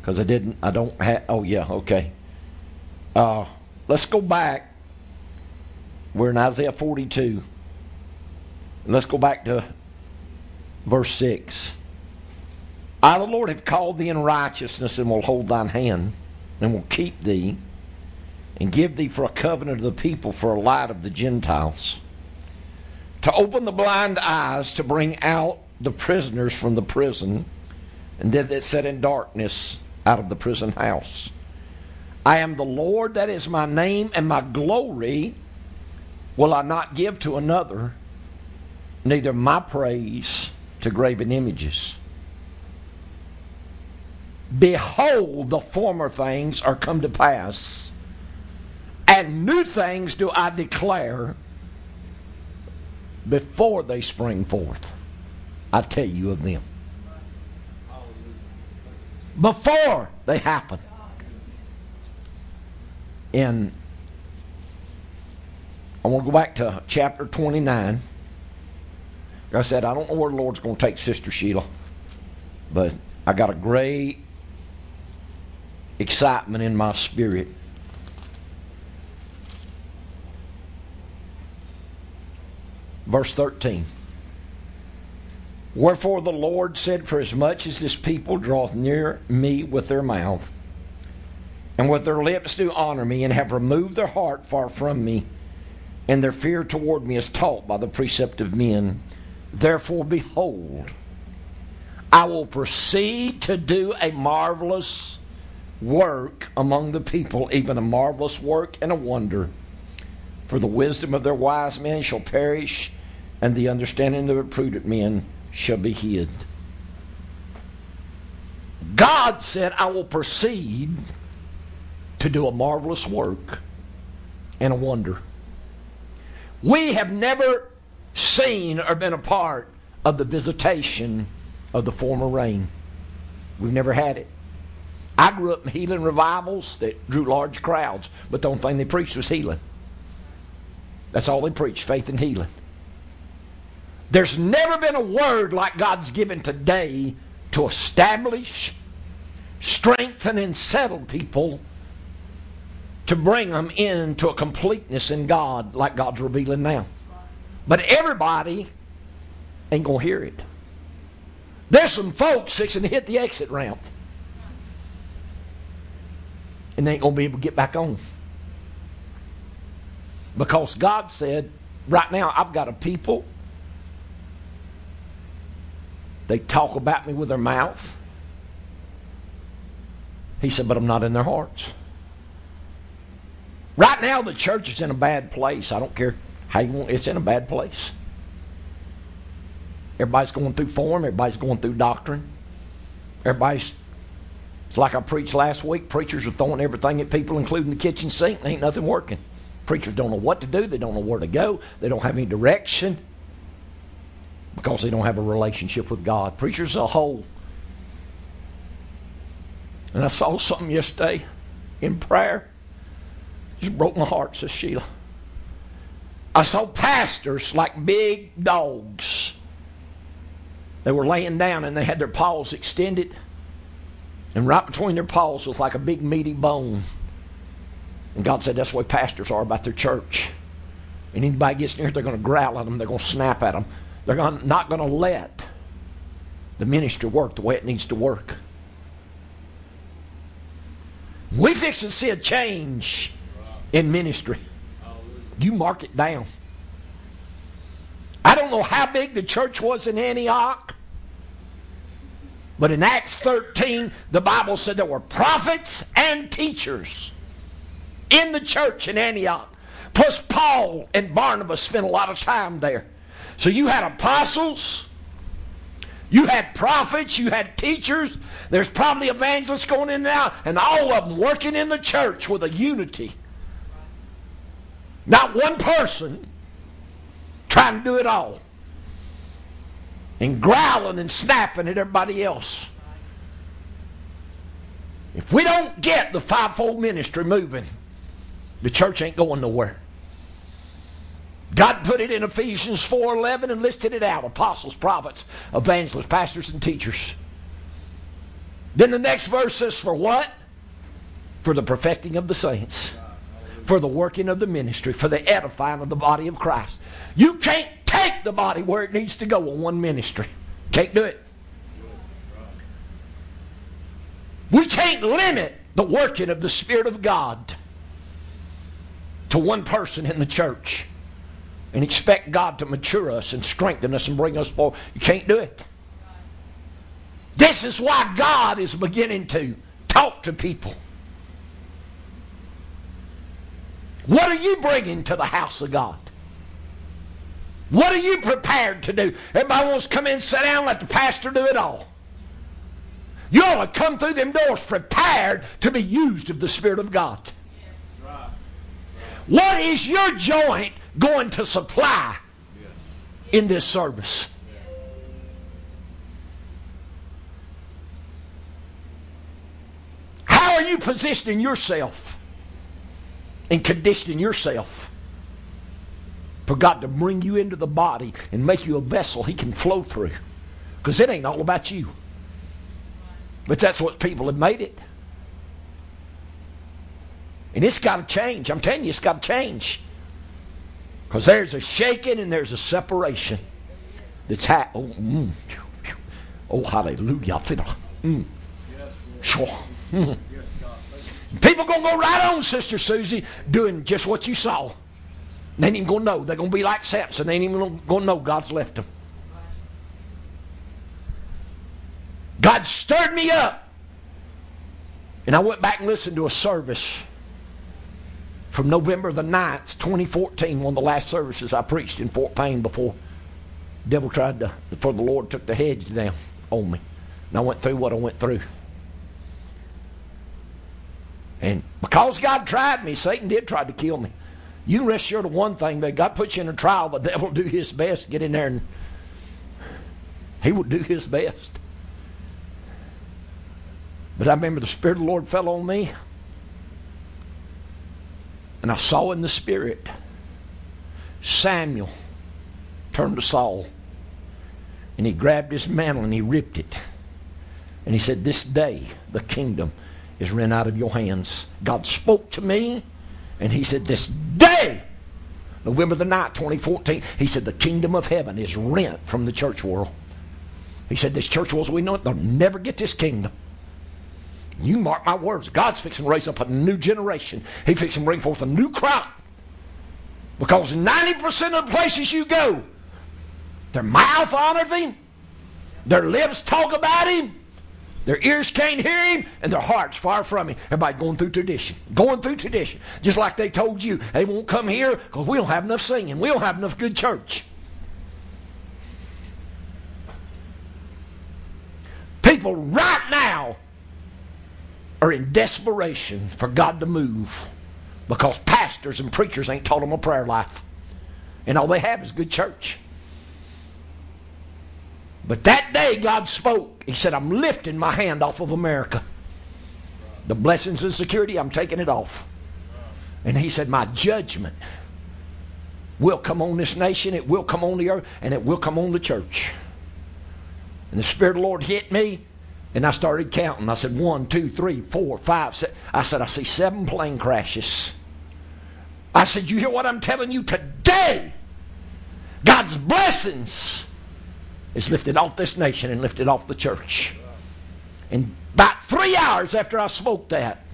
because I didn't. I don't have. Oh yeah, okay. Uh, let's go back. We're in Isaiah 42. Let's go back to verse 6. I, the Lord, have called thee in righteousness and will hold thine hand and will keep thee and give thee for a covenant of the people, for a light of the Gentiles, to open the blind eyes, to bring out the prisoners from the prison, and them that sat in darkness out of the prison house. I am the Lord, that is my name, and my glory will I not give to another, neither my praise to graven images. Behold, the former things are come to pass, and new things do I declare before they spring forth. I tell you of them. Before they happen. In I want to go back to chapter 29. Like I said, I don't know where the Lord's going to take Sister Sheila, but I got a great excitement in my spirit. Verse 13. Wherefore the Lord said, For as much as this people draweth near me with their mouth, and with their lips do honor me, and have removed their heart far from me, and their fear toward me is taught by the precept of men, therefore behold, I will proceed to do a marvelous work among the people, even a marvelous work and a wonder. For the wisdom of their wise men shall perish, and the understanding of their prudent men shall be hid. God said, I will proceed to do a marvelous work and a wonder. We have never seen or been a part of the visitation of the former rain. We've never had it. I grew up in healing revivals that drew large crowds, but the only thing they preached was healing. That's all they preached faith and healing. There's never been a word like God's given today to establish, strengthen, and settle people to bring them into a completeness in God like God's revealing now. But everybody ain't going to hear it. There's some folks fixing to hit the exit ramp. And they ain't going to be able to get back on. Because God said, right now, I've got a people they talk about me with their mouth. He said, but I'm not in their hearts. Right now, the church is in a bad place. I don't care how you want, it's in a bad place. Everybody's going through form, everybody's going through doctrine. Everybody's, it's like I preached last week. Preachers are throwing everything at people, including the kitchen sink, and ain't nothing working. Preachers don't know what to do, they don't know where to go, they don't have any direction because they don't have a relationship with God. Preachers a whole. And I saw something yesterday in prayer. Just broke my heart, says Sheila. I saw pastors like big dogs. They were laying down and they had their paws extended. And right between their paws was like a big meaty bone. And God said that's the way pastors are about their church. And anybody gets near, they're going to growl at them, they're going to snap at them. They're not going to let the ministry work the way it needs to work. We fix to see a change in ministry. You mark it down. I don't know how big the church was in Antioch, but in Acts 13, the Bible said there were prophets and teachers in the church in Antioch. Plus, Paul and Barnabas spent a lot of time there. So you had apostles, you had prophets, you had teachers. There's probably evangelists going in and out, and all of them working in the church with a unity. Not one person trying to do it all. And growling and snapping at everybody else. If we don't get the fivefold ministry moving, the church ain't going nowhere. God put it in Ephesians 4:11 and listed it out: apostles, prophets, evangelists, pastors and teachers. Then the next verse says, For what? For the perfecting of the saints, for the working of the ministry, for the edifying of the body of Christ. You can't take the body where it needs to go in one ministry. Can't do it. We can't limit the working of the Spirit of God to one person in the church and expect God to mature us and strengthen us and bring us forward. You can't do it. This is why God is beginning to talk to people. What are you bringing to the house of God? What are you prepared to do? Everybody wants to come in, sit down, let the pastor do it all. You ought to come through them doors prepared to be used of the Spirit of God. What is your joint going to supply in this service? How are you positioning yourself and conditioning yourself for God to bring you into the body and make you a vessel He can flow through? Because it ain't all about you. But that's what people have made it. And it's got to change. I'm telling you, it's got to change. Because there's a shaking and there's a separation that's happening. Oh, mm, oh, hallelujah. Mm, sure. Mm. People going to go right on, Sister Susie, doing just what you saw. They ain't even going to know. They're going to be like Samson. They ain't even going to know God's left them. God stirred me up. And I went back and listened to a service from November the 9th, 2014, one of the last services I preached in Fort Payne before devil tried to, before the Lord took the hedge down on me. And I went through what I went through. And because God tried me, Satan did try to kill me. You rest assured of one thing, that God puts you in a trial, the devil will do his best to get in there and he will do his best. But I remember the Spirit of the Lord fell on me. And I saw in the Spirit Samuel turned to Saul. And he grabbed his mantle and he ripped it. And he said, This day the kingdom is rent out of your hands. God spoke to me and he said, This day, November the 9th, 2014, he said, The kingdom of heaven is rent from the church world. He said, This church world we know it, they'll never get this kingdom. You mark my words. God's fixing to raise up a new generation. He's fixing to bring forth a new crop. Because 90% of the places you go, their mouth honors him, their lips talk about him, their ears can't hear him, and their hearts far from him. Everybody going through tradition. Going through tradition. Just like they told you, they won't come here because we don't have enough singing. We don't have enough good church. People right now are in desperation for God to move because pastors and preachers ain't taught them a prayer life. And all they have is good church. But that day God spoke. He said, I'm lifting my hand off of America. The blessings and security, I'm taking it off. And he said, My judgment will come on this nation, it will come on the earth, and it will come on the church. And the Spirit of the Lord hit me, and I started counting. I said, one, two, three, four, five, six. I said, I see seven plane crashes. I said, You hear what I'm telling you today? God's blessings is lifted off this nation and lifted off the church. And about three hours after I spoke that,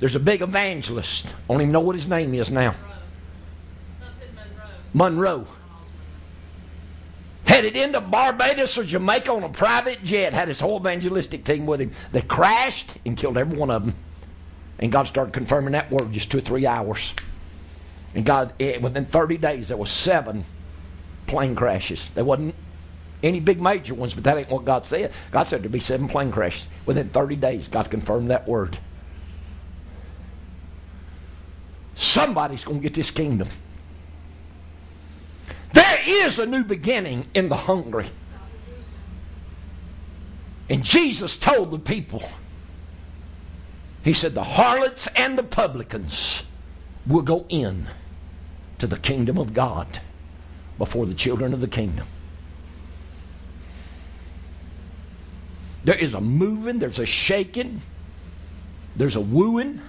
there's a big evangelist. I don't even know what his name is now. Munroe. Munroe headed into Barbados or Jamaica on a private jet, had his whole evangelistic team with him. They crashed and killed every one of them. And God started confirming that word just two or three hours. And God, it, within 30 days, there was seven plane crashes. There wasn't any big major ones, but that ain't what God said. God said there'd be seven plane crashes. Within 30 days, God confirmed that word. Somebody's going to get this kingdom. There is a new beginning in the hungry. And Jesus told the people, He said, the harlots and the publicans will go in to the kingdom of God before the children of the kingdom. There is a moving, there's a shaking, there's a wooing.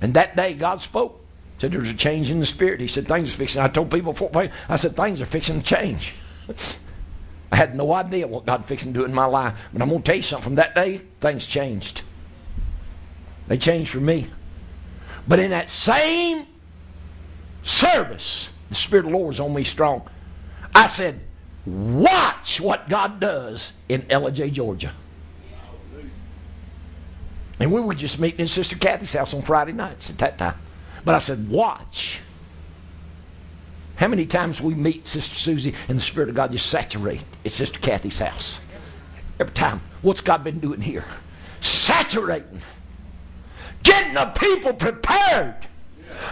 And that day God spoke. Said there's a change in the spirit. He said things are fixing. I told people before, I said things are fixing to change. I had no idea what God fixing to do in my life. But I'm to tell you something. From that day, things changed. They changed for me. But in that same service, the Spirit of the Lord was on me strong. I said, watch what God does in Ellijay, Georgia. And we were just meeting in Sister Kathy's house on Friday nights at that time. But I said, watch. How many times we meet Sister Susie and the Spirit of God just saturate at Sister Kathy's house? Every time. What's God been doing here? Saturating. Getting the people prepared.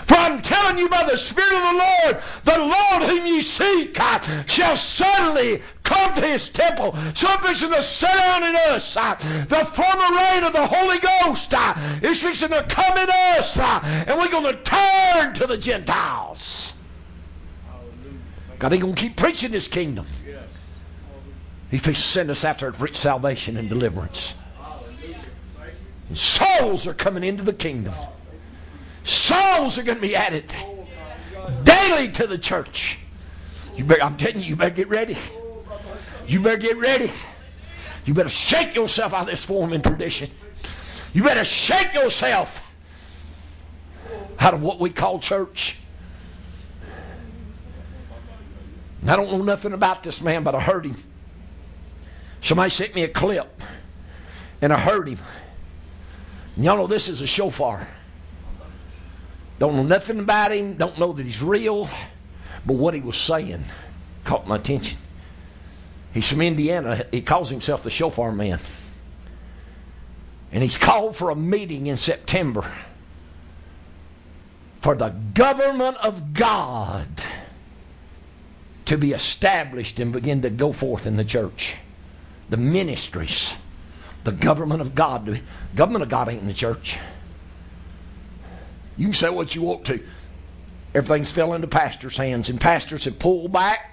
For I'm telling you by the Spirit of the Lord, the Lord whom ye seek uh, shall suddenly come to his temple. So fixing to set down in us. Uh, the former rain of the Holy Ghost uh, is fixing to come in us. And we're going to turn to the Gentiles. God ain't going to keep preaching this kingdom. He fixed to send us after rich salvation and deliverance. And souls are coming into the kingdom. Souls are going to be added daily to the church. You better, I'm telling you, you better get ready. You better get ready. You better shake yourself out of this form and tradition. You better shake yourself out of what we call church. I don't know nothing about this man, but I heard him. Somebody sent me a clip, and I heard him. And y'all know this is a shofar. Don't know nothing about him, don't know that he's real, but what he was saying caught my attention. He's from Indiana. He calls himself the shofar man. And he's called for a meeting in September for the government of God to be established and begin to go forth in the church. The ministries, the government of God. The government of God ain't in the church. You can say what you want to. Everything's fell into pastors' hands, and pastors have pulled back.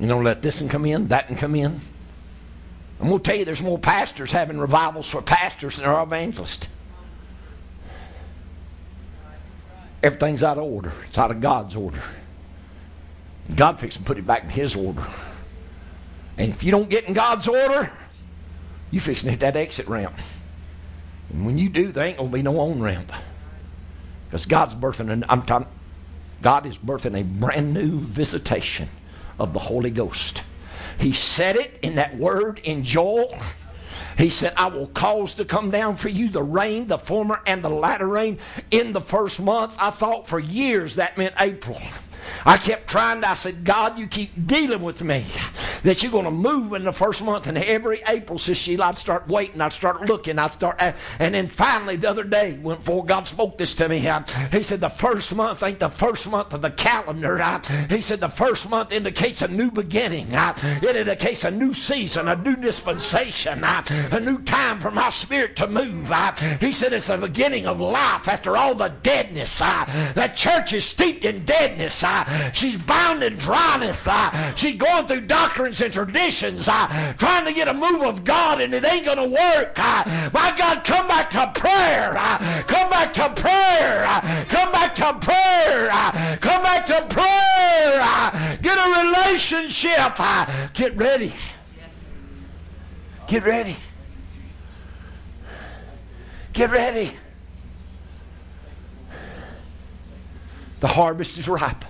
You know, let this one come in, that one come in. I'm going to tell you, there's more pastors having revivals for pastors than there are evangelists. Everything's out of order. It's out of God's order. God fixes to put it back in His order. And if you don't get in God's order, you fix to hit that exit ramp. And when you do, there ain't gonna be no on ramp. Because God's birthing an I'm talking God is birthing a brand new visitation of the Holy Ghost. He said it in that word in Joel. He said, I will cause to come down for you the rain, the former and the latter rain in the first month. I thought for years that meant April. I kept trying to, I said, God, you keep dealing with me. That you're going to move in the first month. And every April, says Sheila, I'd start waiting. I'd start looking. I'd start. Uh, and then finally, the other day, when before God spoke this to me, uh, He said, the first month ain't the first month of the calendar. Uh, he said, the first month indicates a new beginning. it indicates a new season, a new dispensation, a new time for my spirit to move. he said, it's the beginning of life after all the deadness. that church is steeped in deadness. She's bound in dryness. Uh, she's going through doctrines and traditions, uh, trying to get a move of God, and it ain't going to work. Uh, my God, come back to prayer. Uh. Come back to prayer. Uh. Come back to prayer. Uh. Come back to prayer. Get a relationship. Get ready. Get ready. Get ready. The harvest is ripe.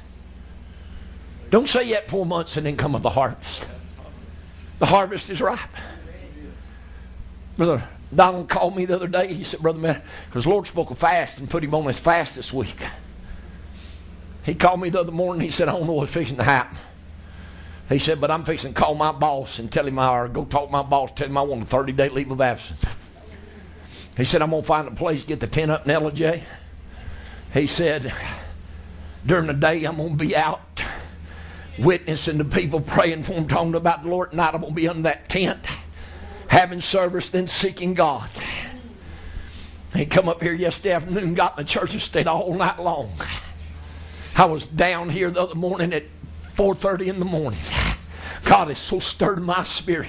Don't say yet four months and then come of the harvest. The harvest is ripe. Brother Donald called me the other day. He said, Brother man, because Lord spoke a fast and put him on his fast this week. He called me the other morning. He said, I don't know what's fixing to happen. He said, but I'm fixing to call my boss and tell him I or go talk to my boss, tell him I want a 30 day leave of absence. He said, I'm going to find a place to get the tent up in Ellijay. He said, during the day, I'm going to be out witnessing to people, praying for them, talking about the Lord. Tonight I'm going to be under that tent, having service, then seeking God. He come up here yesterday afternoon, got in the church and stayed all night long. I was down here the other morning at 4.30 in the morning. God has so stirred my spirit.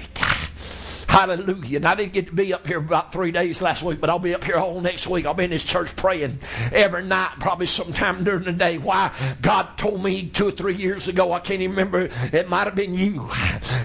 Hallelujah. And I didn't get to be up here about three days last week, but I'll be up here all next week. I'll be in this church praying every night, probably sometime during the day. Why? God told me two or three years ago, I can't even remember, it might have been you.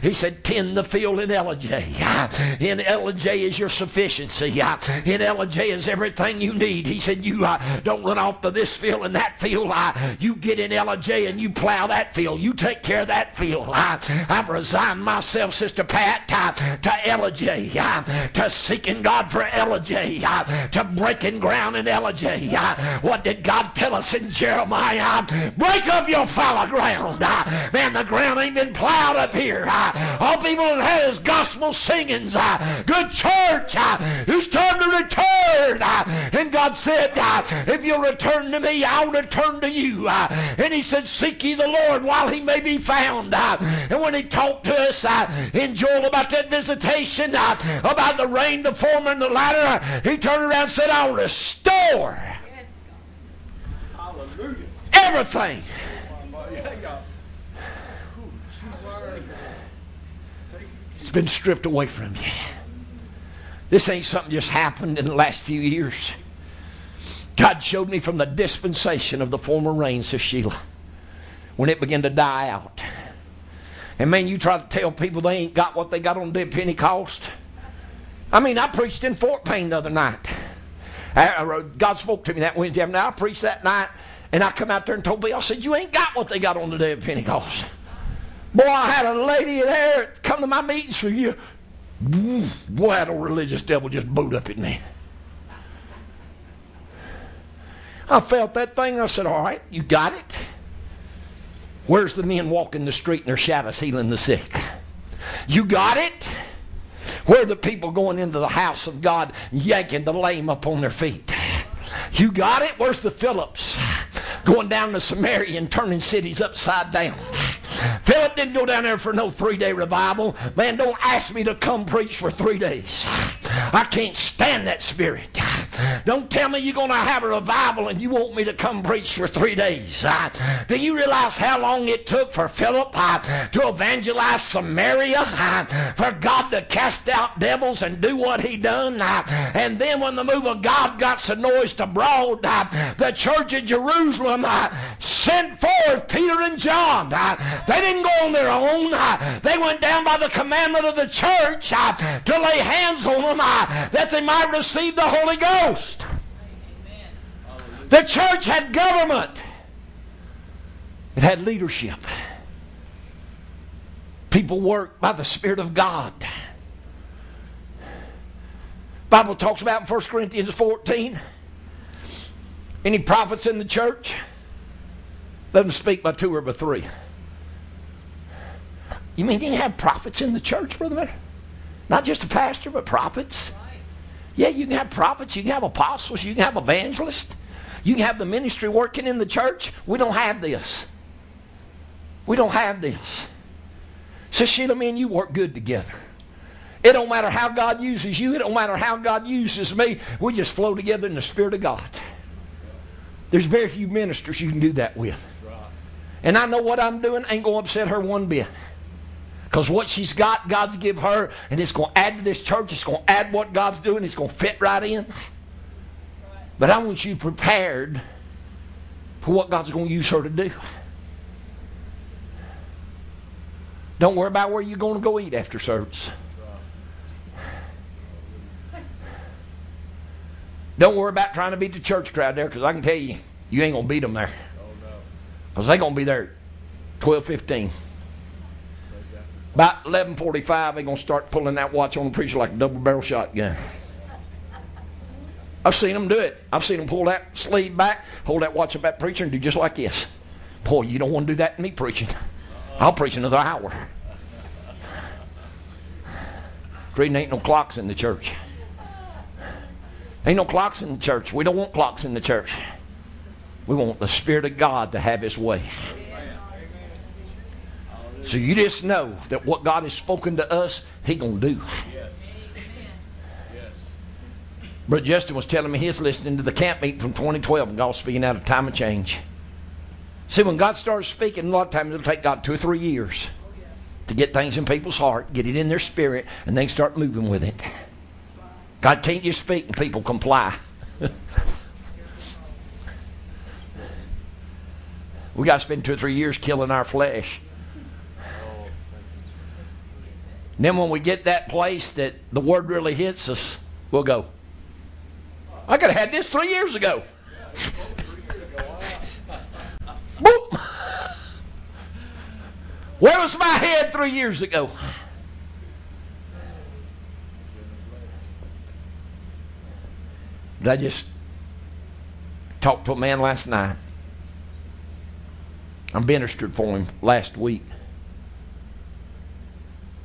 He said, tend the field in Ellijay. In Ellijay is your sufficiency. In Ellijay is everything you need. He said, you uh, don't run off to this field and that field. Uh, you get in Ellijay and you plow that field. You take care of that field. Uh, I've resigned myself, Sister Pat, uh, to Uh, to seeking God for Ellijay, to breaking ground in Ellijay. What did God tell us in Jeremiah? Break up your fallow ground. Man, the ground ain't been plowed up here. All people have had is gospel singings, good church. It's time to return. And God said, if you'll return to me, I'll return to you. And he said, seek ye the Lord while he may be found. And when he talked to us in Joel about that visitation, revelation uh, about the rain, the former, and the latter, he turned around and said, I'll restore everything. It's been stripped away from you. This ain't something just happened in the last few years. God showed me from the dispensation of the former rains, says Sheila, when it began to die out. And man, you try to tell people they ain't got what they got on the day of Pentecost. I mean, I preached in Fort Payne the other night. God spoke to me that Wednesday Now I preached that night, and I come out there and told people, I said, You ain't got what they got on the day of Pentecost. Boy, I had a lady there come to my meetings for you. Boy, that old religious devil just booed up at me. I felt that thing. I said, All right, you got it. Where's the men walking the street in their shadows healing the sick? You got it? Where are the people going into the house of God yanking the lame up on their feet? You got it? Where's the Phillips going down to Samaria and turning cities upside down? Philip didn't go down there for no three day revival. Man, don't ask me to come preach for three days. I can't stand that spirit. Don't tell me you're going to have a revival and you want me to come preach for three days. do you realize how long it took for Philip uh, to evangelize Samaria? Uh, for God to cast out devils and do what he done? Uh, and then when the move of God got so noised abroad, the church of Jerusalem sent forth Peter and John. They didn't go on their own. Uh, they went down by the commandment of the church uh, to lay hands on them uh, that they might receive the Holy Ghost. The church had government. It had leadership. People worked by the Spirit of God. Bible talks about in 1 Corinthians 14. Any prophets in the church? Let them speak by two or by three. You mean you have prophets in the church, Brother Not just a pastor, but prophets? Yeah, you can have prophets, you can have apostles, you can have evangelists, you can have the ministry working in the church. We don't have this. We don't have this. So Sheila, me and you work good together. It don't matter how God uses you. It don't matter how God uses me. We just flow together in the Spirit of God. There's very few ministers you can do that with. And I know what I'm doing ain't going to upset her one bit. Because what she's got, God's give her, and it's going to add to this church. It's going to add what God's doing. It's going to fit right in. But I want you prepared for what God's going to use her to do. Don't worry about where you're going to go eat after service. Don't worry about trying to beat the church crowd there because I can tell you, you ain't going to beat them there. Because they're going to be there 12, 15. About 11:45, they're gonna start pulling that watch on the preacher like a double barrel shotgun. I've seen them do it. I've seen them pull that sleeve back, hold that watch up that preacher, and do just like this. Boy, you don't want to do that to me preaching. I'll preach another hour. Reading ain't no clocks in the church. Ain't no clocks in the church. We don't want clocks in the church. We want the Spirit of God to have His way. So you just know that what God has spoken to us, He gonna do. Yes. Yes. Brother Justin was telling me he's listening to the camp meeting from 2012, and God's speaking out of time of change. See, when God starts speaking, a lot of times it'll take God two or three years to get things in people's heart, get it in their spirit, and then start moving with it. God can't just speak and people comply. we got to spend two or three years killing our flesh. And then when we get that place that the word really hits us, we'll go, I could have had this three years ago. Boop. Where was my head three years ago? Did I just talk to a man last night? I ministered for him last week.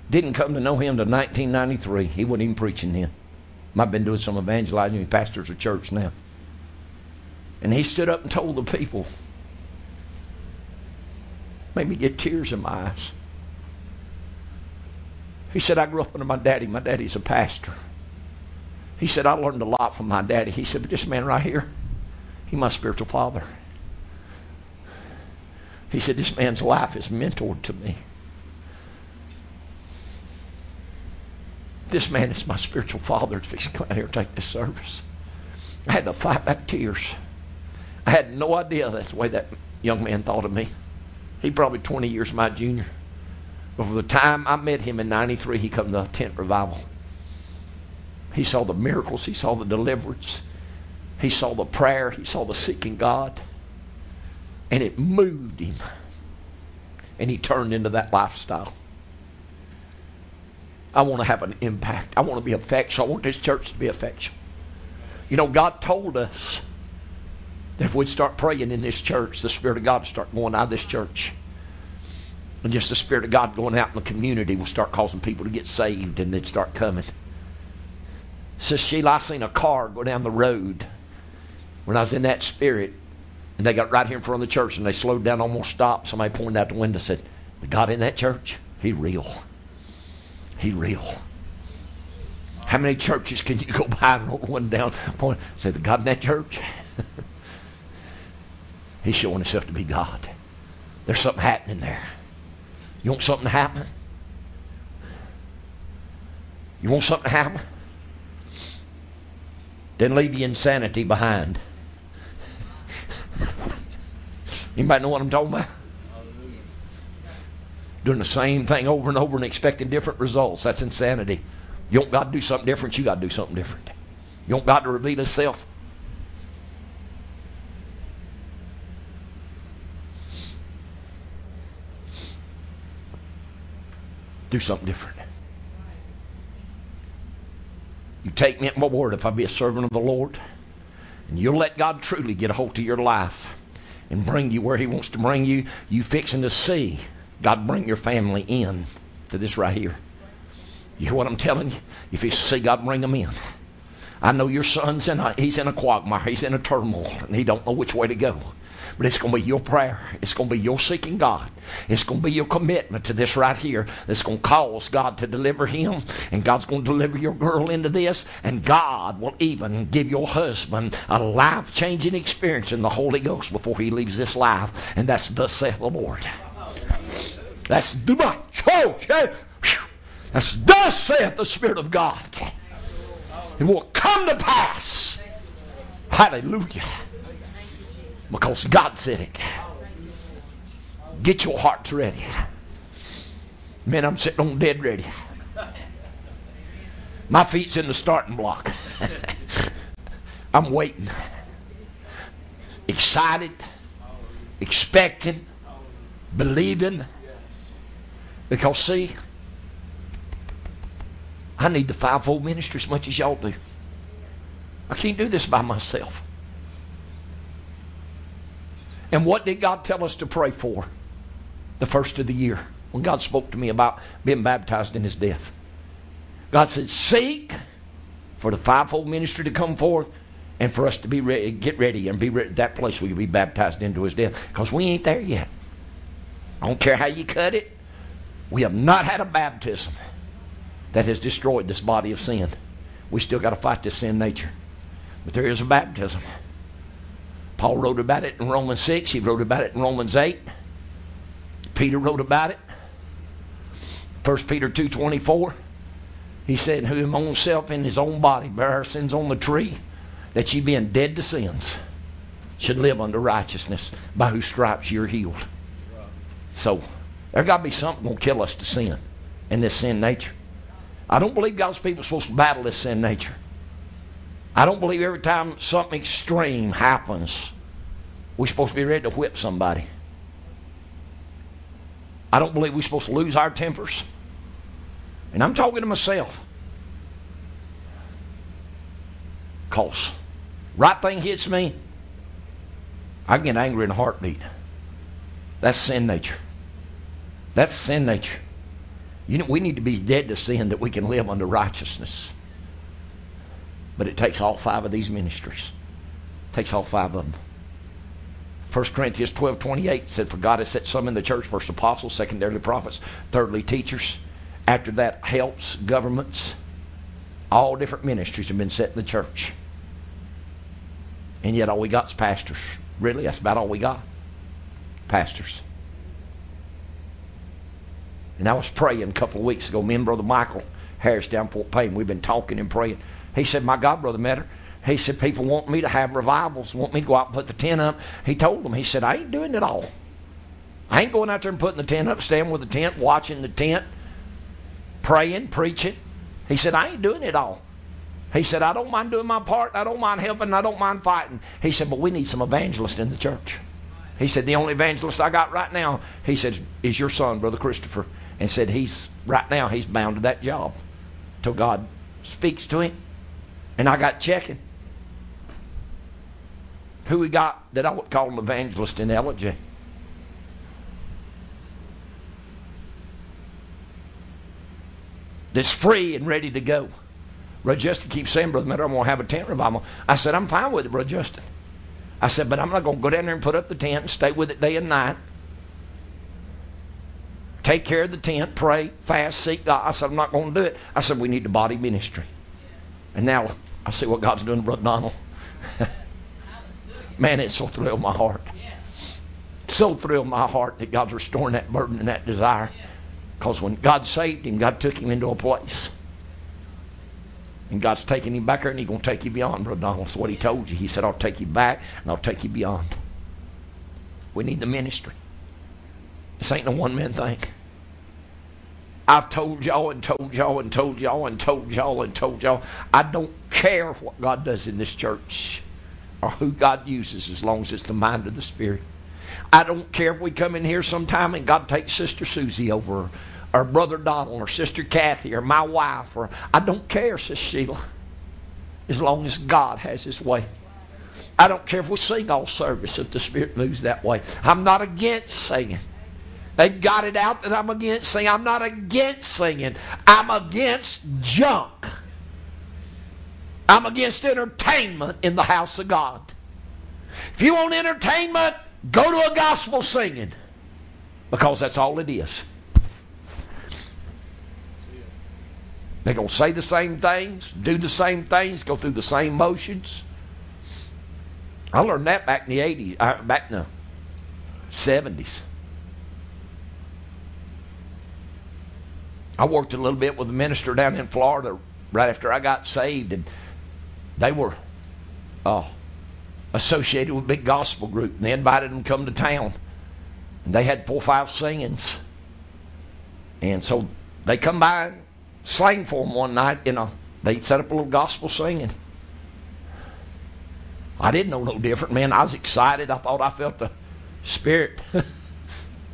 Didn't come to know him till 1993. He wasn't even preaching then. I've been doing some evangelizing. He pastors a church now. And he stood up and told the people, made me get tears in my eyes. He said, I grew up under my daddy. My daddy's a pastor. He said, I learned a lot from my daddy. He said, but this man right here, he's my spiritual father. He said, this man's life is mentored to me. This man is my spiritual father. If he's come out here and take this service. I had to fight back tears. I had no idea that's the way that young man thought of me. He probably 20 years my junior. But from the time I met him in 93, he come to tent revival. He saw the miracles. He saw the deliverance. He saw the prayer. He saw the seeking God. And it moved him. And he turned into that lifestyle. I want to have an impact. I want to be effectual. I want this church to be effectual. You know, God told us that if we'd start praying in this church, the Spirit of God start going out of this church. And just the Spirit of God going out in the community will start causing people to get saved and they'd start coming. Says Sheila, I seen a car go down the road when I was in that spirit. And they got right here in front of the church and they slowed down, almost stopped. Somebody pointed out the window and said, The God in that church, he real. He real. How many churches can you go by and roll one down, point, say, The God in that church? He's showing himself to be God. There's something happening there. You want something to happen? You want something to happen? Then leave your insanity behind. Anybody know what I'm talking about? Doing the same thing over and over and expecting different results. That's insanity. You want God to do something different, you got to do something different. You want God to reveal Himself, do something different. You take me at my word if I be a servant of the Lord, and you'll let God truly get a hold of your life and bring you where He wants to bring you. You fixing to see God bring your family in to this right here. You hear what I'm telling you? If you see God bring them in. I know your son's in a, he's in a quagmire. He's in a turmoil, and he don't know which way to go. But it's going to be your prayer. It's going to be your seeking God. It's going to be your commitment to this right here that's going to cause God to deliver him. And God's going to deliver your girl into this. And God will even give your husband a life changing experience in the Holy Ghost before he leaves this life. And that's thus saith the Lord. That's Dubai. That's thus saith the Spirit of God. It will come to pass. Hallelujah. Because God said it. Get your hearts ready. Man, I'm sitting on dead ready. My feet's in the starting block. I'm waiting. Excited, expecting, believing. Because, see, I need the fivefold ministry as much as y'all do. I can't do this by myself. And what did God tell us to pray for the first of the year when God spoke to me about being baptized in his death? God said, Seek for the fivefold ministry to come forth and for us to be ready, get ready and be ready at that place where you'll be baptized into his death. Because we ain't there yet. I don't care how you cut it. We have not had a baptism that has destroyed this body of sin. We still got to fight this sin nature. But there is a baptism. Paul wrote about it in Romans 6. He wrote about it in Romans 8. Peter wrote about it. 1 Peter 2.24, he said, who himself in his own body bare our sins on the tree, that ye being dead to sins should live unto righteousness, by whose stripes you're healed. So, there got to be something going to kill us to sin in this sin nature. I don't believe God's people are supposed to battle this sin nature. I don't believe every time something extreme happens, we're supposed to be ready to whip somebody. I don't believe we're supposed to lose our tempers. And I'm talking to myself. Because right thing hits me, I get angry in a heartbeat. That's sin nature. That's sin nature. You know, we need to be dead to sin that we can live under righteousness. But it takes all five of these ministries. It takes all five of them. 1 Corinthians 12 28 said, For God has set some in the church, first apostles, secondarily prophets, thirdly teachers. After that, helps, governments. All different ministries have been set in the church. And yet all we got is pastors. Really? That's about all we got. Pastors. And I was praying a couple of weeks ago. Me and Brother Michael Harris down Fort Payne, we've been talking and praying. He said, My God, Brother Metter, he said, people want me to have revivals, want me to go out and put the tent up. He told them, he said, I ain't doing it all. I ain't going out there and putting the tent up, standing with the tent, watching the tent, praying, preaching. He said, I ain't doing it all. He said, I don't mind doing my part. I don't mind helping. I don't mind fighting. He said, but we need some evangelists in the church. He said, the only evangelist I got right now, he said, is your son, Brother Christopher and said he's right now he's bound to that job till God speaks to him. And I got checking. Who we got that I would call an evangelist in Ellijay? That's free and ready to go. Brother Justin keeps saying, Brother Miller, I'm going to have a tent revival. I said, I'm fine with it, Brother Justin. I said, but I'm not going to go down there and put up the tent and stay with it day and night take care of the tent, pray, fast, seek God. I said, I'm not going to do it. I said, we need the body ministry. And now I see what God's doing Brother Donald. Man, it so thrilled my heart. So thrilled my heart that God's restoring that burden and that desire. Because when God saved him, God took him into a place. And God's taking him back there and he's going to take you beyond, Brother Donald. That's what he told you. He said, I'll take you back and I'll take you beyond. We need the ministry. This ain't no one man thing. I've told y'all and told y'all and told y'all and told y'all and told y'all. I don't care what God does in this church or who God uses as long as it's the mind of the Spirit. I don't care if we come in here sometime and God takes Sister Susie over or Brother Donald or Sister Kathy or my wife or I don't care, Sister Sheila, as long as God has His way. I don't care if we sing all service if the Spirit moves that way. I'm not against singing. They've got it out that I'm against singing. I'm not against singing. I'm against junk. I'm against entertainment in the house of God. If you want entertainment, go to a gospel singing because that's all it is. They're going to say the same things, do the same things, go through the same motions. I learned that back in the 80s, uh, back in the 70s. I worked a little bit with a minister down in Florida right after I got saved, and they were uh, associated with a big gospel group. And they invited them to come to town, and they had four or five singings. And so they come by and sang for them one night. Know, they set up a little gospel singing. I didn't know no different, man. I was excited. I thought I felt the Spirit.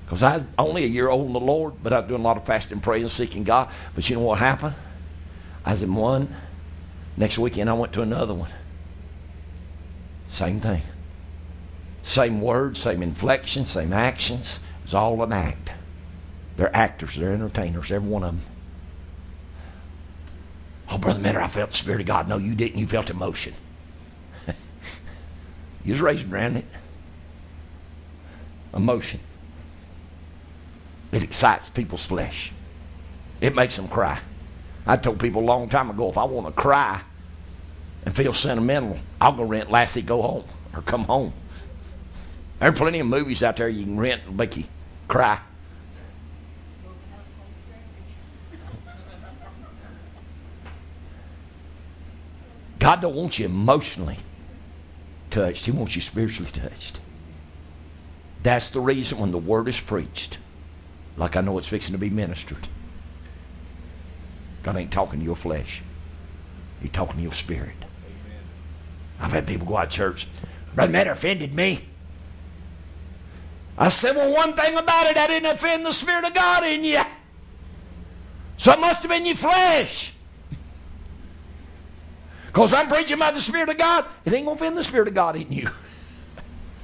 Because I was only a year old in the Lord, but I was doing a lot of fasting, praying, seeking God. But you know what happened? I was in one. Next weekend, I went to another one. Same thing. Same words, same inflection, same actions. It's all an act. They're actors, they're entertainers, every one of them. Oh, Brother Mentor, I felt the Spirit of God. No, you didn't. You felt emotion. you was raised around it. Emotion. It excites people's flesh. It makes them cry. I told people a long time ago if I want to cry and feel sentimental, I'll go rent Lassie Go Home or Come Home. There are plenty of movies out there you can rent and make you cry. God don't want you emotionally touched. He wants you spiritually touched. That's the reason when the word is preached, like I know it's fixing to be ministered, God ain't talking to your flesh. He's talking to your spirit. Amen. I've had people go out to church. Brother Matt offended me. I said, well, one thing about it, I didn't offend the Spirit of God in you. So it must have been your flesh. Because I'm preaching by the Spirit of God, it ain't going to offend the Spirit of God in you.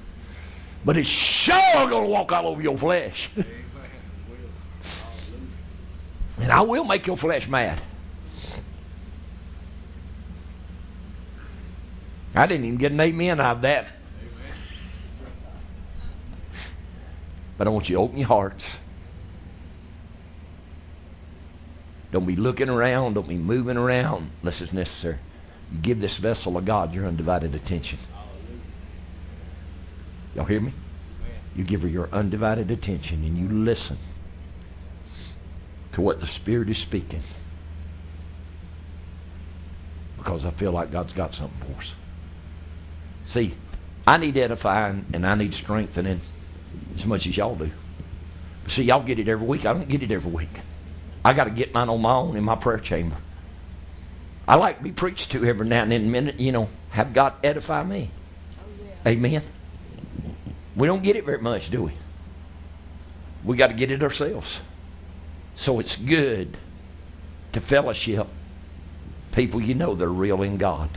but it's sure going to walk all over your flesh. and I will make your flesh mad. I didn't even get an amen out of that. But I want you to open your hearts. Don't be looking around. Don't be moving around unless it's necessary. Give this vessel of God your undivided attention. Y'all hear me? You give her your undivided attention and you listen to what the Spirit is speaking. Because I feel like God's got something for us. See, I need edifying and I need strengthening as much as y'all do. See, y'all get it every week. I don't get it every week. I got to get mine on my own in my prayer chamber. I like to be preached to every now and then, minute, you know, have God edify me. Oh, yeah. Amen. We don't get it very much, do we? We got to get it ourselves. So it's good to fellowship people you know they're real in God.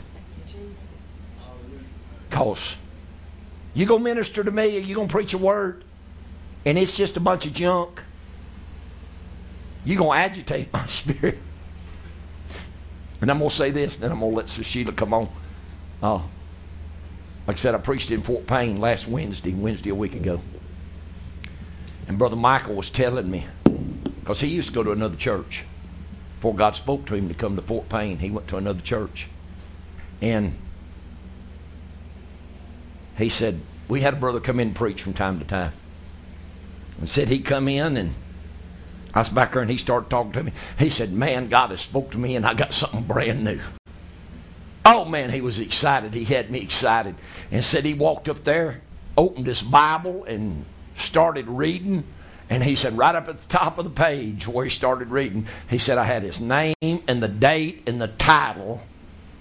Because you to minister to me or you going to preach a word and it's just a bunch of junk, you're going to agitate my spirit. And I'm going to say this, then I'm going to let Sheila come on. Uh, like I said, I preached in Fort Payne last Wednesday, Wednesday a week ago. And Brother Michael was telling me, because he used to go to another church. Before God spoke to him to come to Fort Payne, he went to another church. And he said, we had a brother come in and preach from time to time. And said he'd come in and I was back there and he started talking to me. He said, Man, God has spoke to me and I got something brand new. Oh man, he was excited. He had me excited. And said he walked up there, opened his Bible and started reading. And he said, right up at the top of the page where he started reading, he said, I had his name and the date and the title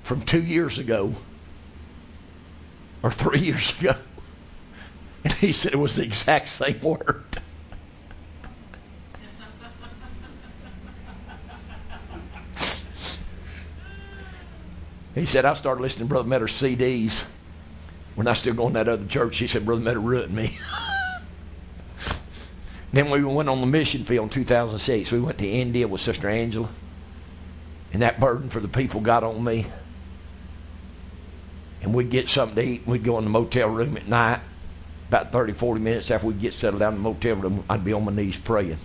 from two years ago or three years ago. And he said it was the exact same word. He said, I started listening to Brother Metter's CDs when I still going to that other church. He said, Brother Metter ruined me. then we went on the mission field in 2006. We went to India with Sister Angela. And that burden for the people got on me. And we'd get something to eat. And We'd go in the motel room at night. About 30, 40 minutes after we'd get settled down in the motel room, I'd be on my knees praying.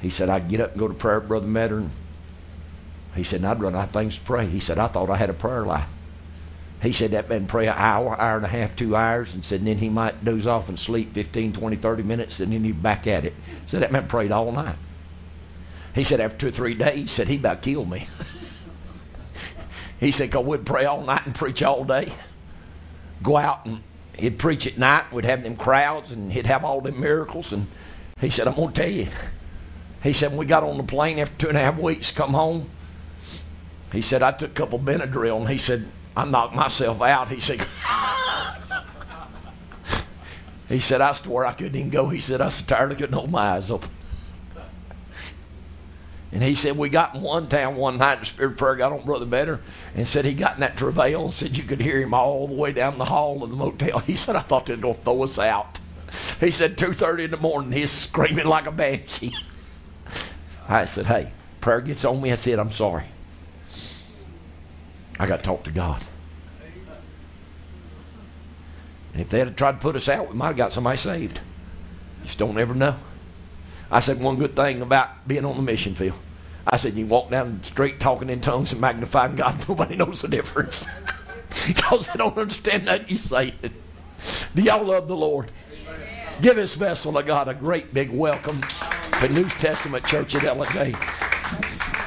He said, I'd get up and go to prayer, Brother Metter, and he said, I'd run out of things to pray. He said, I thought I had a prayer life. He said that man pray an hour, hour and a half, two hours, and said and then he might doze off and sleep 15, 20, 30 minutes, and then he'd be back at it. So that man prayed all night. He said after two or three days, he said he about killed me. he said, because we'd pray all night and preach all day. Go out and he'd preach at night. We'd have them crowds and he'd have all them miracles. And he said, I'm going to tell you. He said, when we got on the plane after two and a half weeks, come home, he said, I took a couple Benadryl, and he said, I knocked myself out. He said, he said, I swore I couldn't even go. He said, I was tired, I couldn't hold my eyes open. And he said, We got in one town one night, the Spirit of Prayer got on Brother Better, and said he got in that travail and said you could hear him all the way down the hall of the motel. He said, I thought they were going to throw us out. He said, 2.30 in the morning, he's screaming like a banshee. I said, Hey, prayer gets on me. I said, I'm sorry. I got to talk to God. And if they had tried to put us out, we might have got somebody saved. You just don't ever know. I said one good thing about being on the mission field. I said you walk down the street talking in tongues and magnifying God, nobody knows the difference. because they don't understand that you say it. Do y'all love the Lord? Give this vessel of God a great big welcome to New Testament Church at Ellijay.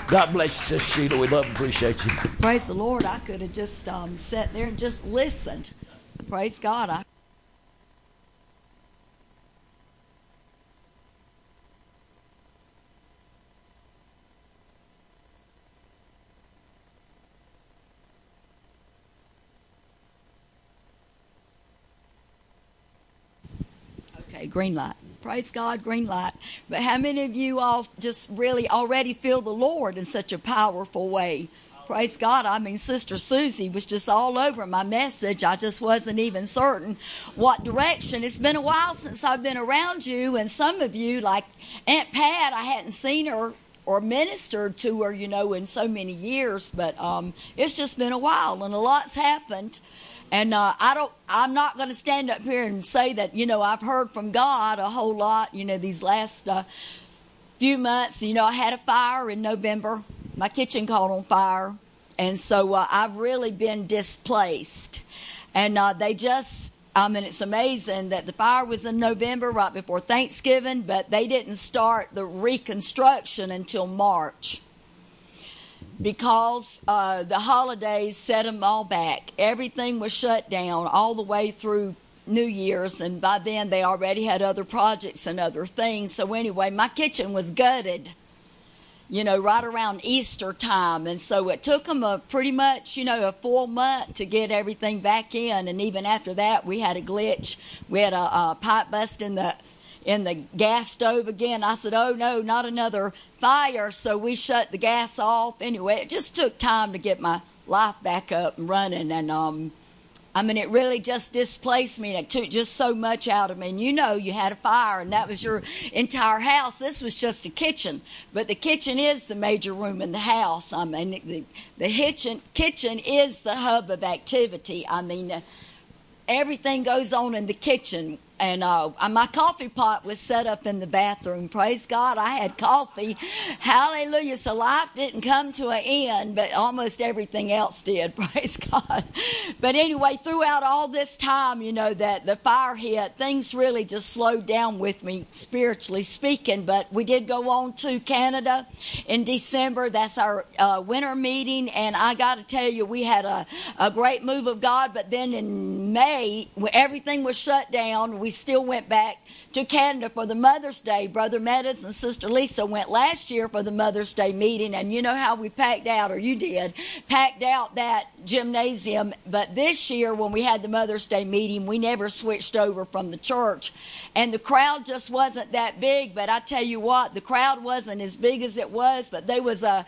God bless you, Sister Sheila. We love and appreciate you. Praise the Lord. I could have just um, sat there and just listened. Praise God. I Okay, green light. Praise God, green light. But how many of you all just really already feel the Lord in such a powerful way? Praise God. I mean, Sister Susie was just all over my message. I just wasn't even certain what direction. It's been a while since I've been around you, and some of you, like Aunt Pat, I hadn't seen her or ministered to her, you know, in so many years, but um, it's just been a while, and a lot's happened. And uh, I don't. I'm not going to stand up here and say that you know I've heard from God a whole lot. You know these last uh, few months. You know I had a fire in November. My kitchen caught on fire, and so uh, I've really been displaced. And uh, they just. I mean, it's amazing that the fire was in November, right before Thanksgiving, but they didn't start the reconstruction until March because uh, the holidays set them all back. Everything was shut down all the way through New Year's, and by then they already had other projects and other things. So, anyway, my kitchen was gutted, you know, right around Easter time. And so it took them a pretty much, you know, a full month to get everything back in. And even after that, we had a glitch. We had a, a pipe bust in the in the gas stove again. I said, Oh no, not another fire. So we shut the gas off. Anyway, it just took time to get my life back up and running. And, um, I mean, it really just displaced me and it took just so much out of me. And you know, you had a fire and that was your entire house. This was just a kitchen, but the kitchen is the major room in the house. I mean, the, the kitchen, kitchen is the hub of activity. I mean, uh, everything goes on in the kitchen and uh, my coffee pot was set up in the bathroom. Praise God, I had coffee. Hallelujah. So life didn't come to an end, but almost everything else did. Praise God. But anyway, throughout all this time, you know, that the fire hit, things really just slowed down with me, spiritually speaking. But we did go on to Canada in December. That's our uh, winter meeting. And I got to tell you, we had a, a great move of God. But then in May, everything was shut down. We we still went back to Canada for the Mother's Day. Brother Meadows and Sister Lisa went last year for the Mother's Day meeting, and you know how we packed out, or you did, packed out that gymnasium. But this year, when we had the Mother's Day meeting, we never switched over from the church, and the crowd just wasn't that big. But I tell you what, the crowd wasn't as big as it was, but there was a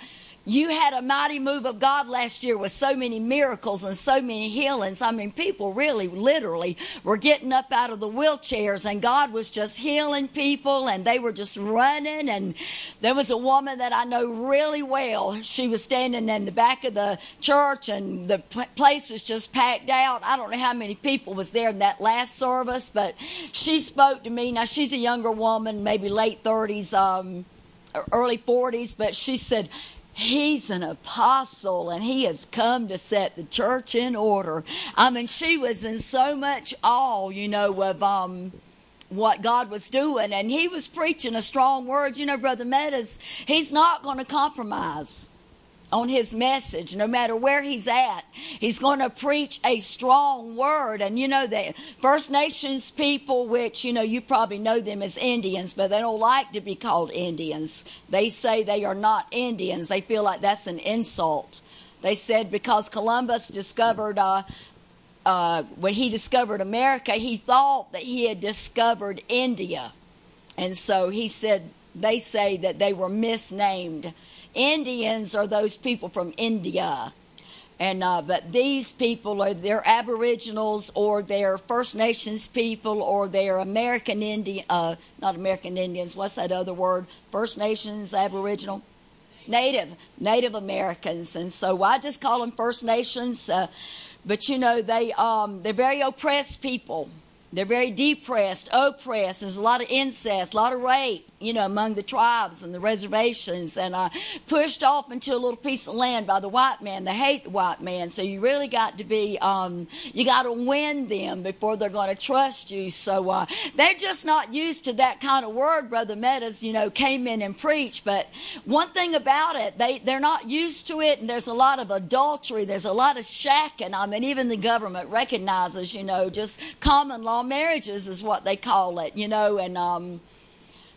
you had a mighty move of God last year with so many miracles and so many healings. I mean, people really, literally were getting up out of the wheelchairs and God was just healing people and they were just running. And there was a woman that I know really well. She was standing in the back of the church and the place was just packed out. I don't know how many people was there in that last service, but she spoke to me. Now, she's a younger woman, maybe late 30s, um, early 40s, but she said, He's an apostle and he has come to set the church in order. I mean, she was in so much awe, you know, of um, what God was doing. And he was preaching a strong word. You know, Brother Meadows, he's not going to compromise on his message, no matter where he's at. He's going to preach a strong word. And you know, the First Nations people, which, you know, you probably know them as Indians, but they don't like to be called Indians. They say they are not Indians. They feel like that's an insult. They said because Columbus discovered, uh, uh, when he discovered America, he thought that he had discovered India. And so he said, they say that they were misnamed Indians are those people from India. And uh, but these people are they're Aboriginals or they're First Nations people or they're American Indian, uh, not American Indians. What's that other word? First Nations, Aboriginal, Native, Native Americans. And so I just call them First Nations. Uh, but you know they um, they're very oppressed people They're very depressed, oppressed. There's a lot of incest, a lot of rape, you know, among the tribes and the reservations, and uh, pushed off into a little piece of land by the white man. They hate the white man, so you really got to be, um, you got to win them before they're going to trust you. So uh, they're just not used to that kind of word. Brother Meadows, you know, came in and preached, but one thing about it, they they're not used to it, and there's a lot of adultery. There's a lot of shacking. I mean, even the government recognizes, you know, just common law marriages is what they call it, you know, and um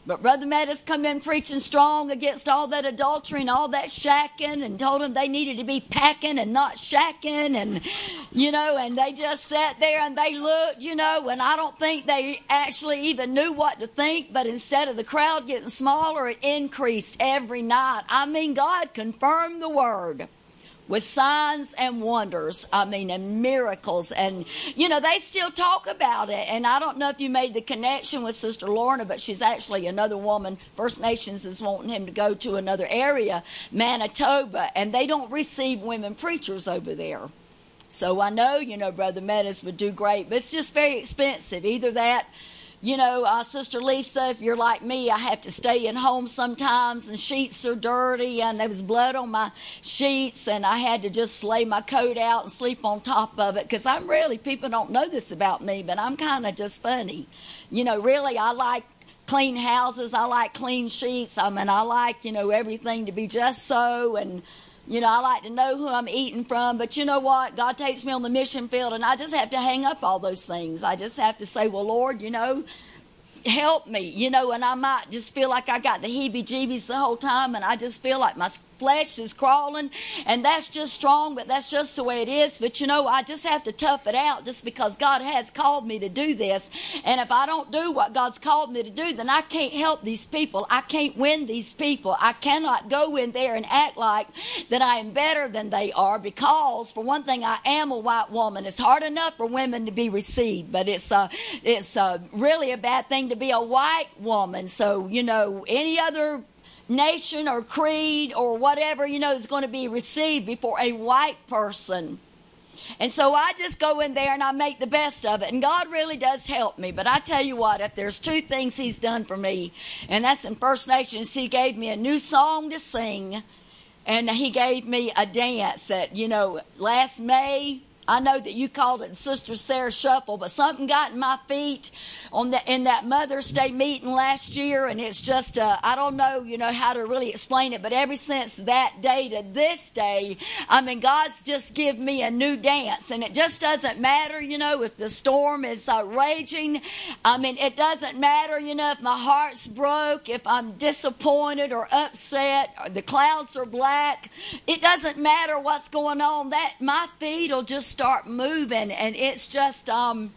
but Brother Meadows come in preaching strong against all that adultery and all that shacking and told them they needed to be packing and not shacking and, you know, and they just sat there and they looked, you know, and I don't think they actually even knew what to think, but instead of the crowd getting smaller, it increased every night. I mean, God confirmed the word with signs and wonders. I mean, and miracles. And, you know, they still talk about it. And I don't know if you made the connection with Sister Lorna, but she's actually another woman. First Nations is wanting him to go to another area, Manitoba, and they don't receive women preachers over there. So I know, you know, Brother Meadows would do great, but it's just very expensive. Either that you know, uh, Sister Lisa, if you're like me, I have to stay in home sometimes, and sheets are dirty, and there was blood on my sheets, and I had to just lay my coat out and sleep on top of it because I'm really, people don't know this about me, but I'm kind of just funny. You know, really, I like clean houses, I like clean sheets. I mean, I like, you know, everything to be just so, and you know, I like to know who I'm eating from, but you know what? God takes me on the mission field, and I just have to hang up all those things. I just have to say, well, Lord, you know, help me, you know, and I might just feel like I got the heebie jeebies the whole time, and I just feel like my flesh is crawling, and that's just strong, but that's just the way it is. But you know, I just have to tough it out just because God has called me to do this. And if I don't do what God's called me to do, then I can't help these people. I can't win these people. I cannot go in there and act like that I am better than they are because, for one thing, I am a white woman. It's hard enough for women to be received, but it's uh, it's uh, really a bad thing to be a white woman. So you know, any other nation or creed or whatever, you know, is going to be received before a white person. And so I just go in there and I make the best of it. And God really does help me. But I tell you what, if there's two things He's done for me, and that's in First Nations, He gave me a new song to sing, and He gave me a dance that, you know, last May, I know that you called it Sister Sarah Shuffle, but something got in my feet on the in that Mother's Day meeting last year, and it's just uh, I don't know, you know, how to really explain it, but ever since that day to this day, I mean, God's just give me a new dance, and it just doesn't matter, you know, if the storm is uh, raging. I mean, it doesn't matter, you know, if my heart's broke, if I'm disappointed or upset, or the clouds are black. It doesn't matter what's going on. That my feet will just start moving and it's just um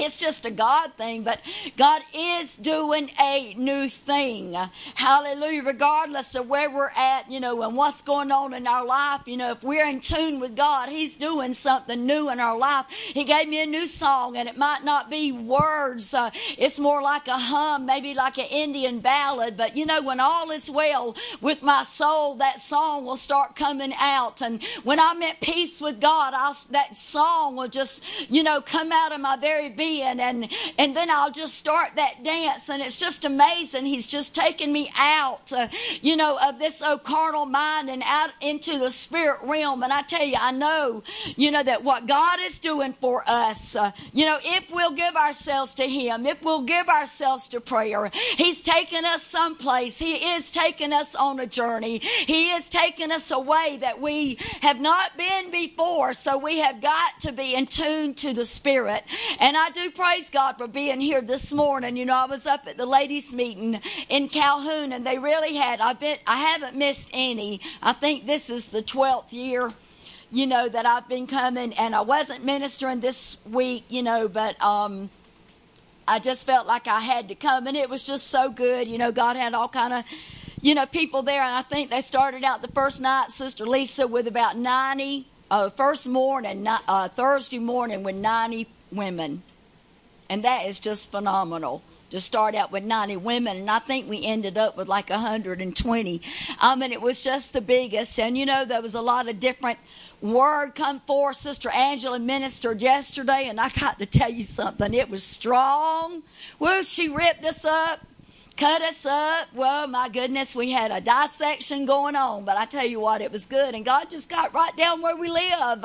it's just a God thing, but God is doing a new thing. Hallelujah. Regardless of where we're at, you know, and what's going on in our life, you know, if we're in tune with God, He's doing something new in our life. He gave me a new song, and it might not be words, uh, it's more like a hum, maybe like an Indian ballad. But, you know, when all is well with my soul, that song will start coming out. And when I'm at peace with God, I'll, that song will just, you know, come out of my very being and and then I'll just start that dance and it's just amazing. He's just taken me out uh, you know of this old carnal mind and out into the spirit realm. And I tell you I know you know that what God is doing for us uh, you know if we'll give ourselves to him if we'll give ourselves to prayer he's taken us someplace. He is taking us on a journey. He is taking us away that we have not been before. So we have got to be in tune to the spirit. And I do praise God for being here this morning. You know, I was up at the ladies' meeting in Calhoun, and they really had. I bet I haven't missed any. I think this is the twelfth year. You know that I've been coming, and I wasn't ministering this week. You know, but um, I just felt like I had to come, and it was just so good. You know, God had all kind of you know, people there, and I think they started out the first night, Sister Lisa, with about 90, uh, first morning, uh, Thursday morning, with 90 women. And that is just phenomenal. to start out with 90 women, and I think we ended up with like 120. Um, and it was just the biggest. And you know, there was a lot of different word come forth. Sister Angela ministered yesterday, and I got to tell you something. It was strong. Well, she ripped us up cut us up. Well, my goodness, we had a dissection going on, but I tell you what, it was good. And God just got right down where we live.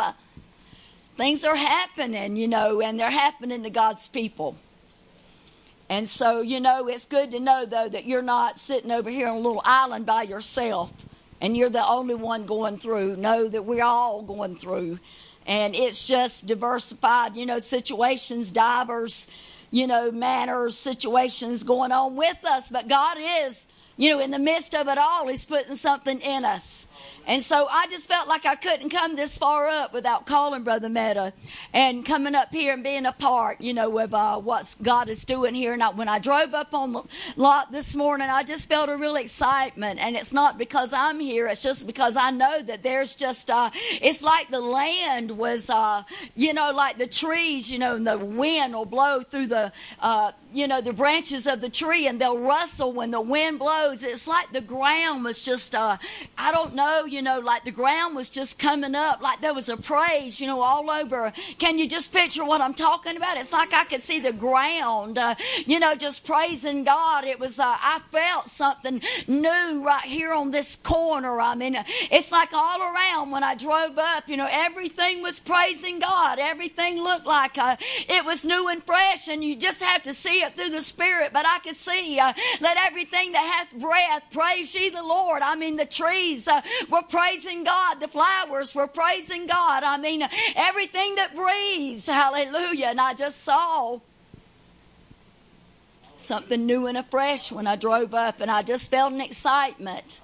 Things are happening, you know, and they're happening to God's people. And so, you know, it's good to know, though, that you're not sitting over here on a little island by yourself and you're the only one going through. Know that we're all going through. And it's just diversified, you know, situations, divers, you know, manners, situations going on with us. But God is, you know, in the midst of it all, He's putting something in us. And so I just felt like I couldn't come this far up without calling Brother Meta and coming up here and being a part, you know, of uh, what God is doing here. And I, when I drove up on the lot this morning, I just felt a real excitement. And it's not because I'm here, it's just because I know that there's just, uh, it's like the land was, uh, you know, like the trees, you know, and the wind will blow through the, uh, you know, the branches of the tree and they'll rustle when the wind blows. It's like the ground was just, uh, I don't know, you know, like the ground was just coming up, like there was a praise, you know, all over. Can you just picture what I'm talking about? It's like I could see the ground, uh, you know, just praising God. It was, uh, I felt something new right here on this corner. I mean, it's like all around when I drove up, you know, everything was praising God. Everything looked like uh, it was new and fresh, and you just have to see it through the Spirit. But I could see, uh, let everything that hath breath praise ye the Lord. I mean, the trees uh, were praising God. The flowers were praising God. I mean, everything that breathes, hallelujah. And I just saw something new and afresh when I drove up, and I just felt an excitement.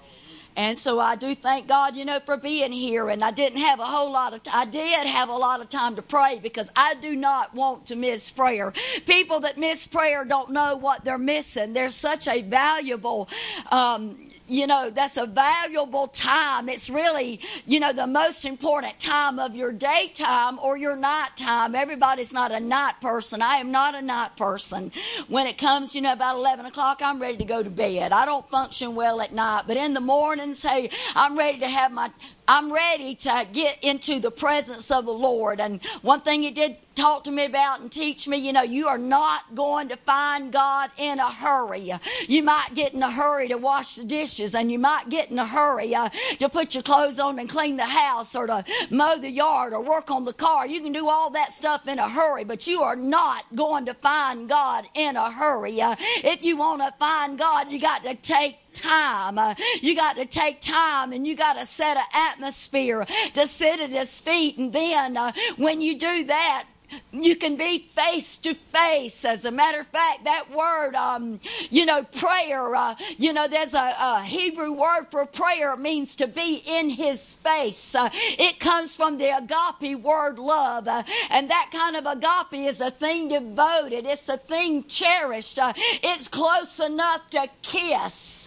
And so I do thank God, you know, for being here. And I didn't have a whole lot of, t- I did have a lot of time to pray because I do not want to miss prayer. People that miss prayer don't know what they're missing. There's such a valuable, um, you know, that's a valuable time. It's really, you know, the most important time of your daytime or your night time. Everybody's not a night person. I am not a night person. When it comes, you know, about 11 o'clock, I'm ready to go to bed. I don't function well at night, but in the morning, say, I'm ready to have my I'm ready to get into the presence of the Lord. And one thing He did talk to me about and teach me, you know, you are not going to find God in a hurry. You might get in a hurry to wash the dishes, and you might get in a hurry uh, to put your clothes on and clean the house, or to mow the yard, or work on the car. You can do all that stuff in a hurry, but you are not going to find God in a hurry. Uh, if you want to find God, you got to take time. Uh, you got to take time and you got to set an atmosphere to sit at his feet. And then uh, when you do that, you can be face to face. As a matter of fact, that word, um, you know, prayer, uh, you know, there's a, a, Hebrew word for prayer. It means to be in his face. Uh, it comes from the agape word love. Uh, and that kind of agape is a thing devoted, it's a thing cherished. Uh, it's close enough to kiss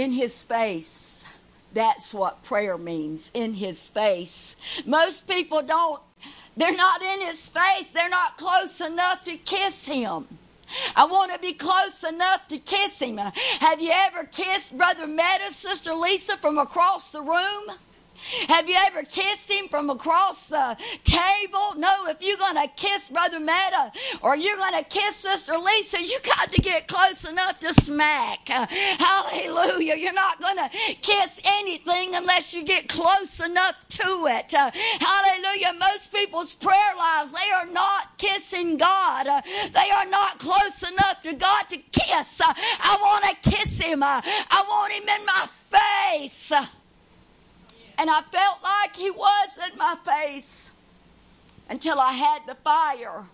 in his face. That's what prayer means in his face. Most people don't, they're not in his face, they're not close enough to kiss him. I want to be close enough to kiss him. Have you ever kissed Brother Meta, Sister Lisa from across the room? Have you ever kissed him from across the table? No, if you're going to kiss Brother Meta or you're going to kiss Sister Lisa, you got to get close enough to smack. Hallelujah. You're not going to kiss anything unless you get close enough to it. Hallelujah. Most people's prayer lives, they are not kissing God. They are not close enough to God to kiss. I want to kiss him. I want him in my face. And I felt like he was in my face until I had the fire.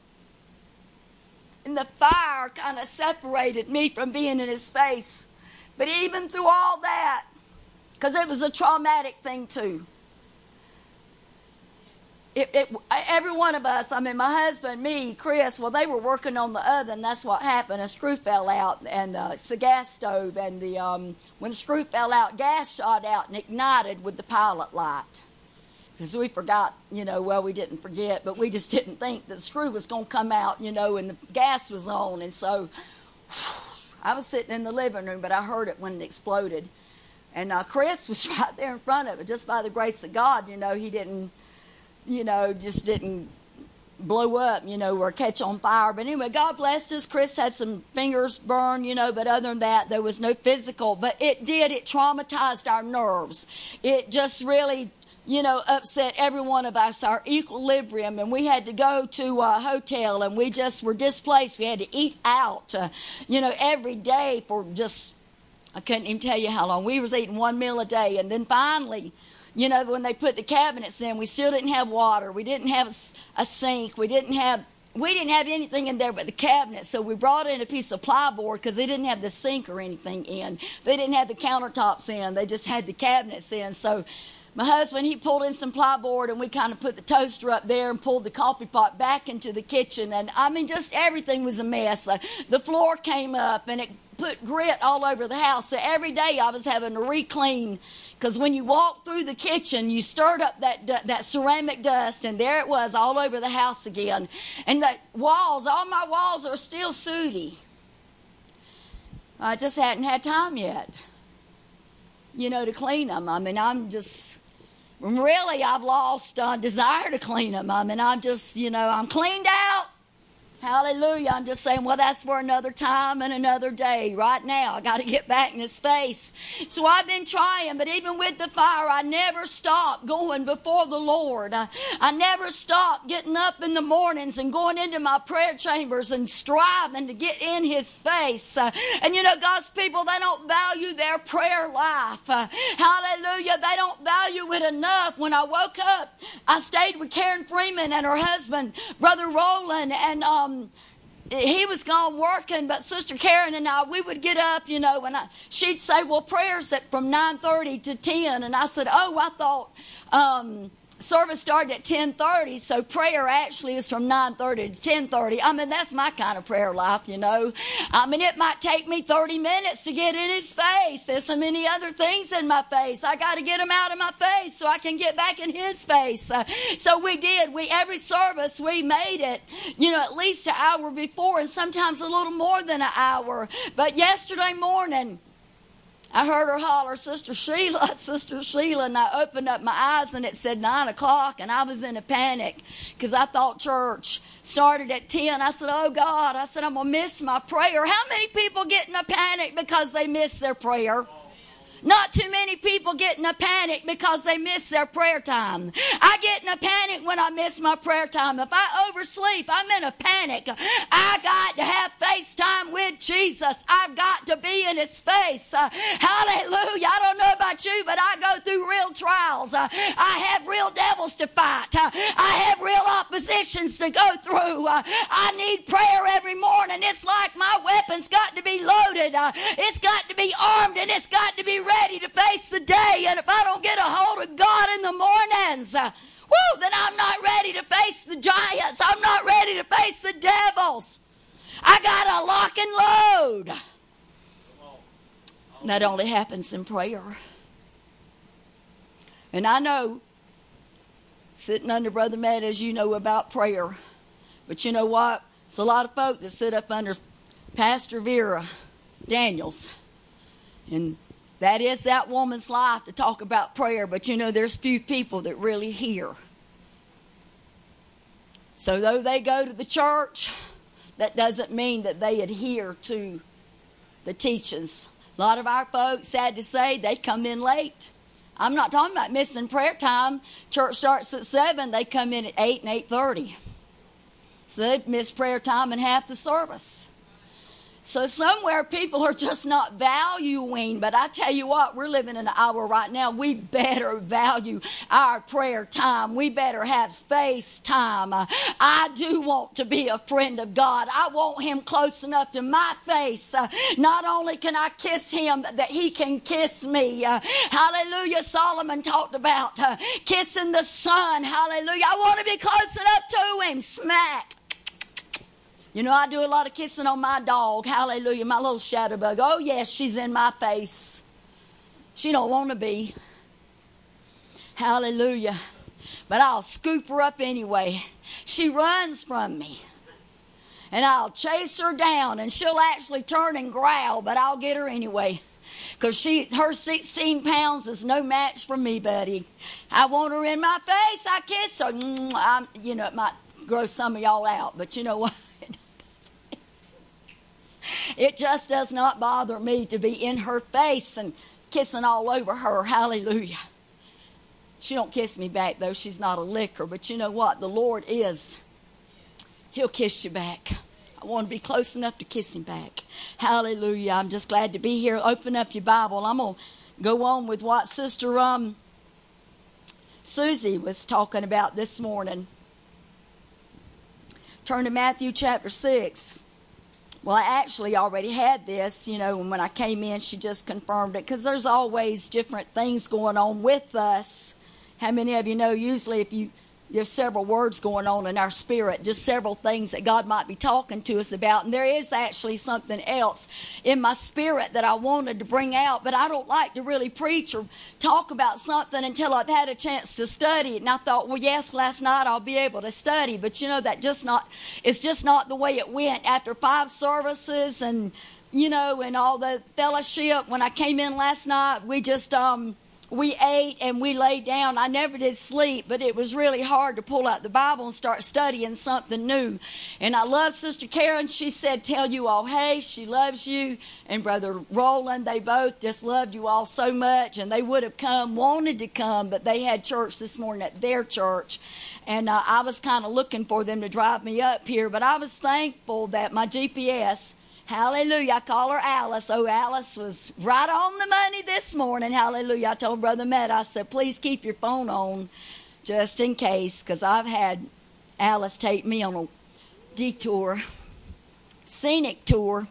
And the fire kind of separated me from being in his face. But even through all that, because it was a traumatic thing too, it, it, every one of us, I mean, my husband, me, Chris, well, they were working on the oven. That's what happened. A screw fell out, and uh, it's a gas stove. And the um, when the screw fell out, gas shot out and ignited with the pilot light. because we forgot, you know, well, we didn't forget, but we just didn't think that the screw was going to come out, you know, and the gas was on. And so I was sitting in the living room, but I heard it when it exploded. And uh, Chris was right there in front of it, just by the grace of God, you know, he didn't, you know, just didn't blow up, you know, or catch on fire. But anyway, God blessed us. Chris had some fingers burned, you know, but other than that, there was no physical. But it did, it traumatized our nerves. It just really you know, upset every one of us, our equilibrium, and we had to go to a hotel and we just were displaced. We had to eat out, uh, you know, every day for just, I couldn't even tell you how long. We was eating one meal a day. And then finally, you know, when they put the cabinets in, we still didn't have water. We didn't have a, sink. We didn't have we didn't have anything in there but the cabinet, so we brought in a piece of plyboard because they didn't have the sink or anything in. They didn't have the countertops in. They just had the cabinets in. So my husband, he pulled in some plyboard and we kind of put the toaster up there and pulled the coffee pot back into the kitchen. And I mean, just everything was a mess. Uh, the floor came up and it put grit all over the house. So every day I was having to re-clean because when you walked through the kitchen, you stirred up that that ceramic dust, and there it was all over the house again. And the walls, all my walls are still sooty. I just hadn't had time yet, you know, to clean them. I mean, I'm just really, I've lost uh, desire to clean them. I mean, I'm just, you know, I'm cleaned out. Hallelujah. I'm just saying, well, that's for another time and another day. Right now, I got to get back in His face. So I've been trying, but even with the fire, I never stop going before the Lord. I, I never stop getting up in the mornings and going into my prayer chambers and striving to get in His face. Uh, and you know, God's people, they don't value their prayer life. Uh, hallelujah. They don't value it enough. When I woke up, I stayed with Karen Freeman and her husband, Brother Roland, and um, um, he was gone working, but Sister Karen and I, we would get up, you know, and I, she'd say, "Well, prayers at from 9:30 to 10," and I said, "Oh, I thought." Um, service started at 10.30 so prayer actually is from 9.30 to 10.30 i mean that's my kind of prayer life you know. I mean it might take me 30 minutes to get in his face. There's so many other things in my face. I got to get them out of my face so i can get back in his face. Uh, so we did. We every service we made it you know at least an hour before and sometimes a little more than an hour. But yesterday morning I heard her holler, Sister Sheila, Sister Sheila, and I opened up my eyes and it said nine o'clock, and I was in a panic because I thought church started at 10. I said, Oh God, I said, I'm going to miss my prayer. How many people get in a panic because they miss their prayer? Not too many people get in a panic because they miss their prayer time. I get in a panic when I miss my prayer time. If I oversleep, I'm in a panic. I got to have face time with Jesus. I've got to be in his face. Uh, hallelujah. I don't know about you, but I go through real trials. Uh, I have real devils to fight. Uh, I have real oppositions to go through. Uh, I need prayer every morning. It's like my weapon's got to be loaded. Uh, it's got to be armed and it's got to be ready ready to face the day. And if I don't get a hold of God in the mornings, uh, whoo, then I'm not ready to face the giants. I'm not ready to face the devils. I got a lock and load. And that only happens in prayer. And I know, sitting under Brother Matt, as you know about prayer. But you know what? It's a lot of folk that sit up under Pastor Vera Daniels. And that is that woman's life to talk about prayer, but you know, there's few people that really hear. So, though they go to the church, that doesn't mean that they adhere to the teachings. A lot of our folks, sad to say, they come in late. I'm not talking about missing prayer time. Church starts at seven. They come in at eight and eight thirty. So they've missed prayer time and half the service. So somewhere people are just not valuing, but I tell you what, we're living in an hour right now. We better value our prayer time. We better have face time. I do want to be a friend of God. I want Him close enough to my face. Not only can I kiss Him, but that He can kiss me. Hallelujah. Solomon talked about uh, kissing the son. Hallelujah. I want to be close enough to Him. Smack. You know, I do a lot of kissing on my dog. Hallelujah. My little shadow bug. Oh, yes, she's in my face. She don't want to be. Hallelujah. but I'll scoop her up anyway. She runs from me. And I'll chase her down, and she'll actually turn and growl, but I'll get her anyway. Because she, her 16 pounds is no match for me, buddy. I want her in my face. I kiss her. I'm, you know, it might gross some of y'all out, but you know what? It just does not bother me to be in her face and kissing all over her. Hallelujah. She don't kiss me back though. She's not a licker, but you know what? The Lord is. He'll kiss you back. I want to be close enough to kiss him back. Hallelujah. I'm just glad to be here. Open up your Bible. I'm going to go on with what Sister um, Susie was talking about this morning. Turn to Matthew chapter 6. Well, I actually already had this, you know, and when I came in, she just confirmed it because there's always different things going on with us. How many of you know usually if you there's several words going on in our spirit, just several things that God might be talking to us about. And there is actually something else in my spirit that I wanted to bring out, but I don't like to really preach or talk about something until I've had a chance to study it. And I thought, well, yes, last night I'll be able to study, but you know, that just not, it's just not the way it went after five services and, you know, and all the fellowship. When I came in last night, we just, um, we ate and we laid down. I never did sleep, but it was really hard to pull out the Bible and start studying something new. And I love Sister Karen. She said, Tell you all, hey, she loves you. And Brother Roland, they both just loved you all so much. And they would have come, wanted to come, but they had church this morning at their church. And uh, I was kind of looking for them to drive me up here. But I was thankful that my GPS Hallelujah. I call her Alice. Oh, Alice was right on the money this morning. Hallelujah. I told Brother Matt, I said, please keep your phone on just in case, because I've had Alice take me on a detour, scenic tour.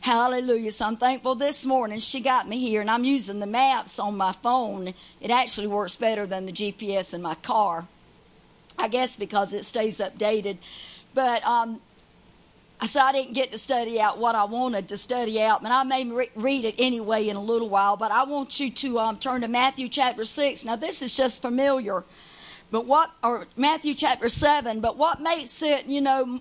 Hallelujah. So I'm thankful this morning she got me here, and I'm using the maps on my phone. It actually works better than the GPS in my car. I guess because it stays updated. But um, so I didn't get to study out what I wanted to study out, but I may re- read it anyway in a little while. But I want you to um, turn to Matthew chapter six. Now this is just familiar, but what or Matthew chapter seven. But what makes it, you know,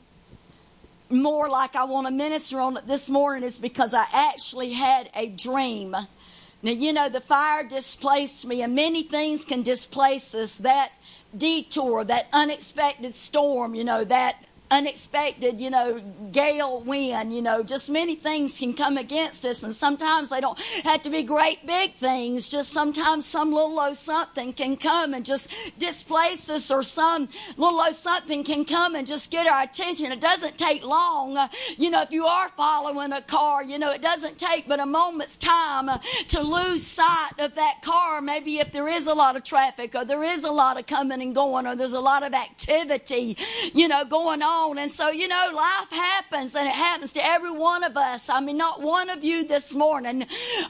more like I want to minister on it this morning is because I actually had a dream. Now you know the fire displaced me, and many things can displace us. That detour, that unexpected storm, you know that unexpected, you know, gale wind, you know, just many things can come against us. And sometimes they don't have to be great big things. Just sometimes some little old something can come and just displace us or some little old something can come and just get our attention. It doesn't take long. Uh, you know, if you are following a car, you know, it doesn't take but a moment's time uh, to lose sight of that car. Maybe if there is a lot of traffic or there is a lot of coming and going or there's a lot of activity, you know, going on on. And so, you know, life happens and it happens to every one of us. I mean, not one of you this morning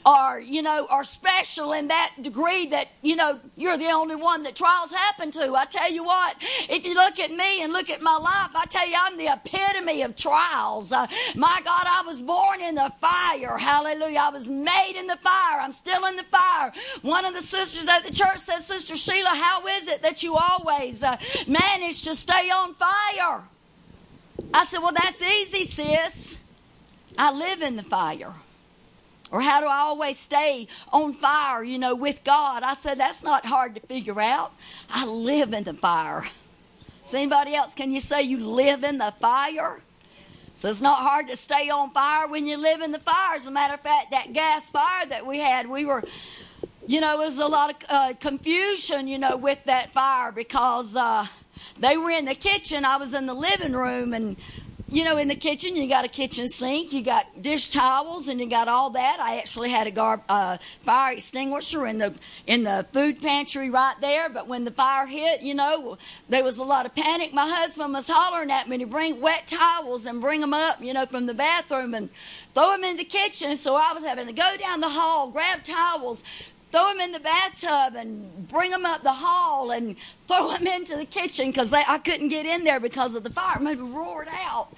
are, you know, are special in that degree that, you know, you're the only one that trials happen to. I tell you what, if you look at me and look at my life, I tell you, I'm the epitome of trials. Uh, my God, I was born in the fire. Hallelujah. I was made in the fire. I'm still in the fire. One of the sisters at the church says, Sister Sheila, how is it that you always uh, manage to stay on fire? I said, Well, that's easy, sis. I live in the fire. Or how do I always stay on fire, you know, with God? I said, That's not hard to figure out. I live in the fire. So, anybody else, can you say you live in the fire? So, it's not hard to stay on fire when you live in the fire. As a matter of fact, that gas fire that we had, we were you know, it was a lot of uh, confusion, you know, with that fire because uh, they were in the kitchen. I was in the living room, and you know, in the kitchen, you got a kitchen sink, you got dish towels, and you got all that. I actually had a gar- uh, fire extinguisher in the in the food pantry right there. But when the fire hit, you know, there was a lot of panic. My husband was hollering at me to bring wet towels and bring them up, you know, from the bathroom and throw them in the kitchen. So I was having to go down the hall, grab towels, throw them in the bathtub and bring them up the hall and throw them into the kitchen because I couldn't get in there because of the firemen roared out.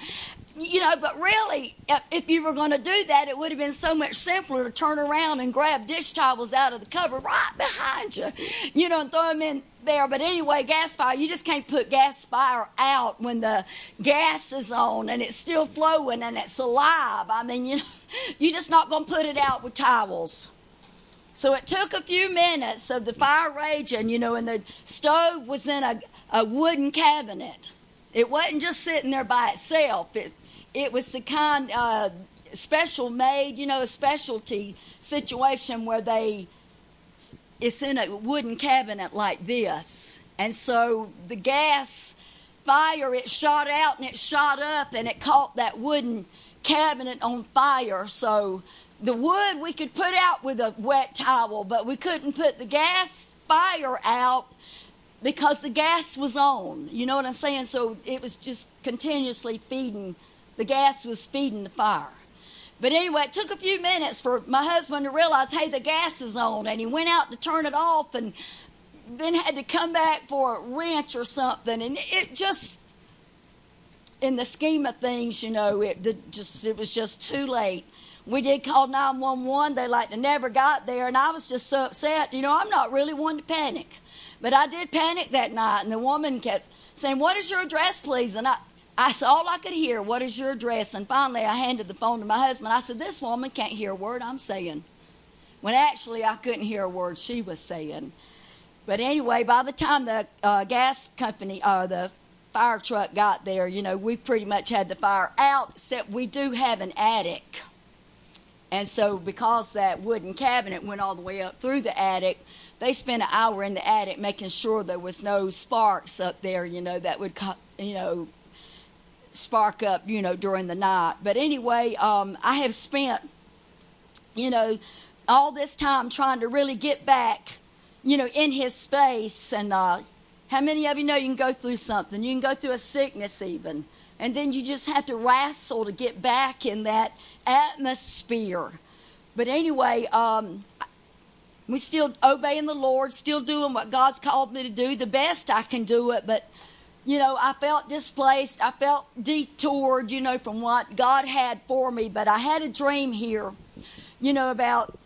You know, but really, if you were going to do that, it would have been so much simpler to turn around and grab dish towels out of the cupboard right behind you, you know, and throw them in there. But anyway, gas fire, you just can't put gas fire out when the gas is on and it's still flowing and it's alive. I mean, you, you're just not going to put it out with towels. So it took a few minutes of the fire raging, you know, and the stove was in a, a wooden cabinet. It wasn't just sitting there by itself. It, it was the kind uh, special made, you know, a specialty situation where they it's in a wooden cabinet like this. And so the gas fire, it shot out and it shot up and it caught that wooden cabinet on fire. So the wood we could put out with a wet towel, but we couldn't put the gas fire out because the gas was on. You know what I'm saying? So it was just continuously feeding, the gas was feeding the fire. But anyway, it took a few minutes for my husband to realize, hey, the gas is on. And he went out to turn it off and then had to come back for a wrench or something. And it just, in the scheme of things, you know, it just it was just too late. We did call 911. They like they never got there. And I was just so upset. You know, I'm not really one to panic. But I did panic that night. And the woman kept saying, what is your address, please? And I, I said, all I could hear, what is your address? And finally, I handed the phone to my husband. I said, this woman can't hear a word I'm saying. When actually, I couldn't hear a word she was saying. But anyway, by the time the uh, gas company, uh, the fire truck got there, you know, we pretty much had the fire out, except we do have an attic. And so, because that wooden cabinet went all the way up through the attic, they spent an hour in the attic making sure there was no sparks up there, you know, that would, you know, spark up, you know, during the night. But anyway, um, I have spent, you know, all this time trying to really get back, you know, in his space. And uh, how many of you know you can go through something? You can go through a sickness even. And then you just have to wrestle to get back in that atmosphere. But anyway, um, we still obeying the Lord, still doing what God's called me to do, the best I can do it. But you know, I felt displaced. I felt detoured, you know, from what God had for me. But I had a dream here, you know, about,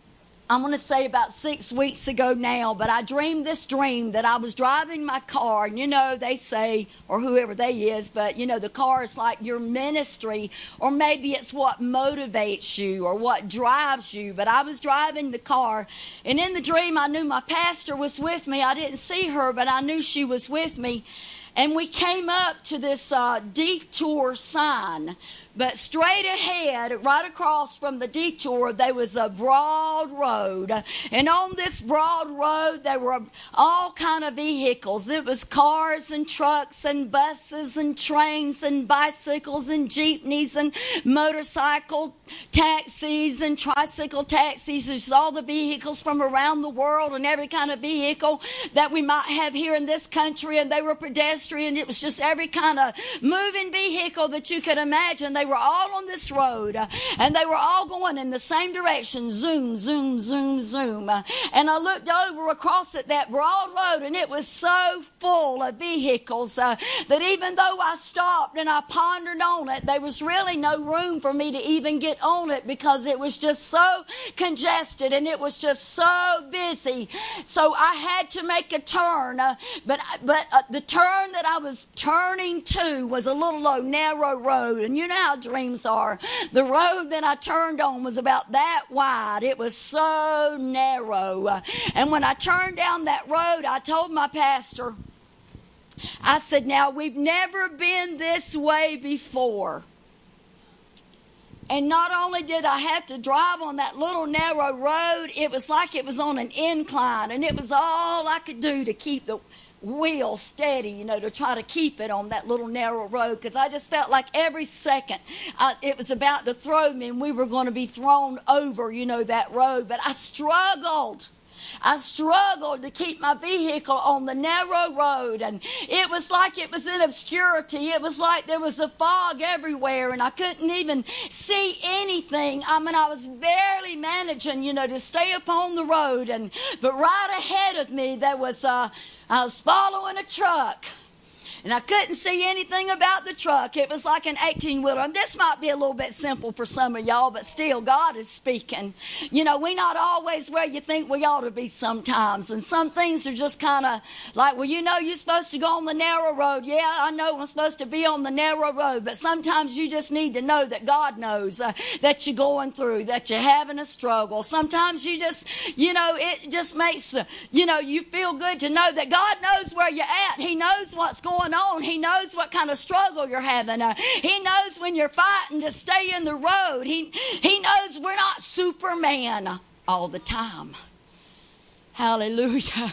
I'm to say about six weeks ago now, but I dreamed this dream that I was driving my car. And, you know, they say, or whoever they is, but, you know, the car is like your ministry, or maybe it's what motivates you or what drives you. But I was driving the car, and in the dream, I knew my pastor was with me. I didn't see her, but I knew she was with me. And we came up to this uh, detour sign but straight ahead, right across from the detour, there was a broad road. And on this broad road, there were all kind of vehicles. It was cars and trucks and buses and trains and bicycles and jeepneys and motorcycle taxis and tricycle taxis. There's all the vehicles from around the world and every kind of vehicle that we might have here in this country. And they were pedestrian. It was just every kind of moving vehicle that you could imagine. They they were all on this road uh, and they were all going in the same direction zoom, zoom, zoom, zoom. Uh, and I looked over across at that broad road and it was so full of vehicles uh, that even though I stopped and I pondered on it, there was really no room for me to even get on it because it was just so congested and it was just so busy. So I had to make a turn, uh, but but uh, the turn that I was turning to was a little low, narrow road, and you know dreams are. The road that I turned on was about that wide. It was so narrow. And when I turned down that road, I told my pastor, I said, Now we've never been this way before. And not only did I have to drive on that little narrow road, it was like it was on an incline, and it was all I could do to keep the wheel steady, you know, to try to keep it on that little narrow road because I just felt like every second uh, it was about to throw me and we were going to be thrown over, you know, that road. But I struggled. I struggled to keep my vehicle on the narrow road, and it was like it was in obscurity. It was like there was a fog everywhere, and I couldn't even see anything. I mean, I was barely managing, you know, to stay upon the road, and but right ahead of me there was a I was following a truck. And I couldn't see anything about the truck. It was like an 18 wheeler. And this might be a little bit simple for some of y'all, but still, God is speaking. You know, we're not always where you think we ought to be sometimes. And some things are just kind of like, well, you know, you're supposed to go on the narrow road. Yeah, I know I'm supposed to be on the narrow road, but sometimes you just need to know that God knows uh, that you're going through, that you're having a struggle. Sometimes you just, you know, it just makes, uh, you know, you feel good to know that God knows where you're at. He knows what's going on. He knows what kind of struggle you're having. Uh, he knows when you're fighting to stay in the road. He, he knows we're not Superman all the time. Hallelujah.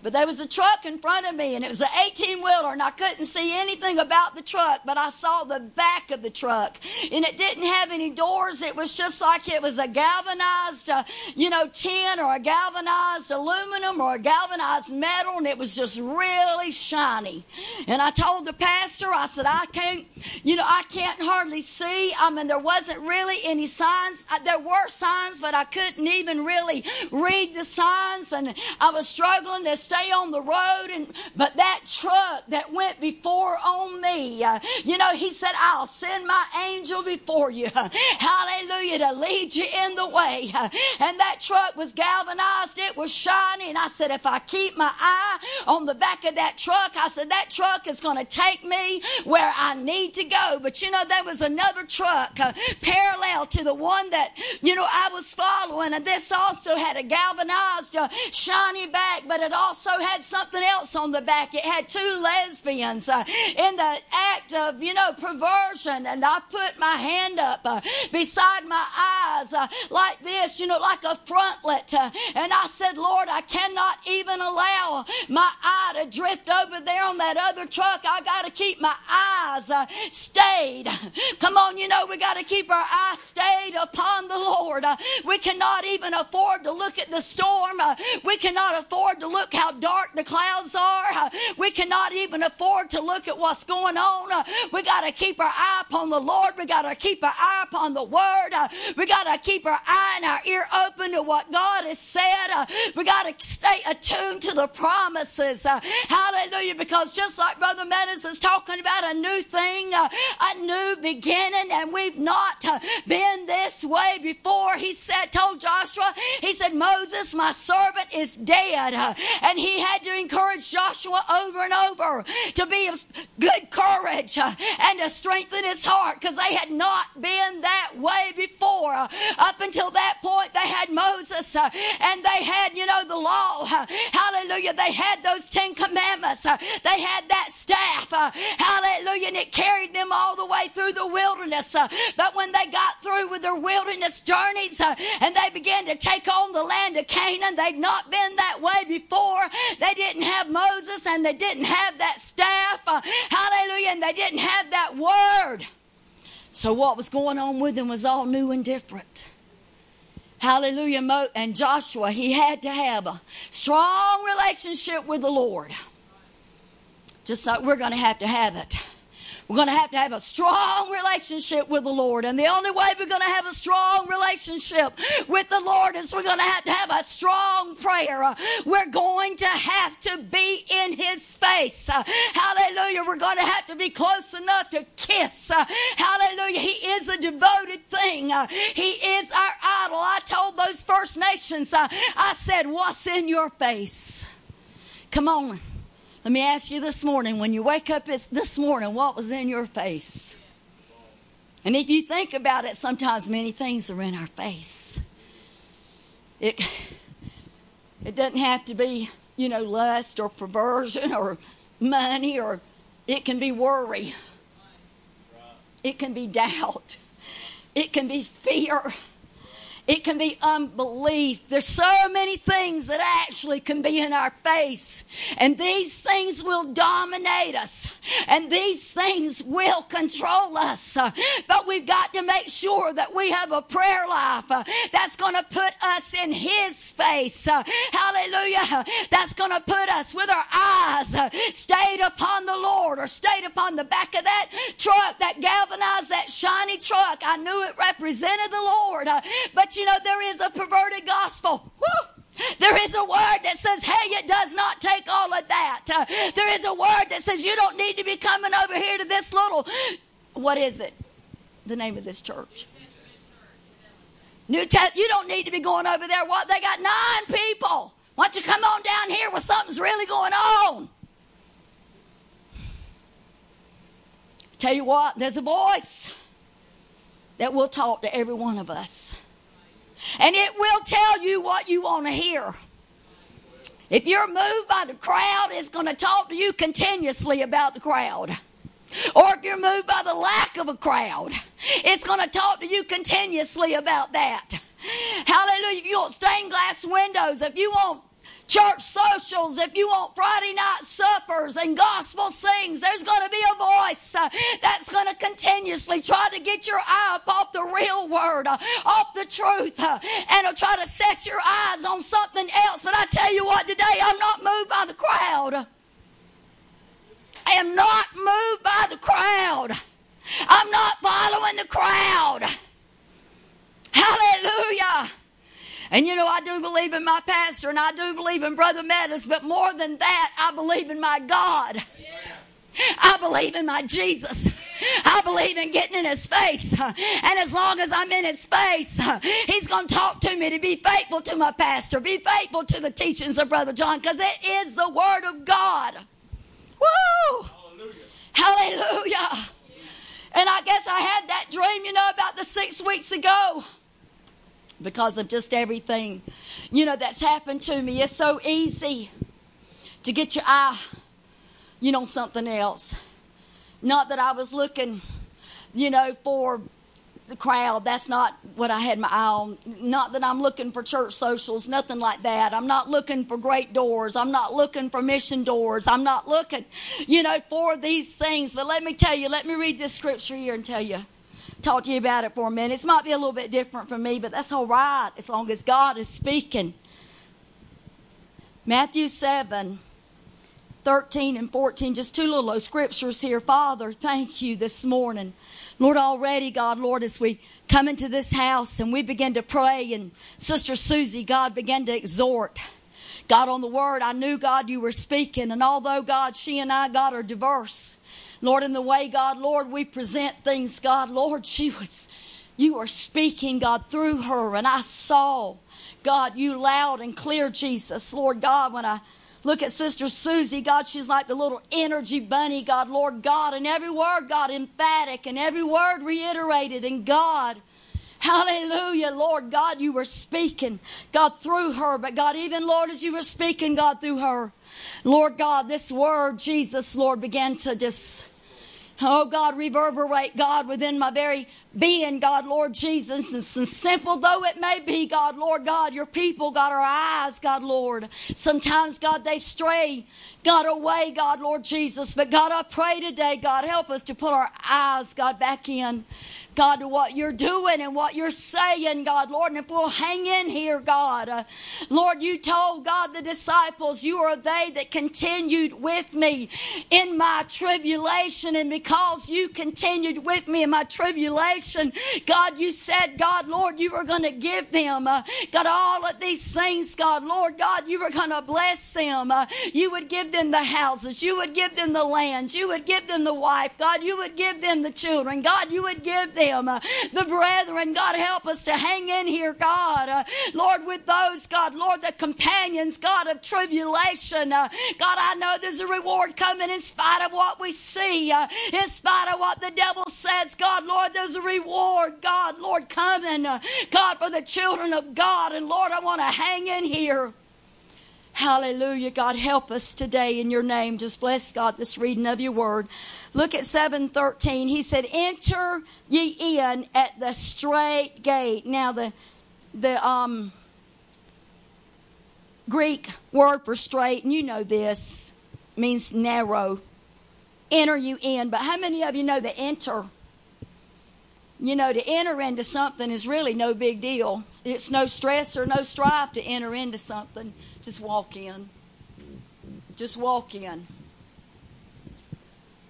But there was a truck in front of me, and it was an 18 wheeler, and I couldn't see anything about the truck, but I saw the back of the truck. And it didn't have any doors. It was just like it was a galvanized, uh, you know, tin or a galvanized aluminum or a galvanized metal, and it was just really shiny. And I told the pastor, I said, I can't, you know, I can't hardly see. I mean, there wasn't really any signs. Uh, there were signs, but I couldn't even really read the signs, and I was struggling to stay on the road. And but that truck that went before on me, uh, you know, he said, "I'll send my angel before you." Hallelujah to lead you in the way. And that truck was galvanized. It was shiny. And I said, if I keep my eye on the back of that truck, I said that truck is going to take me where I need to go. But you know, there was another truck uh, parallel to the one that you know I was following, and this also had a galvanized, uh, shiny back, but it also also had something else on the back. It had two lesbians uh, in the act of, you know, perversion. And I put my hand up uh, beside my eyes uh, like this, you know, like a frontlet. Uh, and I said, Lord, I cannot even allow my eye to drift over there on that other truck. I got to keep my eyes uh, stayed. Come on, you know, we got to keep our eyes stayed upon the Lord. Uh, we cannot even afford to look at the storm. we cannot afford to look how how dark the clouds are. We cannot even afford to look at what's going on. We got to keep our eye upon the Lord. We got to keep our eye upon the Word. We got to keep our eye and our ear open to what God has said. We got to stay attuned to the promises. Hallelujah. Because just like Brother Meadows is talking about a new thing, a new beginning, and we've not been this way before. He said, told Joshua, he said, Moses, my servant, is dead. And and he had to encourage Joshua over and over to be of good courage uh, and to strengthen his heart because they had not been that way before. Uh, up until that point, they had Moses uh, and they had, you know, the law. Hallelujah. They had those Ten Commandments. They had that staff. Hallelujah. And it carried them all the way through the wilderness. But when they got through with their wilderness journeys and they began to take on the land of Canaan, they'd not been that way before. They didn't have Moses and they didn't have that staff. Uh, hallelujah. And they didn't have that word. So what was going on with them was all new and different. Hallelujah. And Joshua, he had to have a strong relationship with the Lord. Just like we're going to have to have it. We're going to have to have a strong relationship with the Lord. And the only way we're going to have a strong relationship with the Lord is we're going to have to have a strong prayer. We're going to have to be in His face. Hallelujah. We're going to have to be close enough to kiss. Hallelujah. He is a devoted thing. He is our idol. I told those First Nations, I said, What's in your face? Come on. Let me ask you this morning when you wake up it's this morning, what was in your face? And if you think about it, sometimes many things are in our face. It, it doesn't have to be, you know, lust or perversion or money, or it can be worry. It can be doubt. It can be fear. It can be unbelief. There's so many things that actually can be in our face. And these things will dominate us. And these things will control us. But we've got to make sure that we have a prayer life uh, that's going to put us in His face. Uh, hallelujah. That's going to put us with our eyes uh, stayed upon the Lord or stayed upon the back of that truck, that galvanized, that shiny truck. I knew it represented the Lord. But you know, there is a perverted gospel. Woo! There is a word that says, hey, it does not take all of that. Uh, there is a word that says, you don't need to be coming over here to this little, what is it? The name of this church. New Test, you don't need to be going over there. What? They got nine people. Why don't you come on down here where something's really going on? Tell you what, there's a voice that will talk to every one of us. And it will tell you what you want to hear. If you're moved by the crowd, it's going to talk to you continuously about the crowd. Or if you're moved by the lack of a crowd, it's going to talk to you continuously about that. Hallelujah. If you want stained glass windows, if you want church socials, if you want Friday night suppers and gospel sings, there's going to be a voice uh, that's going to continuously try to get your eye up off the real word, uh, off the truth, uh, and it'll try to set your eyes on something else. But I tell you what, today I'm not moved by the crowd. I am not moved by the crowd. I'm not following the crowd. Hallelujah. And you know, I do believe in my pastor and I do believe in Brother Meadows, but more than that, I believe in my God. I believe in my Jesus. I believe in getting in his face. And as long as I'm in his face, he's going to talk to me to be faithful to my pastor, be faithful to the teachings of Brother John, because it is the Word of God. Woo! Hallelujah. Hallelujah. And I guess I had that dream, you know, about the six weeks ago because of just everything, you know, that's happened to me. It's so easy to get your eye, you know, something else. Not that I was looking, you know, for the crowd. That's not what I had my eye on. Not that I'm looking for church socials, nothing like that. I'm not looking for great doors. I'm not looking for mission doors. I'm not looking, you know, for these things. But let me tell you, let me read this scripture here and tell you talk to you about it for a minute. It might be a little bit different for me, but that's all right as long as God is speaking. Matthew 7 13 and 14, just two little scriptures here. Father, thank you this morning. Lord, already, God, Lord, as we come into this house and we begin to pray, and Sister Susie, God, began to exhort. God, on the word, I knew, God, you were speaking. And although, God, she and I, God, are diverse, Lord, in the way, God, Lord, we present things, God, Lord, she was, you were speaking, God, through her, and I saw, God, you loud and clear, Jesus. Lord God, when I look at Sister Susie, God, she's like the little energy bunny, God, Lord God, and every word, God, emphatic, and every word reiterated, and God, Hallelujah, Lord God, you were speaking, God, through her. But God, even Lord, as you were speaking, God, through her, Lord God, this word, Jesus, Lord, began to just, oh God, reverberate, God, within my very being, God, Lord Jesus. And simple though it may be, God, Lord God, your people, God, our eyes, God, Lord. Sometimes, God, they stray, God, away, God, Lord Jesus. But God, I pray today, God, help us to put our eyes, God, back in. God, to what you're doing and what you're saying, God, Lord. And if we'll hang in here, God, uh, Lord, you told God the disciples, you are they that continued with me in my tribulation. And because you continued with me in my tribulation, God, you said, God, Lord, you were going to give them, uh, God, all of these things, God, Lord, God, you were going to bless them. Uh, you would give them the houses. You would give them the lands. You would give them the wife. God, you would give them the children. God, you would give them them, uh, the brethren. God, help us to hang in here, God. Uh, Lord, with those, God, Lord, the companions, God, of tribulation. Uh, God, I know there's a reward coming in spite of what we see, in spite of what the devil says. God, Lord, there's a reward, God, Lord, coming, God, for the children of God. And Lord, I want to hang in here. Hallelujah. God, help us today in your name. Just bless God this reading of your word. Look at 713. He said, Enter ye in at the straight gate. Now, the, the, um, Greek word for straight, and you know this, means narrow. Enter you in. But how many of you know that enter? You know, to enter into something is really no big deal. It's no stress or no strife to enter into something. Just walk in. Just walk in.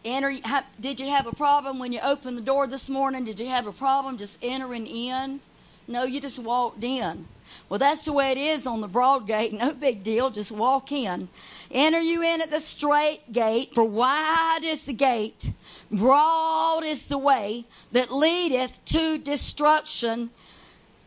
Enter. Did you have a problem when you opened the door this morning? Did you have a problem just entering in? No, you just walked in. Well, that's the way it is on the broad gate. No big deal. Just walk in. Enter you in at the straight gate, for wide is the gate, broad is the way that leadeth to destruction,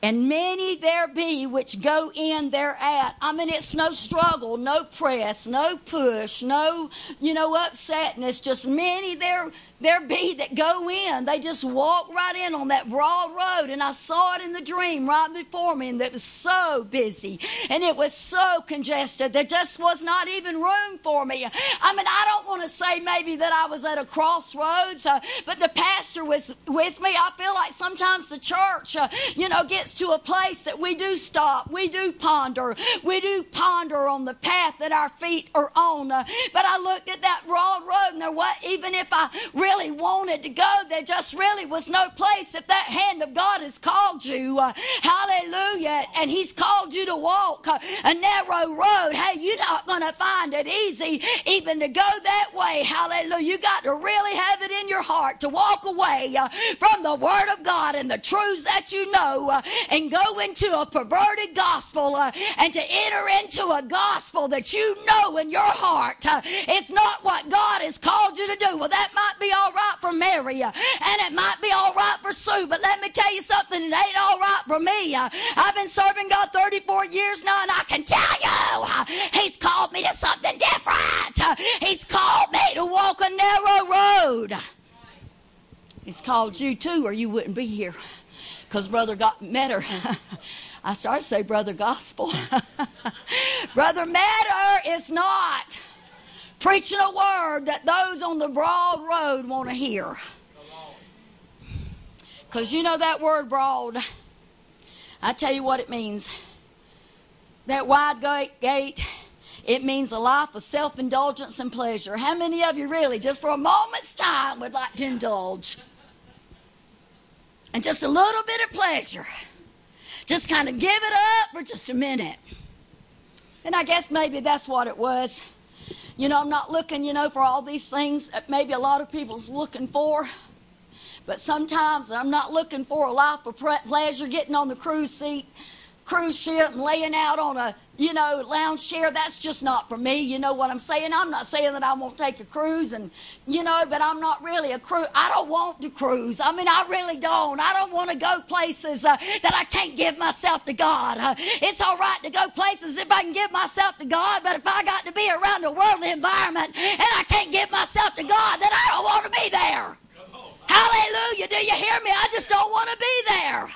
and many there be which go in thereat. I mean, it's no struggle, no press, no push, no, you know, upsetness. Just many there there be that go in. They just walk right in on that broad road. And I saw it in the dream right before me, and it was so busy and it was so congested. There just was not even room for me. I mean, I don't want to say maybe that I was at a crossroads, uh, but the pastor was with me. I feel like sometimes the church, uh, you know, gets to a place that we do stop, we do ponder, we do ponder on the path that our feet are on. Uh, but I looked at that broad road, and there was, even if I really wanted to go, there just really was no place. If that hand of God has called you, uh, hallelujah, and He's called you to walk uh, a narrow road, hey, you're not going to find it easy even to go that way. Hallelujah. You got to really have it in your heart to walk away from the Word of God and the truths that you know and go into a perverted gospel uh, and to enter into a gospel that you know in your heart uh, it's not what God has called you to do. Well, that might be all right for Mary, uh, and it might be all right for Sue, but let me tell you something, it ain't all right for me. Uh, I've been serving God 34 years now, and I can tell you, uh, He's called me to something different. He's called me to walk a narrow road. He's called you too, or you wouldn't be here. Because Brother got Metter. I started to say Brother Gospel. Brother Metter is not preaching a word that those on the broad road want to hear. Because you know that word broad, I tell you what it means. That wide gate, it means a life of self indulgence and pleasure. How many of you really, just for a moment's time, would like to indulge? And just a little bit of pleasure. Just kind of give it up for just a minute. And I guess maybe that's what it was. You know, I'm not looking, you know, for all these things that maybe a lot of people's looking for. But sometimes I'm not looking for a life of pleasure, getting on the cruise seat, cruise ship, and laying out on a you know, lounge chair, that's just not for me. You know what I'm saying? I'm not saying that I won't take a cruise and, you know, but I'm not really a cruise. I don't want to cruise. I mean, I really don't. I don't want to go places uh, that I can't give myself to God. Uh, it's all right to go places if I can give myself to God, but if I got to be around a worldly environment and I can't give myself to God, then I don't want to be there. Hallelujah. Do you hear me? I just don't want to be there.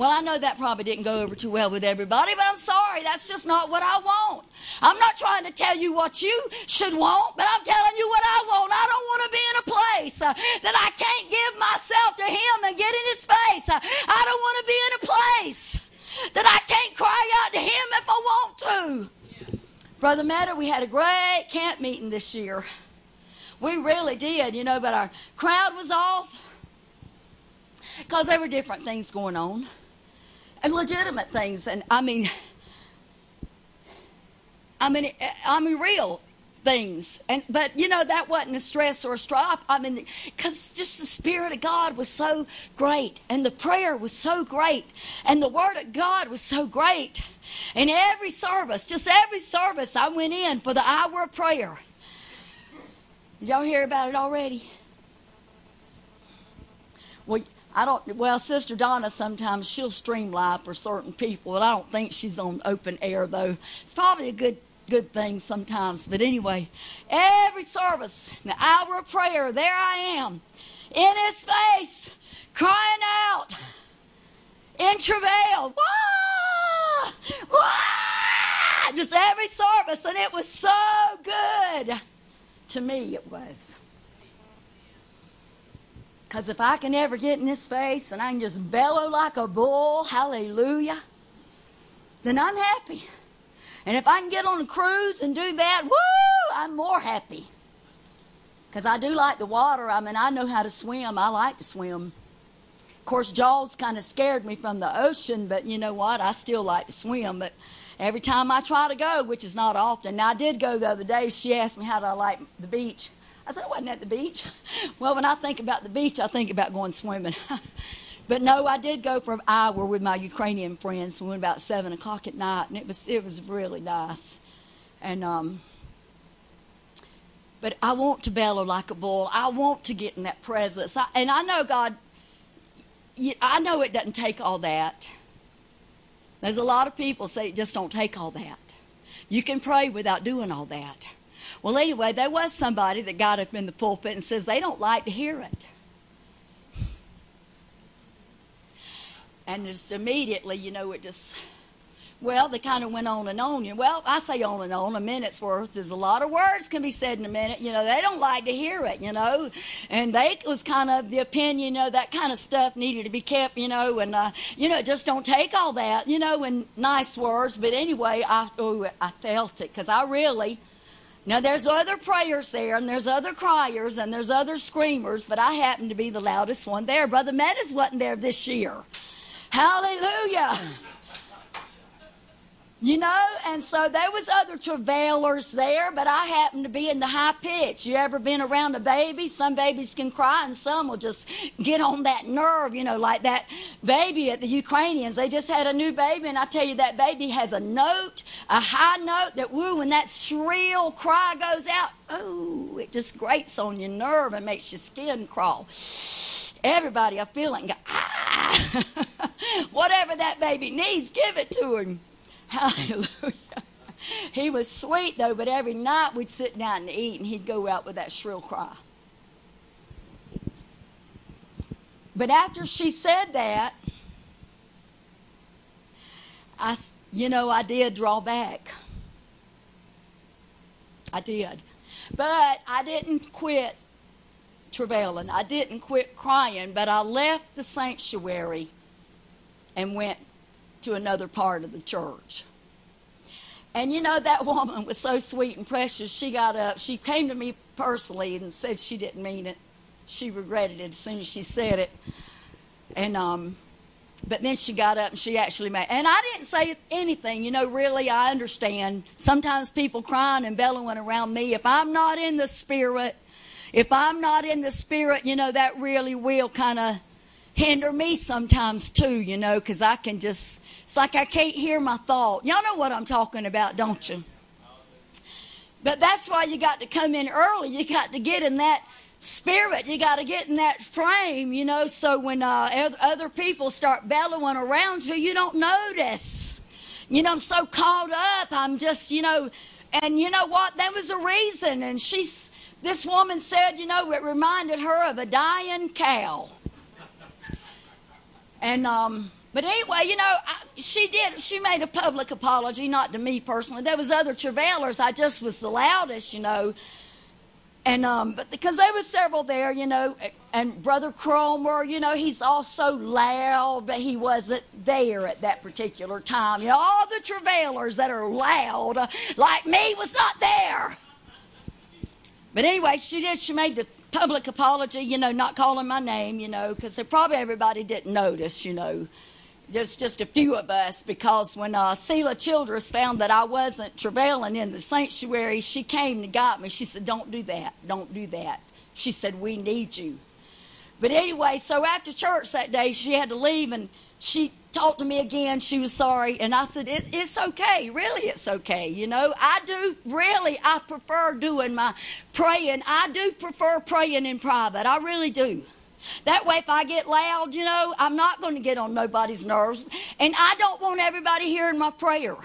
Well, I know that probably didn't go over too well with everybody, but I'm sorry. That's just not what I want. I'm not trying to tell you what you should want, but I'm telling you what I want. I don't want to be in a place uh, that I can't give myself to Him and get in His face. Uh, I don't want to be in a place that I can't cry out to Him if I want to. Brother Matter, we had a great camp meeting this year. We really did, you know, but our crowd was off because there were different things going on and legitimate things. And I mean, I mean, I mean, real things. And but you know that wasn't a stress or a strife. I mean, because just the spirit of God was so great, and the prayer was so great, and the word of God was so great. And every service, just every service, I went in for the hour of prayer. Did y'all hear about it already? Well, I don't. Well, Sister Donna sometimes she'll stream live for certain people, but I don't think she's on open air though. It's probably a good good thing sometimes. But anyway, every service, the hour of prayer, there I am, in His face, crying out in travail. Wah! Wah! Just every service, and it was so good. To me, it was. Because if I can ever get in his face and I can just bellow like a bull, hallelujah, then I'm happy. And if I can get on a cruise and do that, woo, I'm more happy. Because I do like the water. I mean, I know how to swim. I like to swim. Of course, Jaws kind of scared me from the ocean, but you know what? I still like to swim. But every time I try to go, which is not often, now I did go the other day, she asked me how do I like the beach. I said, I wasn't at the beach. Well, when I think about the beach, I think about going swimming. But no, I did go for an hour with my Ukrainian friends. We went about seven o'clock at night, and it was it was really nice. And um, but I want to bellow like a bull. I want to get in that presence. I, and I know God. I know it doesn't take all that. There's a lot of people say it just don't take all that. You can pray without doing all that. Well, anyway, there was somebody that got up in the pulpit and says they don't like to hear it. And just immediately, you know, it just well, they kind of went on and on. Well, I say on and on. A minute's worth. There's a lot of words can be said in a minute. You know, they don't like to hear it. You know, and they was kind of the opinion. You know, that kind of stuff needed to be kept. You know, and uh, you know, just don't take all that. You know, in nice words. But anyway, I oh, I felt it because I really. Now, there's other prayers there, and there's other criers, and there's other screamers, but I happen to be the loudest one there. Brother Meadows wasn't there this year. Hallelujah. You know, and so there was other travailers there, but I happened to be in the high pitch. You ever been around a baby? Some babies can cry and some will just get on that nerve, you know, like that baby at the Ukrainians. They just had a new baby, and I tell you, that baby has a note, a high note that, woo, when that shrill cry goes out, oh, it just grates on your nerve and makes your skin crawl. Everybody, I feel it and go, ah, whatever that baby needs, give it to him. Hallelujah. He was sweet though, but every night we'd sit down and eat, and he'd go out with that shrill cry. But after she said that, I, you know, I did draw back. I did. But I didn't quit travailing. I didn't quit crying, but I left the sanctuary and went to another part of the church. And you know, that woman was so sweet and precious. She got up, she came to me personally and said she didn't mean it. She regretted it as soon as she said it. And, um, but then she got up and she actually made, and I didn't say anything. You know, really, I understand. Sometimes people crying and bellowing around me. If I'm not in the spirit, if I'm not in the spirit, you know, that really will kind of hinder me sometimes too, you know, because I can just, it's like I can't hear my thought. Y'all know what I'm talking about, don't you? But that's why you got to come in early. You got to get in that spirit. You got to get in that frame, you know, so when uh, other people start bellowing around you, you don't notice. You know, I'm so caught up. I'm just, you know, and you know what? There was a reason. And she's, this woman said, you know, it reminded her of a dying cow. And um, but anyway, you know, I, she did. She made a public apology, not to me personally. There was other travailers. I just was the loudest, you know. And um, but because there was several there, you know, and Brother Cromer, you know, he's also loud, but he wasn't there at that particular time. You know, all the travailers that are loud, like me, was not there. But anyway, she did. She made the public apology, you know, not calling my name, you know, because probably everybody didn't notice, you know. Just, just a few of us, because when uh, Selah Childress found that I wasn't travailing in the sanctuary, she came and got me. She said, Don't do that. Don't do that. She said, We need you. But anyway, so after church that day, she had to leave, and she talked to me again. She was sorry. And I said, it, It's okay. Really, it's okay. You know, I do really, I prefer doing my praying. I do prefer praying in private. I really do. That way, if I get loud, you know, I'm not going to get on nobody's nerves. And I don't want everybody hearing my prayer.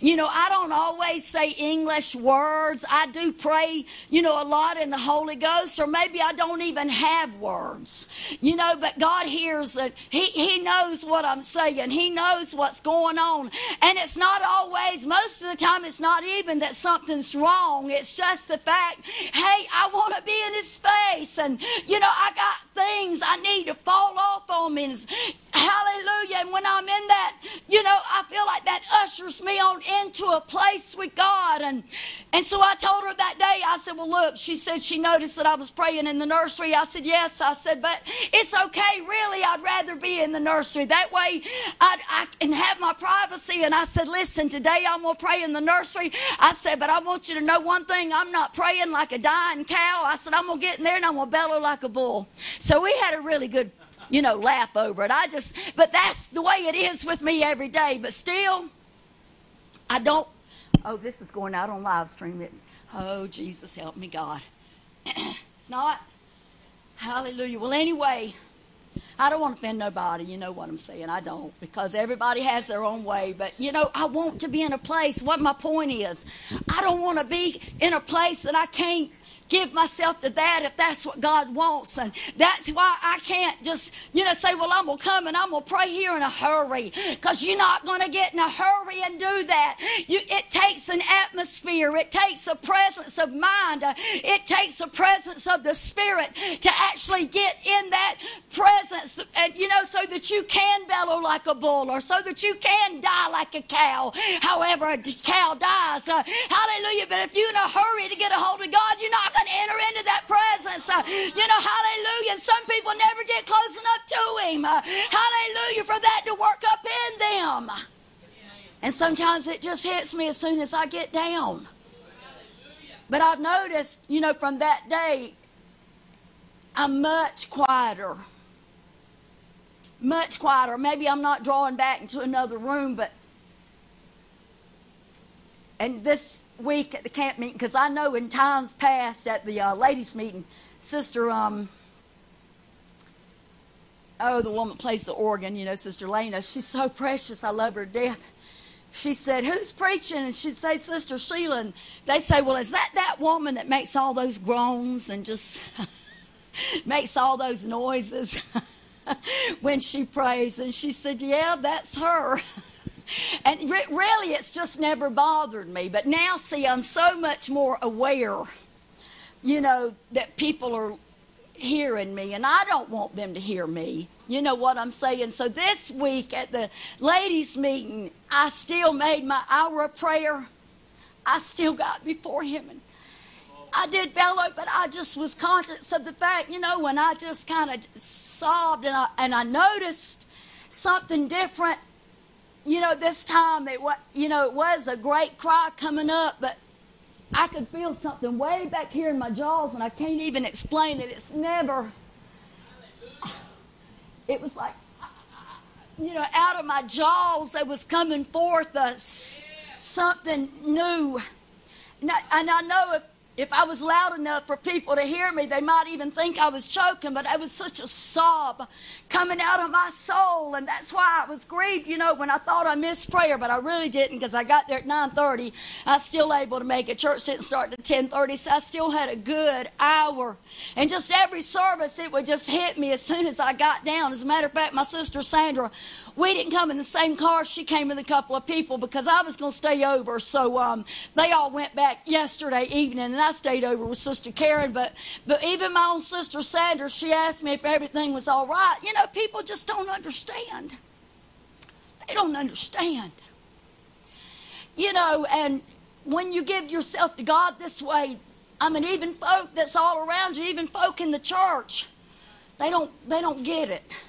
You know, I don't always say English words. I do pray, you know, a lot in the Holy Ghost, or maybe I don't even have words. You know, but God hears it. He, he knows what I'm saying. He knows what's going on. And it's not always, most of the time, it's not even that something's wrong. It's just the fact, hey, I want to be in His face. And, you know, I got things I need to fall off on me. Hallelujah. And when I'm in that, you know, I feel like that ushers me on into a place with God. And, and so I told her that day, I said, Well, look, she said she noticed that I was praying in the nursery. I said, Yes. I said, But it's okay. Really, I'd rather be in the nursery. That way I'd, I can have my privacy. And I said, Listen, today I'm going to pray in the nursery. I said, But I want you to know one thing I'm not praying like a dying cow. I said, I'm going to get in there and I'm going to bellow like a bull. So we had a really good you know, laugh over it. I just, but that's the way it is with me every day. But still, I don't. Oh, this is going out on live stream. It, oh, Jesus, help me, God. it's not. Hallelujah. Well, anyway, I don't want to offend nobody. You know what I'm saying. I don't because everybody has their own way. But, you know, I want to be in a place. What my point is, I don't want to be in a place that I can't give myself to that if that's what God wants. And that's why I can't just, you know, say, well, I'm going to come and I'm going to pray here in a hurry because you're not going to get in a hurry and do that. You, it takes an atmosphere. It takes a presence of mind. Uh, it takes a presence of the Spirit to actually get in that presence and, you know, so that you can bellow like a bull or so that you can die like a cow. However, a cow dies. Uh, hallelujah. But if you're in a hurry to get a hold of God, you're not and enter into that presence. Uh, you know, hallelujah. Some people never get close enough to Him. Uh, hallelujah, for that to work up in them. And sometimes it just hits me as soon as I get down. But I've noticed, you know, from that day, I'm much quieter. Much quieter. Maybe I'm not drawing back into another room, but. And this week at the camp meeting because I know in times past at the uh, ladies' meeting, Sister, um, oh, the woman plays the organ, you know, Sister Lena, she's so precious. I love her to death. She said, Who's preaching? And she'd say, Sister Sheila. And they say, Well, is that that woman that makes all those groans and just makes all those noises when she prays? And she said, Yeah, that's her. and re- really, it's just never bothered me. But now, see, I'm so much more aware, you know, that people are hearing me, and I don't want them to hear me. You know what I'm saying? So this week at the ladies' meeting, I still made my hour of prayer. I still got before Him and I did bellow, but I just was conscious of the fact, you know, when I just kind of sobbed and I, and I noticed something different you know, this time it was, you know, it was a great cry coming up, but I could feel something way back here in my jaws, and I can't even explain it. It's never. It was like, you know, out of my jaws, there was coming forth a, something new. And I, and I know if if I was loud enough for people to hear me, they might even think I was choking, but it was such a sob coming out of my soul. And that's why I was grieved, you know, when I thought I missed prayer, but I really didn't because I got there at 9.30. I still able to make it. Church didn't start at 10.30, so I still had a good hour. And just every service, it would just hit me as soon as I got down. As a matter of fact, my sister Sandra, we didn't come in the same car. She came with a couple of people because I was going to stay over. So um, they all went back yesterday evening, and stayed over with Sister Karen, but but even my own sister Sandra, she asked me if everything was all right. You know, people just don't understand. They don't understand. You know, and when you give yourself to God this way, I mean, even folk that's all around you, even folk in the church, they don't they don't get it.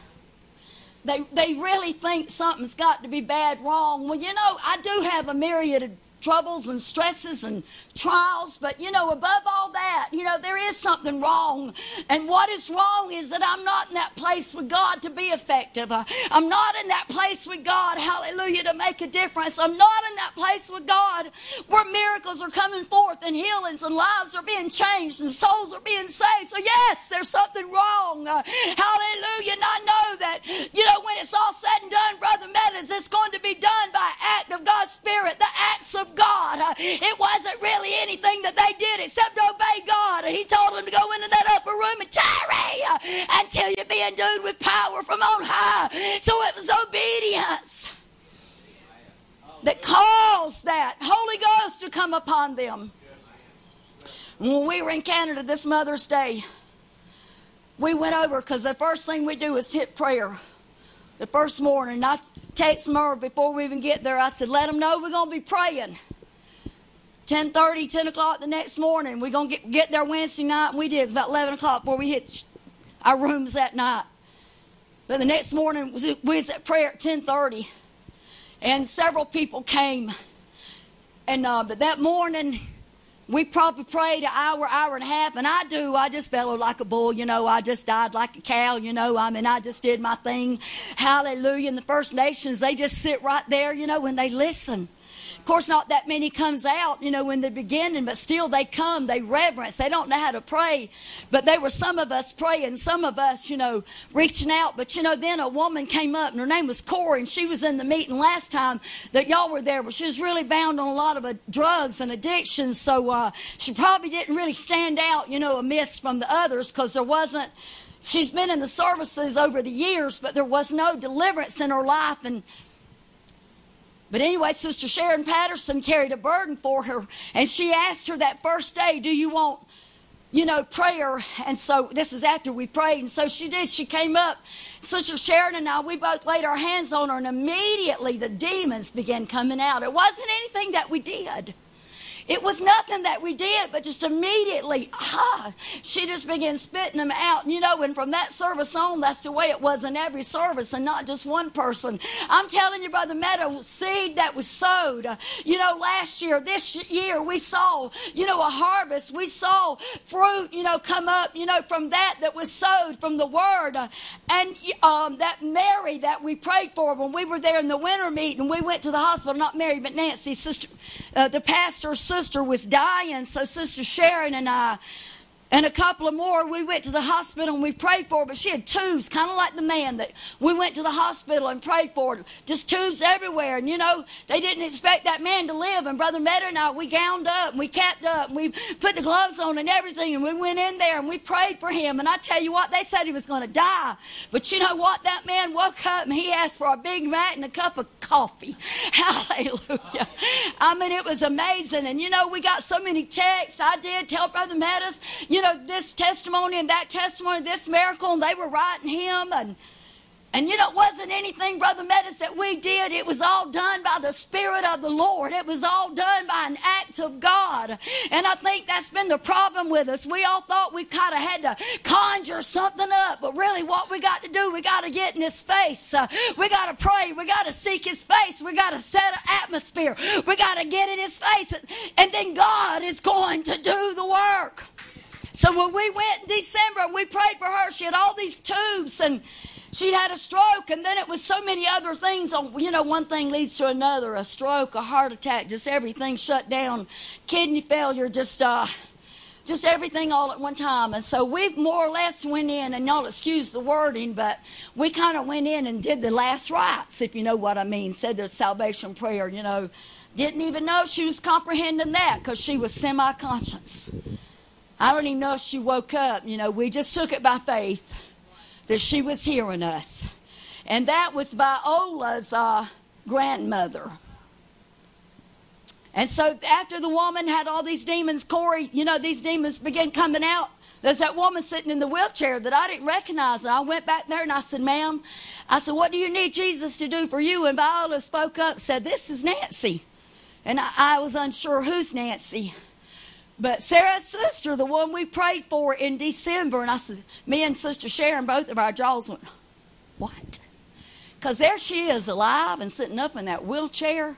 They they really think something's got to be bad wrong. Well, you know, I do have a myriad of troubles and stresses and trials. But, you know, above all that, you know, there is something wrong. And what is wrong is that I'm not in that place with God to be effective. I'm not in that place with God, hallelujah, to make a difference. I'm not in that place with God where miracles are coming forth and healings and lives are being changed and souls are being saved. So, yes, there's something wrong. Hallelujah. And I know that, you know, when it's all said and done, Brother Meadows, it's going to be done by act of God's Spirit, the acts of God. Uh, it wasn't really anything that they did except obey God. He told them to go into that upper room and tarry until you be endued with power from on high. So it was obedience that caused that Holy Ghost to come upon them. When we were in Canada this Mother's Day, we went over because the first thing we do is hit prayer. The first morning, I text Merv before we even get there. I said, "Let them know we're going to be praying." 10.30, 10 o'clock the next morning. We're going to get, get there Wednesday night, and we did. It was about 11 o'clock before we hit our rooms that night. But the next morning, we was at prayer at 10.30, and several people came. And uh, But that morning, we probably prayed an hour, hour and a half, and I do. I just bellowed like a bull, you know. I just died like a cow, you know. I mean, I just did my thing. Hallelujah. And the First Nations, they just sit right there, you know, and they listen course, not that many comes out, you know, in the beginning, but still they come, they reverence, they don't know how to pray. But there were some of us praying, some of us, you know, reaching out. But you know, then a woman came up and her name was Corey, and she was in the meeting last time that y'all were there, but she was really bound on a lot of uh, drugs and addictions, so uh, she probably didn't really stand out, you know, amiss from the others because there wasn't she's been in the services over the years, but there was no deliverance in her life. And but anyway, Sister Sharon Patterson carried a burden for her, and she asked her that first day, Do you want, you know, prayer? And so this is after we prayed. And so she did. She came up. Sister Sharon and I, we both laid our hands on her, and immediately the demons began coming out. It wasn't anything that we did. It was nothing that we did, but just immediately, ah, she just began spitting them out. And you know, and from that service on, that's the way it was in every service and not just one person. I'm telling you, Brother Meadow, seed that was sowed. You know, last year, this year, we saw, you know, a harvest. We saw fruit, you know, come up, you know, from that that was sowed from the word. And um, that Mary that we prayed for when we were there in the winter meeting, we went to the hospital, not Mary, but Nancy, sister, uh, the pastor's sister sister was dying, so Sister Sharon and I and a couple of more, we went to the hospital and we prayed for her, but she had tubes, kind of like the man that we went to the hospital and prayed for. Just tubes everywhere. And you know, they didn't expect that man to live. And Brother Meadow and I, we gowned up and we capped up and we put the gloves on and everything. And we went in there and we prayed for him. And I tell you what, they said he was going to die. But you know what? That man woke up and he asked for a Big Mac and a cup of coffee. Hallelujah. I mean, it was amazing. And you know, we got so many texts. I did tell Brother Meadows, you know, this testimony and that testimony, this miracle, and they were writing him and and you know, it wasn't anything, Brother Meadows, that we did. It was all done by the Spirit of the Lord. It was all done by an act of God. And I think that's been the problem with us. We all thought we kind of had to conjure something up, but really what we got to do, we got to get in His face. Uh, we got to pray. We got to seek His face. We got to set an atmosphere. We got to get in His face. And then God is going to do the work. So when we went in December and we prayed for her, she had all these tubes and she'd had a stroke, and then it was so many other things. You know, one thing leads to another a stroke, a heart attack, just everything shut down, kidney failure, just, uh, just everything all at one time. And so we more or less went in, and y'all excuse the wording, but we kind of went in and did the last rites, if you know what I mean, said the salvation prayer, you know. Didn't even know she was comprehending that because she was semi conscious. I don't even know if she woke up. You know, we just took it by faith that she was hearing us. And that was Viola's uh, grandmother. And so after the woman had all these demons, Corey, you know, these demons began coming out. There's that woman sitting in the wheelchair that I didn't recognize. And I went back there and I said, Ma'am, I said, What do you need Jesus to do for you? And Viola spoke up, said, This is Nancy. And I, I was unsure who's Nancy. But Sarah's sister, the one we prayed for in December, and I said, me and Sister Sharon, both of our jaws went, what? Because there she is, alive and sitting up in that wheelchair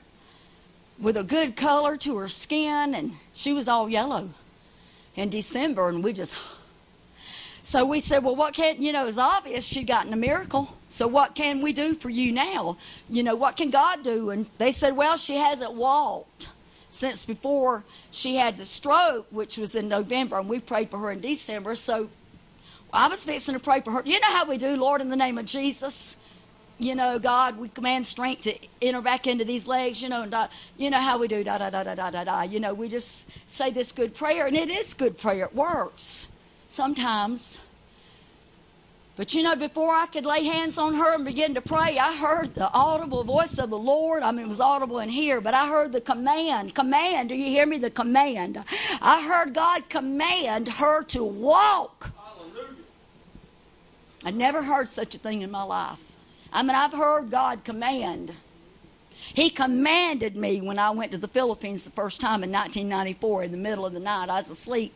with a good color to her skin, and she was all yellow in December, and we just. So we said, well, what can, you know, it's obvious she'd gotten a miracle. So what can we do for you now? You know, what can God do? And they said, well, she hasn't walked since before she had the stroke, which was in November, and we prayed for her in December. So I was fixing to pray for her. You know how we do, Lord, in the name of Jesus. You know, God, we command strength to enter back into these legs. You know, and da, you know how we do, da da da da da da da. You know, we just say this good prayer, and it is good prayer. It works sometimes. But you know, before I could lay hands on her and begin to pray, I heard the audible voice of the Lord. I mean, it was audible in here, but I heard the command. Command. Do you hear me? The command. I heard God command her to walk. Hallelujah. I never heard such a thing in my life. I mean, I've heard God command. He commanded me when I went to the Philippines the first time in 1994 in the middle of the night. I was asleep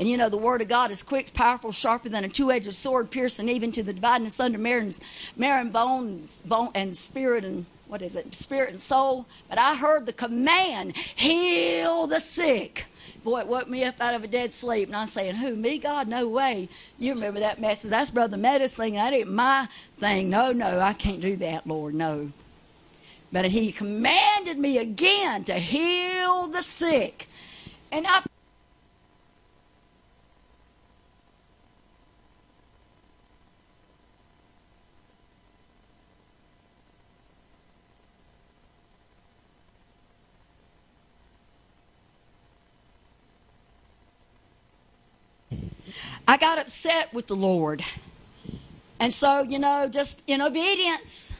and you know, the Word of God is quick, powerful, sharper than a two edged sword, piercing even to the dividing asunder marrow and bone, bone and spirit and what is it, spirit and soul. But I heard the command, heal the sick. Boy, it woke me up out of a dead sleep. And I'm saying, Who, me, God? No way. You remember that message. That's Brother Meadows thing. That ain't my thing. No, no, I can't do that, Lord. No. But he commanded me again to heal the sick. And I I got upset with the Lord. And so, you know, just in obedience,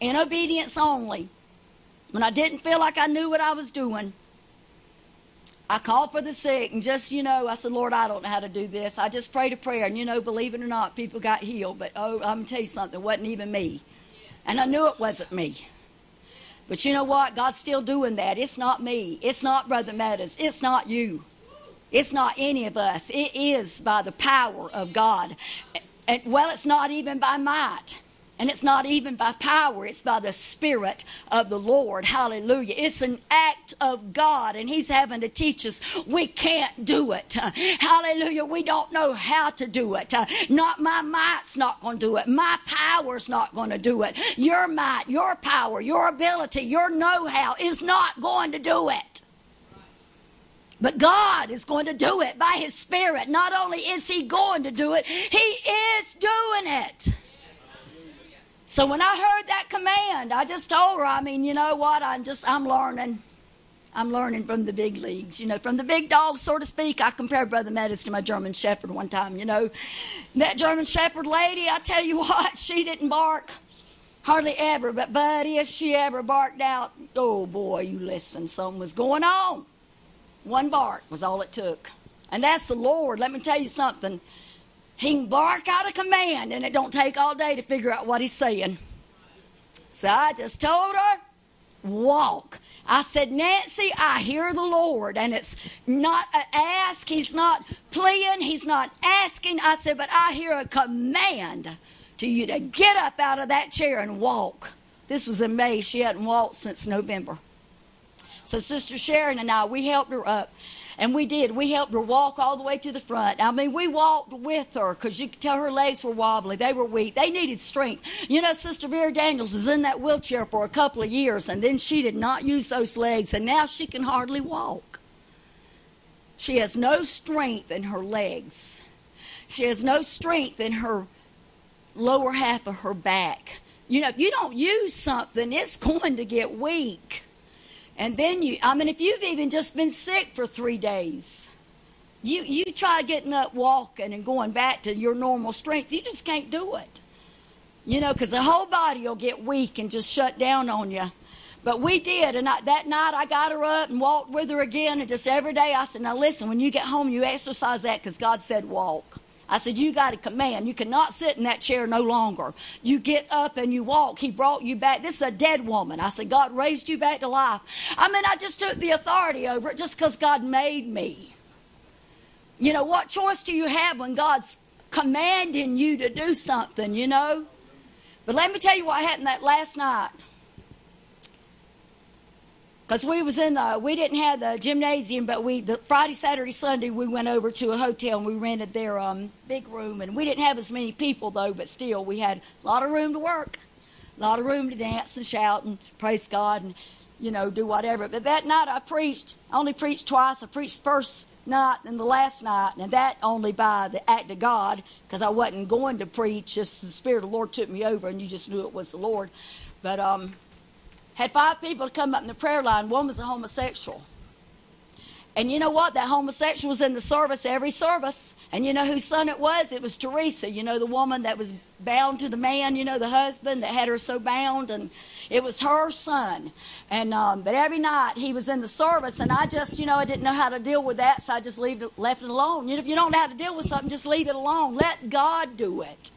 in obedience only, when I didn't feel like I knew what I was doing, I called for the sick and just, you know, I said, Lord, I don't know how to do this. I just prayed a prayer. And, you know, believe it or not, people got healed. But, oh, I'm going to tell you something, it wasn't even me. And I knew it wasn't me. But you know what? God's still doing that. It's not me. It's not Brother Meadows. It's not you. It's not any of us. It is by the power of God. And, well, it's not even by might. And it's not even by power, it's by the Spirit of the Lord. Hallelujah. It's an act of God, and He's having to teach us we can't do it. Hallelujah. We don't know how to do it. Not my might's not going to do it. My power's not going to do it. Your might, your power, your ability, your know how is not going to do it. But God is going to do it by His Spirit. Not only is He going to do it, He is doing it. So when I heard that command, I just told her, I mean, you know what? I'm just, I'm learning. I'm learning from the big leagues, you know, from the big dogs, so to speak. I compared Brother Meadows to my German Shepherd one time, you know. That German Shepherd lady, I tell you what, she didn't bark hardly ever, but buddy, if she ever barked out, oh boy, you listen, something was going on. One bark was all it took. And that's the Lord. Let me tell you something. He can bark out a command, and it don't take all day to figure out what he's saying. So I just told her, walk. I said, Nancy, I hear the Lord, and it's not an ask. He's not pleading. He's not asking. I said, but I hear a command to you to get up out of that chair and walk. This was in May. She hadn't walked since November. So Sister Sharon and I, we helped her up. And we did. We helped her walk all the way to the front. I mean, we walked with her because you could tell her legs were wobbly. They were weak. They needed strength. You know, Sister Vera Daniels is in that wheelchair for a couple of years, and then she did not use those legs, and now she can hardly walk. She has no strength in her legs. She has no strength in her lower half of her back. You know, if you don't use something, it's going to get weak. And then you, I mean, if you've even just been sick for three days, you, you try getting up, walking, and going back to your normal strength, you just can't do it. You know, because the whole body will get weak and just shut down on you. But we did, and I, that night I got her up and walked with her again, and just every day I said, Now listen, when you get home, you exercise that because God said walk. I said, You got a command. You cannot sit in that chair no longer. You get up and you walk. He brought you back. This is a dead woman. I said, God raised you back to life. I mean, I just took the authority over it just because God made me. You know, what choice do you have when God's commanding you to do something, you know? But let me tell you what happened that last night because we was in the we didn't have the gymnasium but we the friday saturday sunday we went over to a hotel and we rented their um, big room. And we didn't have as many people though but still we had a lot of room to work a lot of room to dance and shout and praise god and you know do whatever. But that night i preached I only preached twice. I preached the first night and the last night. And that only by the act of god because i wasn't going to preach just the spirit of the lord took me over and you just knew it was the lord. But um had five people come up in the prayer line. One was a homosexual. And you know what? That homosexual was in the service, every service. And you know whose son it was? It was Teresa, you know, the woman that was bound to the man, you know, the husband that had her so bound. And it was her son. And, um, but every night he was in the service, and I just, you know, I didn't know how to deal with that, so I just leave it, left it alone. You know, if you don't know how to deal with something, just leave it alone. Let God do it.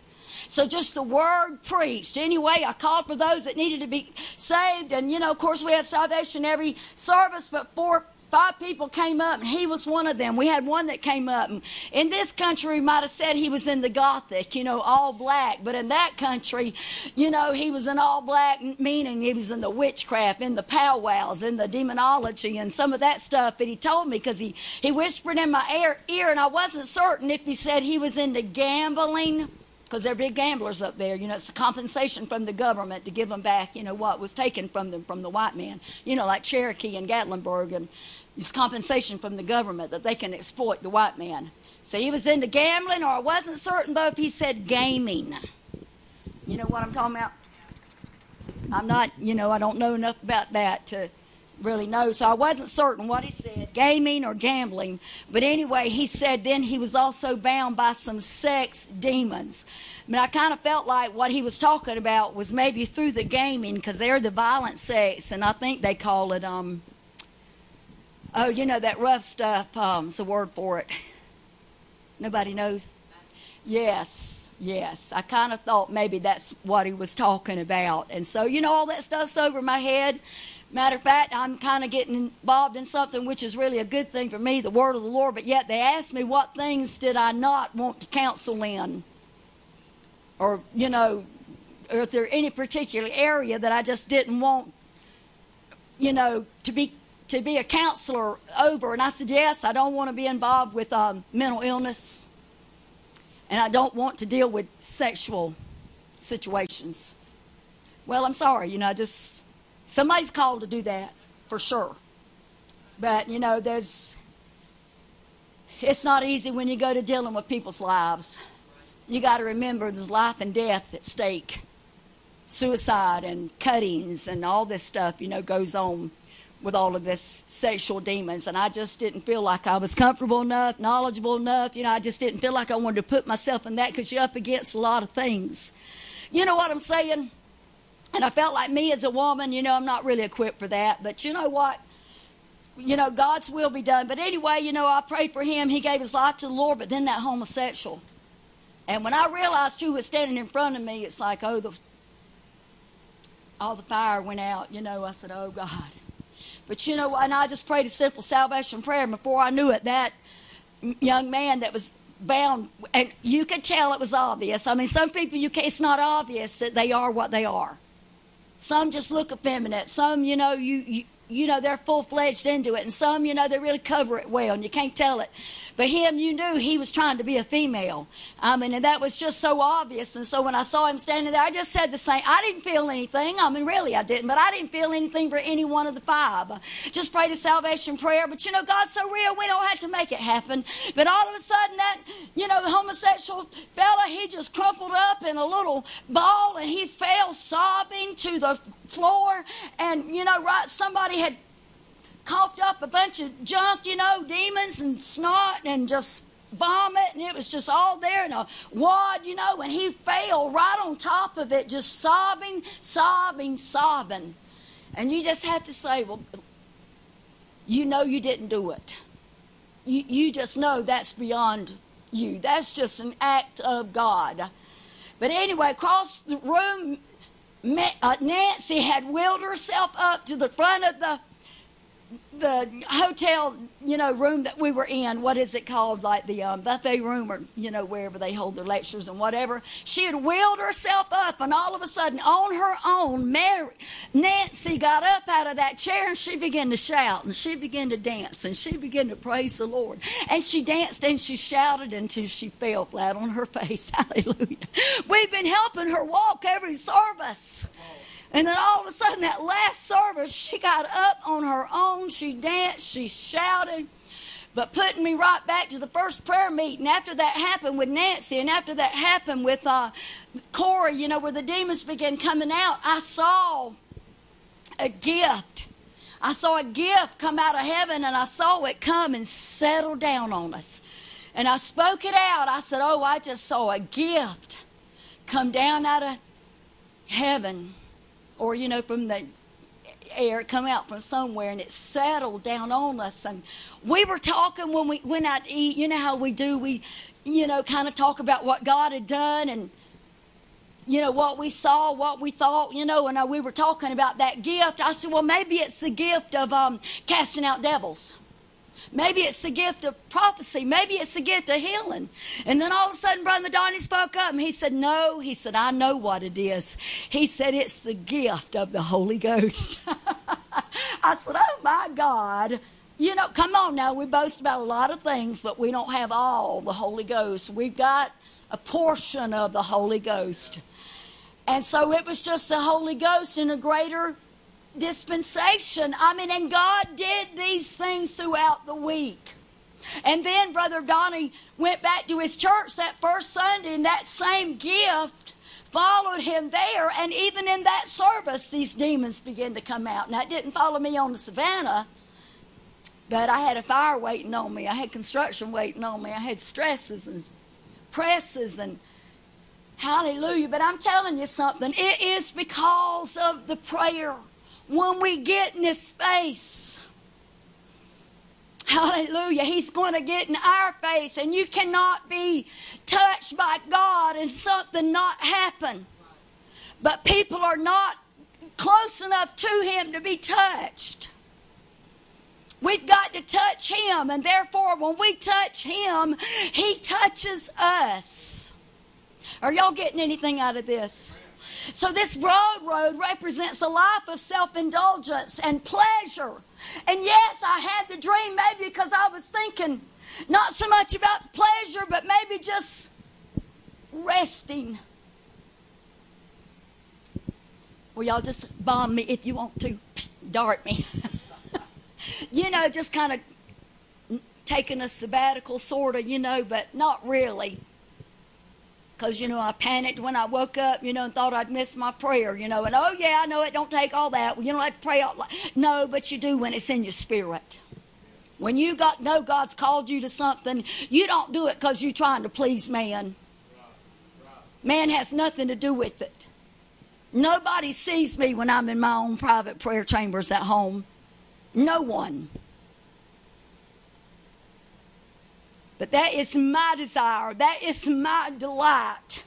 So just the word preached. Anyway, I called for those that needed to be saved. And, you know, of course, we had salvation every service, but four five people came up, and he was one of them. We had one that came up. And in this country, we might have said he was in the Gothic, you know, all black. But in that country, you know, he was in all black, meaning he was in the witchcraft, in the powwows, in the demonology, and some of that stuff. But he told me because he, he whispered in my ear, ear, and I wasn't certain if he said he was into gambling because they're big gamblers up there. You know, it's a compensation from the government to give them back, you know, what was taken from them from the white men. You know, like Cherokee and Gatlinburg, and it's compensation from the government that they can exploit the white man. So he was into gambling, or I wasn't certain though if he said gaming. You know what I'm talking about? I'm not, you know, I don't know enough about that to really know. So I wasn't certain what he said, gaming or gambling. But anyway, he said then he was also bound by some sex demons. Mean, I kind of felt like what he was talking about was maybe through the gaming because they're the violent sex, and I think they call it um. Oh, you know that rough stuff. Um, it's a word for it. Nobody knows. Yes, yes. I kind of thought maybe that's what he was talking about. And so, you know, all that stuff's over my head. Matter of fact, I'm kind of getting involved in something which is really a good thing for me, the word of the Lord. But yet they asked me what things did I not want to counsel in, or you know, or if there any particular area that I just didn't want, you know, to be to be a counselor over. And I said, yes, I don't want to be involved with um, mental illness, and I don't want to deal with sexual situations. Well, I'm sorry, you know, I just Somebody's called to do that for sure. But, you know, there's, it's not easy when you go to dealing with people's lives. You got to remember there's life and death at stake. Suicide and cuttings and all this stuff, you know, goes on with all of this sexual demons. And I just didn't feel like I was comfortable enough, knowledgeable enough. You know, I just didn't feel like I wanted to put myself in that because you're up against a lot of things. You know what I'm saying? And I felt like me as a woman, you know, I'm not really equipped for that. But you know what? You know, God's will be done. But anyway, you know, I prayed for him. He gave his life to the Lord, but then that homosexual. And when I realized who was standing in front of me, it's like, oh, the all the fire went out. You know, I said, oh, God. But you know, and I just prayed a simple salvation prayer. And before I knew it, that young man that was bound, and you could tell it was obvious. I mean, some people, you can, it's not obvious that they are what they are. Some just look effeminate. Some, you know, you, you you know, they're full fledged into it. And some, you know, they really cover it well and you can't tell it. But him, you knew he was trying to be a female. I mean, and that was just so obvious. And so when I saw him standing there, I just said the same. I didn't feel anything. I mean, really, I didn't. But I didn't feel anything for any one of the five. Just prayed a salvation prayer. But, you know, God's so real, we don't have to make it happen. But all of a sudden, that, you know, homosexual fella, he just crumpled up in a little ball and he fell sobbing to the floor. And, you know, right, somebody had coughed up a bunch of junk, you know, demons and snot and just vomit, and it was just all there in a wad, you know, and he fell right on top of it, just sobbing, sobbing, sobbing. And you just have to say, well, you know you didn't do it. You, you just know that's beyond you. That's just an act of God. But anyway, across the room, Uh, Nancy had wheeled herself up to the front of the the hotel, you know, room that we were in, what is it called? Like the um, buffet room or, you know, wherever they hold their lectures and whatever. She had wheeled herself up, and all of a sudden, on her own, Mary, Nancy got up out of that chair and she began to shout and she began to dance and she began to praise the Lord. And she danced and she shouted until she fell flat on her face. Hallelujah. We've been helping her walk every service. And then all of a sudden, that last service, she got up on her own. She danced, she shouted. But putting me right back to the first prayer meeting, after that happened with Nancy, and after that happened with uh, Corey, you know, where the demons began coming out, I saw a gift. I saw a gift come out of heaven, and I saw it come and settle down on us. And I spoke it out. I said, Oh, I just saw a gift come down out of heaven or you know from the air come out from somewhere and it settled down on us and we were talking when we went out to eat you know how we do we you know kind of talk about what god had done and you know, what we saw, what we thought, you know, and we were talking about that gift. I said, well, maybe it's the gift of um, casting out devils. Maybe it's the gift of prophecy. Maybe it's the gift of healing. And then all of a sudden, Brother Donnie spoke up and he said, No. He said, I know what it is. He said, It's the gift of the Holy Ghost. I said, Oh my God. You know, come on now. We boast about a lot of things, but we don't have all the Holy Ghost. We've got a portion of the Holy Ghost. And so it was just the Holy Ghost in a greater dispensation. I mean, and God did these things throughout the week. And then Brother Donnie went back to his church that first Sunday, and that same gift followed him there. And even in that service, these demons began to come out. Now, it didn't follow me on the savannah, but I had a fire waiting on me. I had construction waiting on me. I had stresses and presses and hallelujah. But I'm telling you something, it is because of the prayer when we get in His face. Hallelujah. He's going to get in our face, and you cannot be touched by God and something not happen. But people are not close enough to Him to be touched. We've got to touch Him, and therefore, when we touch Him, He touches us. Are y'all getting anything out of this? So, this broad road represents a life of self indulgence and pleasure. And yes, I had the dream maybe because I was thinking not so much about pleasure, but maybe just resting. Well, y'all just bomb me if you want to, dart me. you know, just kind of taking a sabbatical, sort of, you know, but not really because you know I panicked when I woke up, you know, and thought I'd missed my prayer, you know. And oh yeah, I know it don't take all that. You don't have to pray all. No, but you do when it's in your spirit. When you got know God's called you to something, you don't do it because you're trying to please man. Man has nothing to do with it. Nobody sees me when I'm in my own private prayer chambers at home. No one. But that is my desire. That is my delight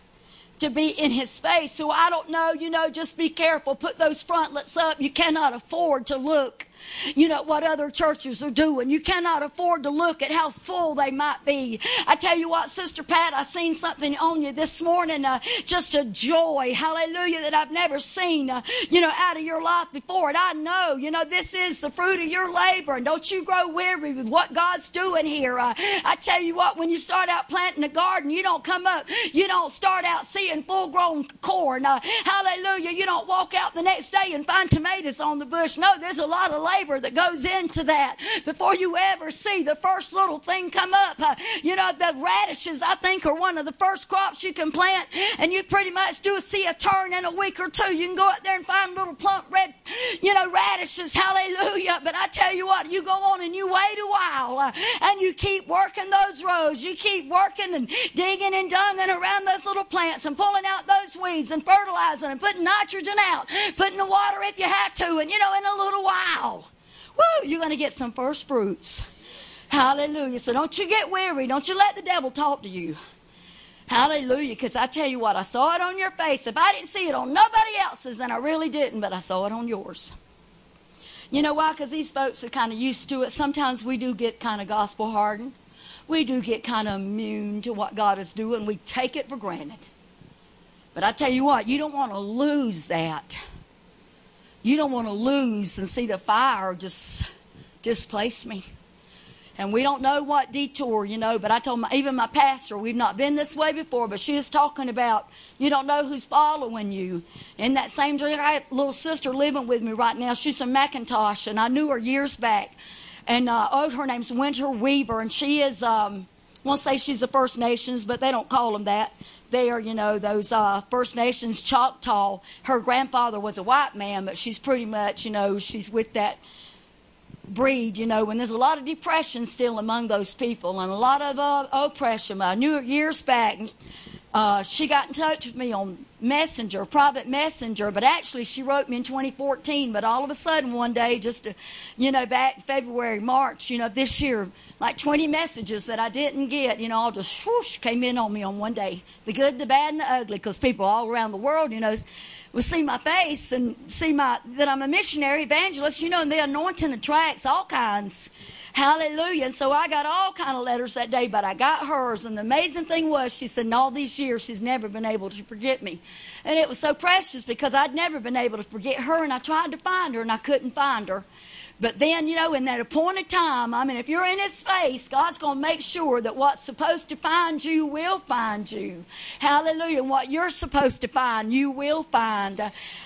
to be in his face. So I don't know, you know, just be careful. Put those frontlets up. You cannot afford to look you know what other churches are doing. You cannot afford to look at how full they might be. I tell you what, Sister Pat, I seen something on you this morning, uh, just a joy, hallelujah, that I've never seen, uh, you know, out of your life before. And I know, you know, this is the fruit of your labor. And don't you grow weary with what God's doing here. Uh, I tell you what, when you start out planting a garden, you don't come up, you don't start out seeing full grown corn. Uh, hallelujah. You don't walk out the next day and find tomatoes on the bush. No, there's a lot of labor that goes into that before you ever see the first little thing come up. Uh, you know, the radishes, I think, are one of the first crops you can plant, and you pretty much do see a turn in a week or two. You can go out there and find little plump red, you know, radishes. Hallelujah. But I tell you what, you go on and you wait a while, uh, and you keep working those rows. You keep working and digging and dunging around those little plants and pulling out those weeds and fertilizing and putting nitrogen out, putting the water if you have to, and you know, in a little while. Woo, you're going to get some first fruits. Hallelujah. So don't you get weary. Don't you let the devil talk to you. Hallelujah. Because I tell you what, I saw it on your face. If I didn't see it on nobody else's, then I really didn't, but I saw it on yours. You know why? Because these folks are kind of used to it. Sometimes we do get kind of gospel hardened. We do get kind of immune to what God is doing. We take it for granted. But I tell you what, you don't want to lose that. You don't want to lose and see the fire just displace me. And we don't know what detour, you know, but I told my, even my pastor, we've not been this way before, but she was talking about you don't know who's following you. In that same a little sister living with me right now. She's from McIntosh, and I knew her years back. And uh, oh, her name's Winter Weaver, and she is, um, won't say she's a First Nations, but they don't call them that They are, you know, those uh, First Nations Choctaw. Her grandfather was a white man, but she's pretty much, you know, she's with that breed, you know, when there's a lot of depression still among those people and a lot of uh, oppression. I knew her years back. Uh, she got in touch with me on messenger, private messenger, but actually she wrote me in 2014. But all of a sudden, one day, just, to, you know, back February, March, you know, this year, like 20 messages that I didn't get, you know, all just swoosh came in on me on one day. The good, the bad, and the ugly, because people all around the world, you know, will see my face and see my that I'm a missionary evangelist, you know, and the anointing attracts all kinds. Hallelujah. And so I got all kind of letters that day, but I got hers. And the amazing thing was, she said, in all these years, she's never been able to forget me. And it was so precious because I'd never been able to forget her, and I tried to find her, and I couldn't find her. But then, you know, in that appointed time, I mean, if you're in His face, God's going to make sure that what's supposed to find you will find you. Hallelujah. And what you're supposed to find, you will find.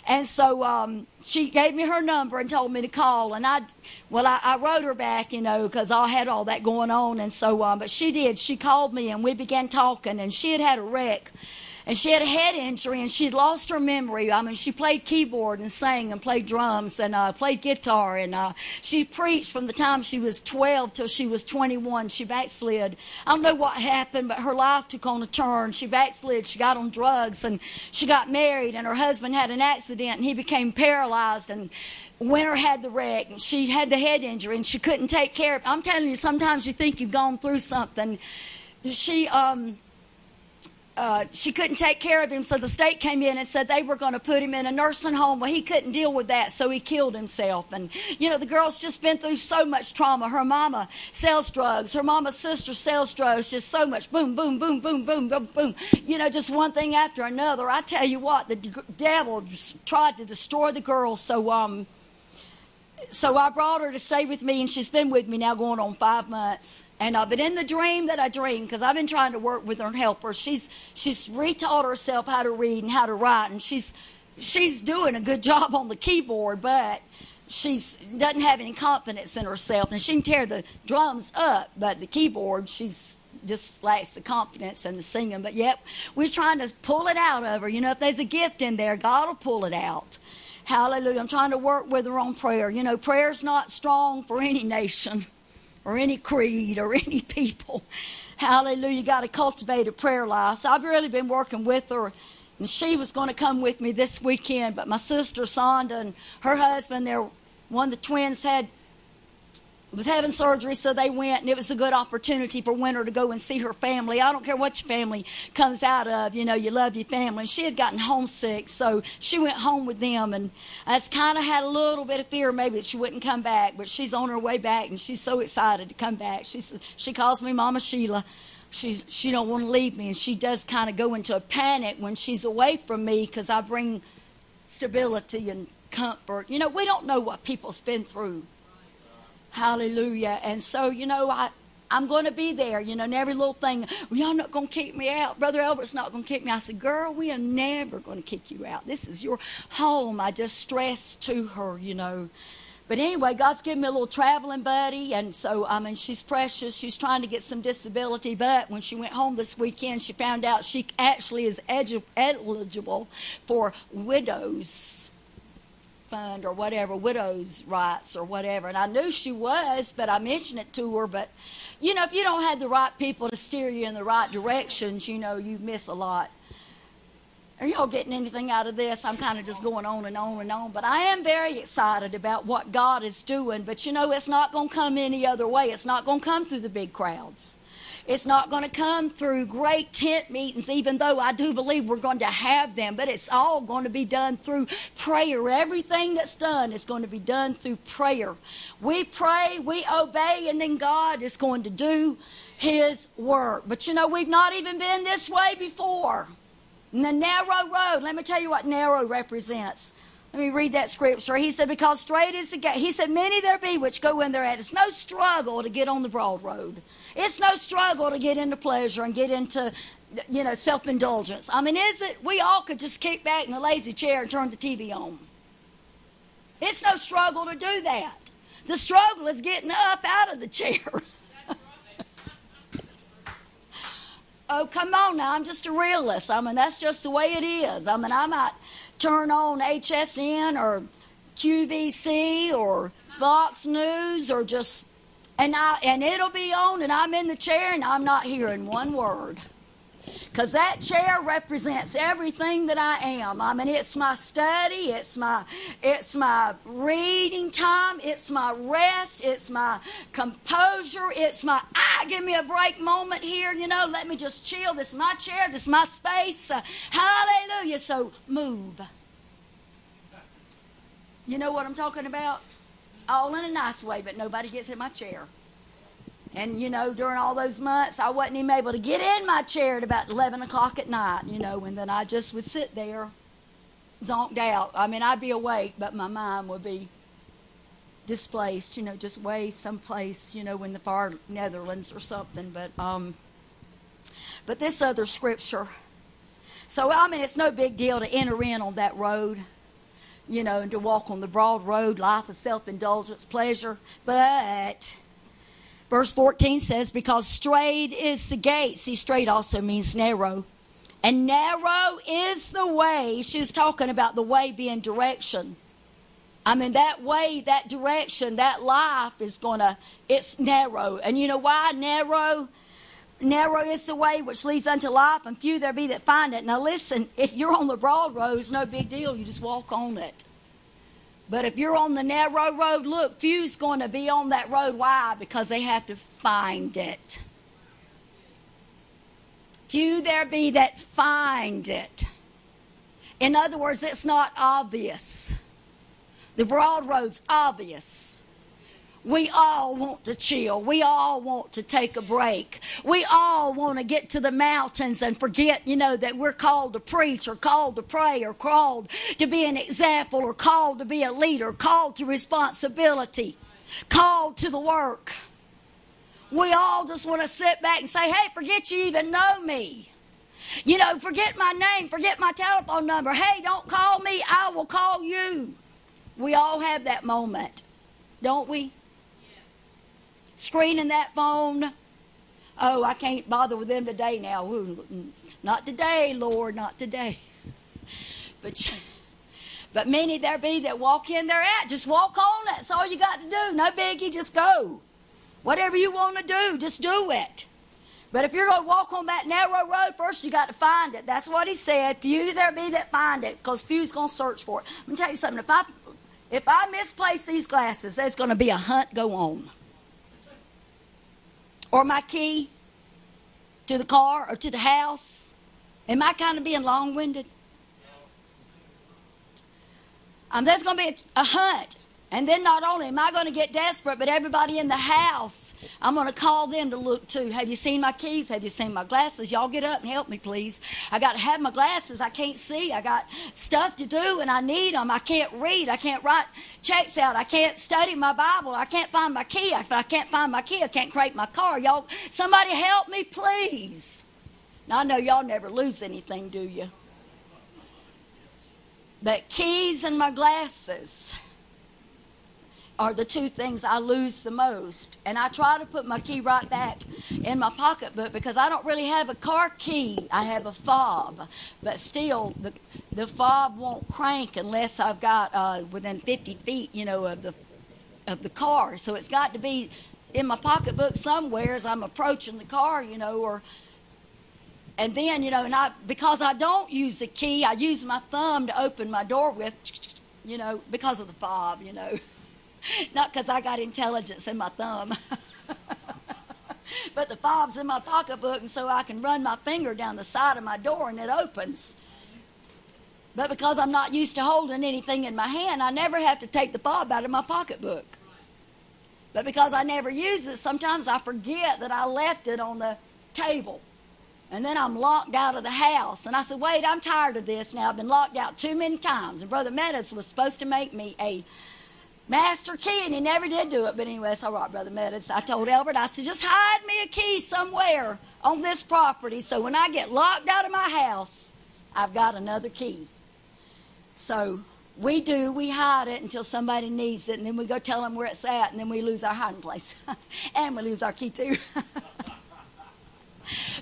And so um, she gave me her number and told me to call. And I, well, I, I wrote her back, you know, because I had all that going on. And so, on. but she did. She called me and we began talking. And she had had a wreck and she had a head injury and she'd lost her memory. I mean, she played keyboard and sang and played drums and uh, played guitar and uh, she preached from the time she was 12 till she was 21. She backslid. I don't know what happened, but her life took on a turn. She backslid. She got on drugs and she got married and her husband had an accident and he became paralyzed and Winter had the wreck and she had the head injury and she couldn't take care of it. I'm telling you, sometimes you think you've gone through something. She, um, uh, she couldn't take care of him, so the state came in and said they were going to put him in a nursing home. Well, he couldn't deal with that, so he killed himself. And, you know, the girl's just been through so much trauma. Her mama sells drugs, her mama's sister sells drugs, just so much boom, boom, boom, boom, boom, boom, boom. You know, just one thing after another. I tell you what, the devil tried to destroy the girl, so, um, so I brought her to stay with me, and she's been with me now going on five months. And I've been in the dream that I dreamed, because I've been trying to work with her and help her, she's she's retaught herself how to read and how to write, and she's she's doing a good job on the keyboard, but she's doesn't have any confidence in herself, and she can tear the drums up, but the keyboard she's just lacks the confidence and the singing. But yet we're trying to pull it out of her. You know, if there's a gift in there, God will pull it out. Hallelujah. I'm trying to work with her on prayer. You know, prayer's not strong for any nation or any creed or any people. Hallelujah. You got to cultivate a prayer life. So I've really been working with her. And she was going to come with me this weekend, but my sister Sonda and her husband, they're one of the twins had was having surgery, so they went, and it was a good opportunity for Winter to go and see her family. I don't care what your family comes out of, you know, you love your family. And she had gotten homesick, so she went home with them, and I kind of had a little bit of fear maybe that she wouldn't come back, but she's on her way back, and she's so excited to come back. She she calls me Mama Sheila. She she don't want to leave me, and she does kind of go into a panic when she's away from me because I bring stability and comfort. You know, we don't know what people's been through Hallelujah. And so, you know, I, I'm going to be there, you know, and every little thing, well, y'all not going to kick me out. Brother Albert's not going to kick me. I said, girl, we are never going to kick you out. This is your home. I just stressed to her, you know. But anyway, God's given me a little traveling buddy, and so I mean, she's precious. She's trying to get some disability, but when she went home this weekend, she found out she actually is eligible for widows fund or whatever, widows' rights or whatever. And I knew she was, but I mentioned it to her. But, you know, if you don't have the right people to steer you in the right directions, you know, you miss a lot. Are y'all getting anything out of this? I'm kind of just going on and on and on. But I am very excited about what God is doing. But, you know, it's not going to come any other way. It's not going to come through the big crowds. It's not going to come through great tent meetings, even though I do believe we're going to have them, but it's all going to be done through prayer. Everything that's done is going to be done through prayer. We pray, we obey, and then God is going to do His work. But you know, we've not even been this way before. The narrow road, let me tell you what narrow represents. Let me read that scripture. He said, Because straight is the gate. He said, Many there be which go in there at. It's no struggle to get on the broad road. It's no struggle to get into pleasure and get into, you know, self indulgence. I mean, is it? We all could just kick back in the lazy chair and turn the TV on. It's no struggle to do that. The struggle is getting up out of the chair. oh, come on now. I'm just a realist. I mean, that's just the way it is. I mean, I might turn on HSN or QVC or Fox News or just and I and it'll be on and I'm in the chair and I'm not hearing one word. Because that chair represents everything that I am. I mean, it's my study, it's my, it's my reading time, it's my rest, it's my composure, it's my, ah, give me a break moment here, you know, let me just chill. This is my chair, this is my space. Uh, hallelujah. So move. You know what I'm talking about? All in a nice way, but nobody gets in my chair. And, you know, during all those months, I wasn't even able to get in my chair at about 11 o'clock at night, you know, and then I just would sit there, zonked out. I mean, I'd be awake, but my mind would be displaced, you know, just way someplace, you know, in the far Netherlands or something. But, um, but this other scripture. So, I mean, it's no big deal to enter in on that road you know, and to walk on the broad road, life of self indulgence, pleasure. But verse 14 says, Because straight is the gate. See, straight also means narrow. And narrow is the way. She was talking about the way being direction. I mean, that way, that direction, that life is going to, it's narrow. And you know why narrow? Narrow is the way which leads unto life, and few there be that find it. Now, listen, if you're on the broad road, it's no big deal. You just walk on it. But if you're on the narrow road, look, few's going to be on that road. Why? Because they have to find it. Few there be that find it. In other words, it's not obvious. The broad road's obvious. We all want to chill. We all want to take a break. We all want to get to the mountains and forget, you know, that we're called to preach or called to pray or called to be an example or called to be a leader, called to responsibility, called to the work. We all just want to sit back and say, hey, forget you even know me. You know, forget my name, forget my telephone number. Hey, don't call me, I will call you. We all have that moment, don't we? Screening that phone. Oh, I can't bother with them today now. Not today, Lord, not today. But but many there be that walk in there at. Just walk on. That's all you got to do. No biggie, just go. Whatever you want to do, just do it. But if you're going to walk on that narrow road, first you got to find it. That's what he said. Few there be that find it, because few's going to search for it. Let me tell you something. If I if I misplace these glasses, there's going to be a hunt go on or my key to the car or to the house? Am I kind of being long winded? Um, there's going to be a, a hunt. And then not only am I going to get desperate, but everybody in the house, I'm going to call them to look too. Have you seen my keys? Have you seen my glasses? Y'all get up and help me, please. I got to have my glasses. I can't see. I got stuff to do and I need them. I can't read. I can't write checks out. I can't study my Bible. I can't find my key. If I can't find my key, I can't crank my car. Y'all, somebody help me, please. Now, I know y'all never lose anything, do you? But keys and my glasses are the two things I lose the most. And I try to put my key right back in my pocketbook because I don't really have a car key. I have a fob. But still, the, the fob won't crank unless I've got uh, within 50 feet, you know, of the, of the car. So it's got to be in my pocketbook somewhere as I'm approaching the car, you know, or and then you know and I because I don't use the key I use my thumb to open my door with you know because of the fob you know Not because I got intelligence in my thumb. but the fob's in my pocketbook, and so I can run my finger down the side of my door and it opens. But because I'm not used to holding anything in my hand, I never have to take the fob out of my pocketbook. But because I never use it, sometimes I forget that I left it on the table. And then I'm locked out of the house. And I said, wait, I'm tired of this now. I've been locked out too many times. And Brother Meadows was supposed to make me a master key, and he never did do it. But anyway, it's all right, Brother Meadows. I told Albert, I said, just hide me a key somewhere on this property so when I get locked out of my house, I've got another key. So we do, we hide it until somebody needs it, and then we go tell them where it's at, and then we lose our hiding place. and we lose our key too.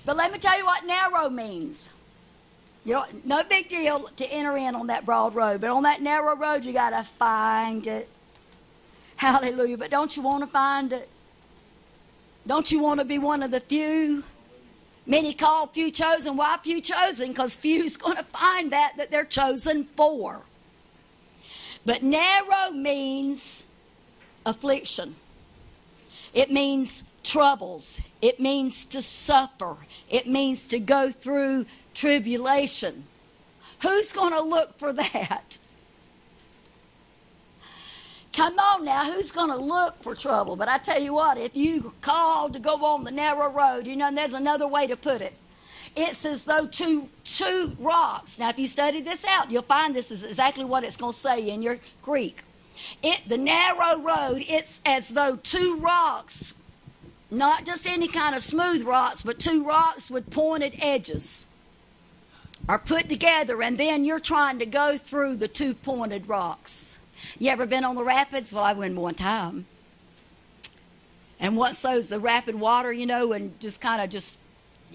but let me tell you what narrow means. You know, no big deal to enter in on that broad road, but on that narrow road, you got to find it. Hallelujah. But don't you want to find it? Don't you want to be one of the few? Many called, few chosen. Why few chosen? Because few's going to find that that they're chosen for. But narrow means affliction. It means troubles. It means to suffer. It means to go through tribulation. Who's going to look for that? Come on now, who's going to look for trouble? But I tell you what, if you called to go on the narrow road, you know, there's another way to put it. It's as though two two rocks. Now, if you study this out, you'll find this is exactly what it's going to say in your Greek. It the narrow road. It's as though two rocks, not just any kind of smooth rocks, but two rocks with pointed edges, are put together, and then you're trying to go through the two pointed rocks. You ever been on the rapids? Well, I went one time. And once those the rapid water, you know, and just kind of just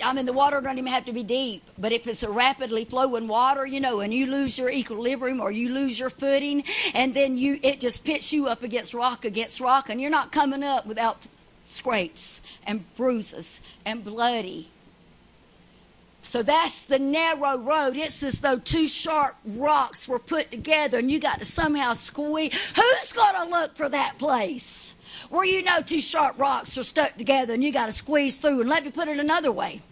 I mean, the water don't even have to be deep, but if it's a rapidly flowing water, you know, and you lose your equilibrium or you lose your footing, and then you it just pits you up against rock against rock, and you're not coming up without scrapes and bruises and bloody. So that's the narrow road. It's as though two sharp rocks were put together, and you got to somehow squeeze. Who's going to look for that place? where you know two sharp rocks are stuck together and you got to squeeze through. And let me put it another way.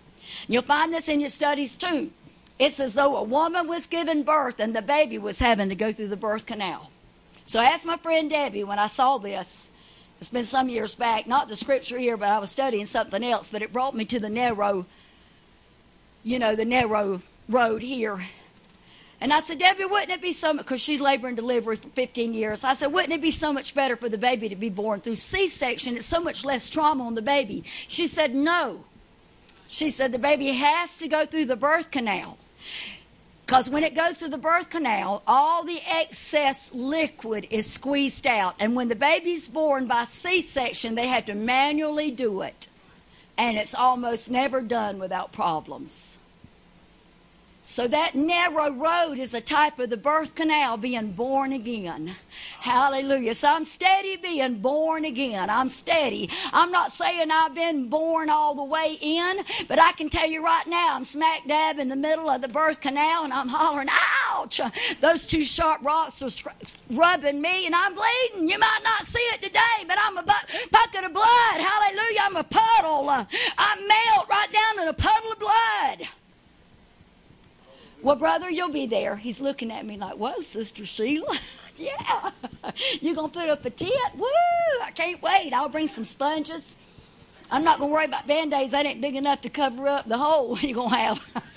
You'll find this in your studies too. It's as though a woman was giving birth and the baby was having to go through the birth canal. So I asked my friend Debbie when I saw this. It's been some years back, not the scripture here, but I was studying something else. But it brought me to the narrow, you know, the narrow road here and I said, Debbie, wouldn't it be so much, because she's labor and delivery for 15 years. I said, wouldn't it be so much better for the baby to be born through C section? It's so much less trauma on the baby. She said, no. She said, the baby has to go through the birth canal. Because when it goes through the birth canal, all the excess liquid is squeezed out. And when the baby's born by C section, they have to manually do it. And it's almost never done without problems. So that narrow road is a type of the birth canal being born again. Hallelujah. So I'm steady being born again. I'm steady. I'm not saying I've been born all the way in, but I can tell you right now, I'm smack dab in the middle of the birth canal and I'm hollering, ouch! Those two sharp rocks are rubbing me and I'm bleeding. You might not see it today, but I'm a bucket of blood. Hallelujah. I'm a puddle. I melt right down in a puddle of blood. Well, brother, you'll be there. He's looking at me like, whoa, Sister Sheila. yeah. You're going to put up a tent? Woo! I can't wait. I'll bring some sponges. I'm not going to worry about band aids. That ain't big enough to cover up the hole you're going to have.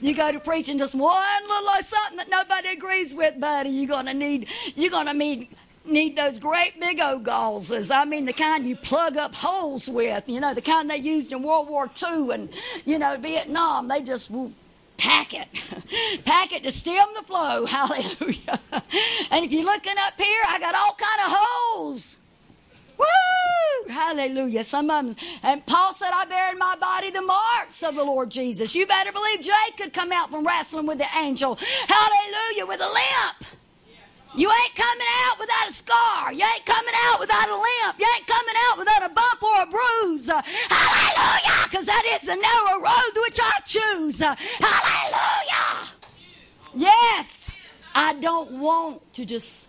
you go to preaching just one little something that nobody agrees with, buddy. You're gonna need you're gonna need need those great big old gauzes. I mean, the kind you plug up holes with, you know, the kind they used in World War II and, you know, Vietnam. They just will pack it, pack it to stem the flow. Hallelujah. and if you're looking up here, I got all kind of holes. Woo! Hallelujah. Some of them. And Paul said, I bear in my body the marks of the Lord Jesus. You better believe Jay could come out from wrestling with the angel. Hallelujah. With a limp. You ain't coming out without a scar. You ain't coming out without a limp. You ain't coming out without a bump or a bruise. Hallelujah! Because that is the narrow road which I choose. Hallelujah! Yes, I don't want to just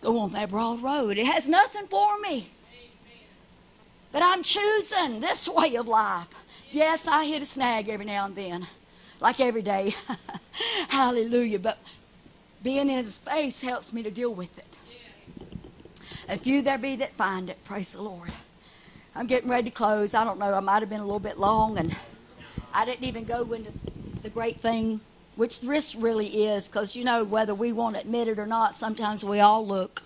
go on that broad road. It has nothing for me. But I'm choosing this way of life. Yes, I hit a snag every now and then, like every day. Hallelujah. But being in his face helps me to deal with it. A few there be that find it. Praise the Lord. I'm getting ready to close. I don't know. I might have been a little bit long, and I didn't even go into the great thing, which this really is, because you know whether we want to admit it or not. Sometimes we all look,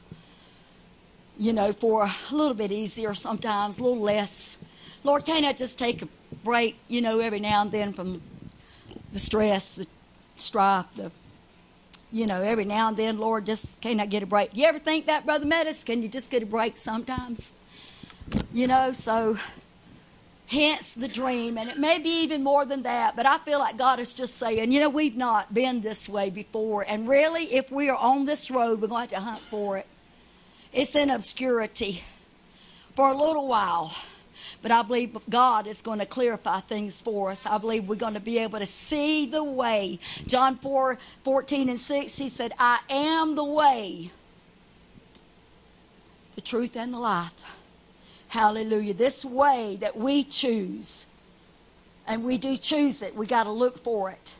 you know, for a little bit easier. Sometimes a little less. Lord, can't I just take a break, you know, every now and then from the stress, the strife, the you know, every now and then, Lord, just can I get a break? You ever think that, Brother Meadows? Can you just get a break sometimes? You know, so hence the dream. And it may be even more than that, but I feel like God is just saying, you know, we've not been this way before. And really, if we are on this road, we're going to have to hunt for it. It's in obscurity for a little while. But I believe God is going to clarify things for us. I believe we're going to be able to see the way. John 4 14 and 6, he said, I am the way, the truth, and the life. Hallelujah. This way that we choose, and we do choose it, we got to look for it.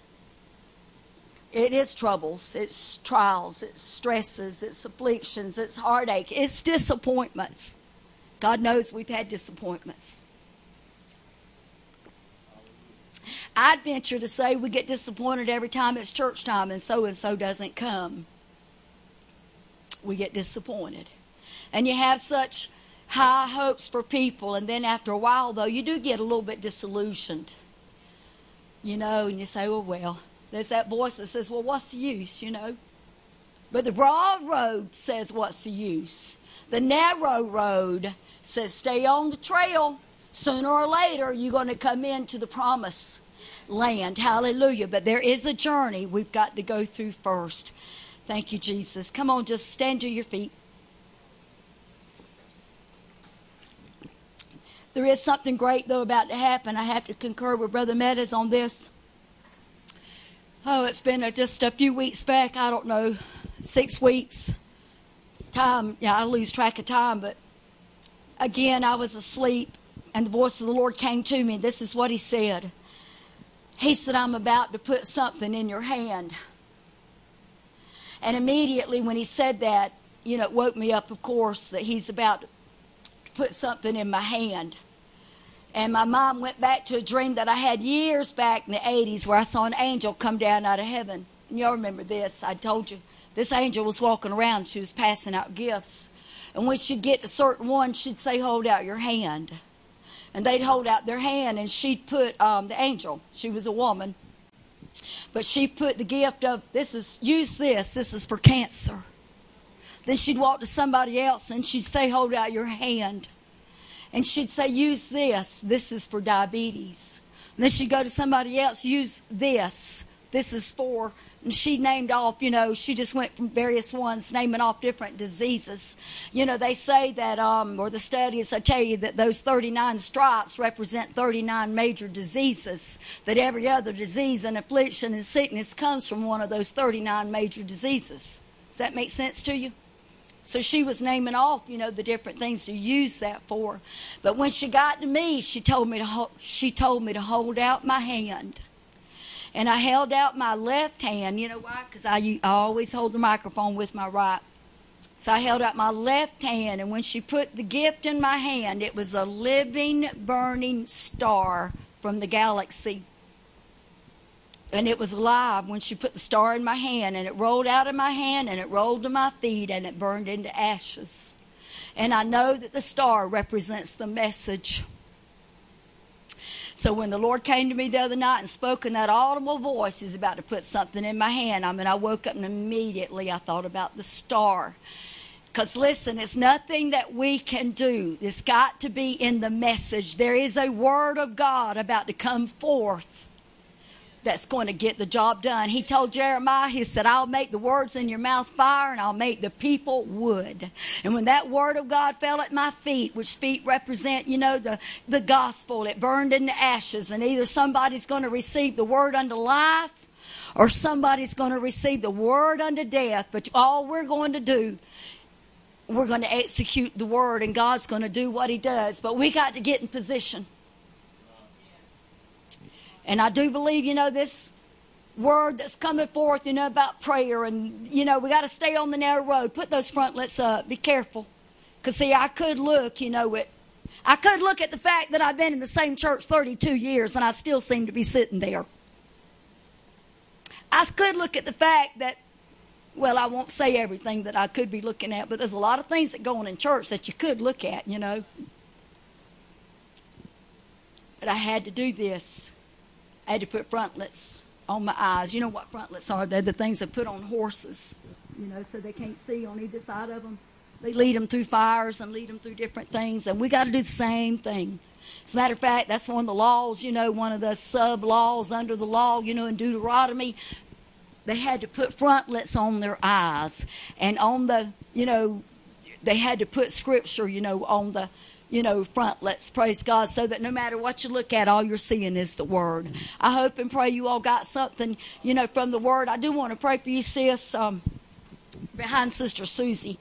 It is troubles, it's trials, it's stresses, it's afflictions, it's heartache, it's disappointments. God knows we've had disappointments. I'd venture to say we get disappointed every time it's church time and so and so doesn't come. We get disappointed. And you have such high hopes for people, and then after a while, though, you do get a little bit disillusioned. You know, and you say, oh, well, there's that voice that says, well, what's the use, you know? But the broad road says, what's the use? The narrow road says, stay on the trail. Sooner or later, you're going to come into the promise land. Hallelujah. But there is a journey we've got to go through first. Thank you, Jesus. Come on, just stand to your feet. There is something great, though, about to happen. I have to concur with Brother Meadows on this. Oh, it's been a, just a few weeks back. I don't know, six weeks. Time, yeah, I lose track of time, but again, I was asleep, and the voice of the Lord came to me. This is what He said He said, I'm about to put something in your hand. And immediately when He said that, you know, it woke me up, of course, that He's about to put something in my hand. And my mom went back to a dream that I had years back in the 80s where I saw an angel come down out of heaven. And y'all remember this. I told you. This angel was walking around. She was passing out gifts. And when she'd get to certain ones, she'd say, Hold out your hand. And they'd hold out their hand, and she'd put um, the angel, she was a woman, but she put the gift of, This is, use this, this is for cancer. Then she'd walk to somebody else and she'd say, Hold out your hand. And she'd say, Use this, this is for diabetes. And then she'd go to somebody else, Use this, this is for and she named off, you know, she just went from various ones, naming off different diseases. You know, they say that, um, or the studies, I tell you, that those 39 stripes represent 39 major diseases, that every other disease and affliction and sickness comes from one of those 39 major diseases. Does that make sense to you? So she was naming off, you know, the different things to use that for. But when she got to me, she told me to ho- she told me to hold out my hand and I held out my left hand. You know why? Because I, I always hold the microphone with my right. So I held out my left hand, and when she put the gift in my hand, it was a living, burning star from the galaxy. And it was alive when she put the star in my hand, and it rolled out of my hand, and it rolled to my feet, and it burned into ashes. And I know that the star represents the message. So when the Lord came to me the other night and spoke in that audible voice, He's about to put something in my hand. I mean, I woke up and immediately I thought about the star. Because listen, it's nothing that we can do. It's got to be in the message. There is a word of God about to come forth that's going to get the job done. He told Jeremiah, he said, I'll make the words in your mouth fire and I'll make the people wood. And when that word of God fell at my feet, which feet represent, you know, the, the gospel, it burned into ashes. And either somebody's going to receive the word unto life or somebody's going to receive the word unto death. But all we're going to do we're going to execute the word and God's going to do what he does. But we got to get in position. And I do believe, you know, this word that's coming forth, you know, about prayer. And, you know, we got to stay on the narrow road. Put those frontlets up. Be careful. Because, see, I could look, you know, it. I could look at the fact that I've been in the same church 32 years and I still seem to be sitting there. I could look at the fact that, well, I won't say everything that I could be looking at, but there's a lot of things that go on in church that you could look at, you know. But I had to do this. I had to put frontlets on my eyes. You know what frontlets are? They're the things they put on horses, you know, so they can't see on either side of them. They lead them through fires and lead them through different things, and we got to do the same thing. As a matter of fact, that's one of the laws, you know, one of the sub laws under the law, you know, in Deuteronomy. They had to put frontlets on their eyes, and on the, you know, they had to put scripture, you know, on the you know, front. Let's praise God so that no matter what you look at, all you're seeing is the Word. I hope and pray you all got something, you know, from the Word. I do want to pray for you, sis, um, behind Sister Susie.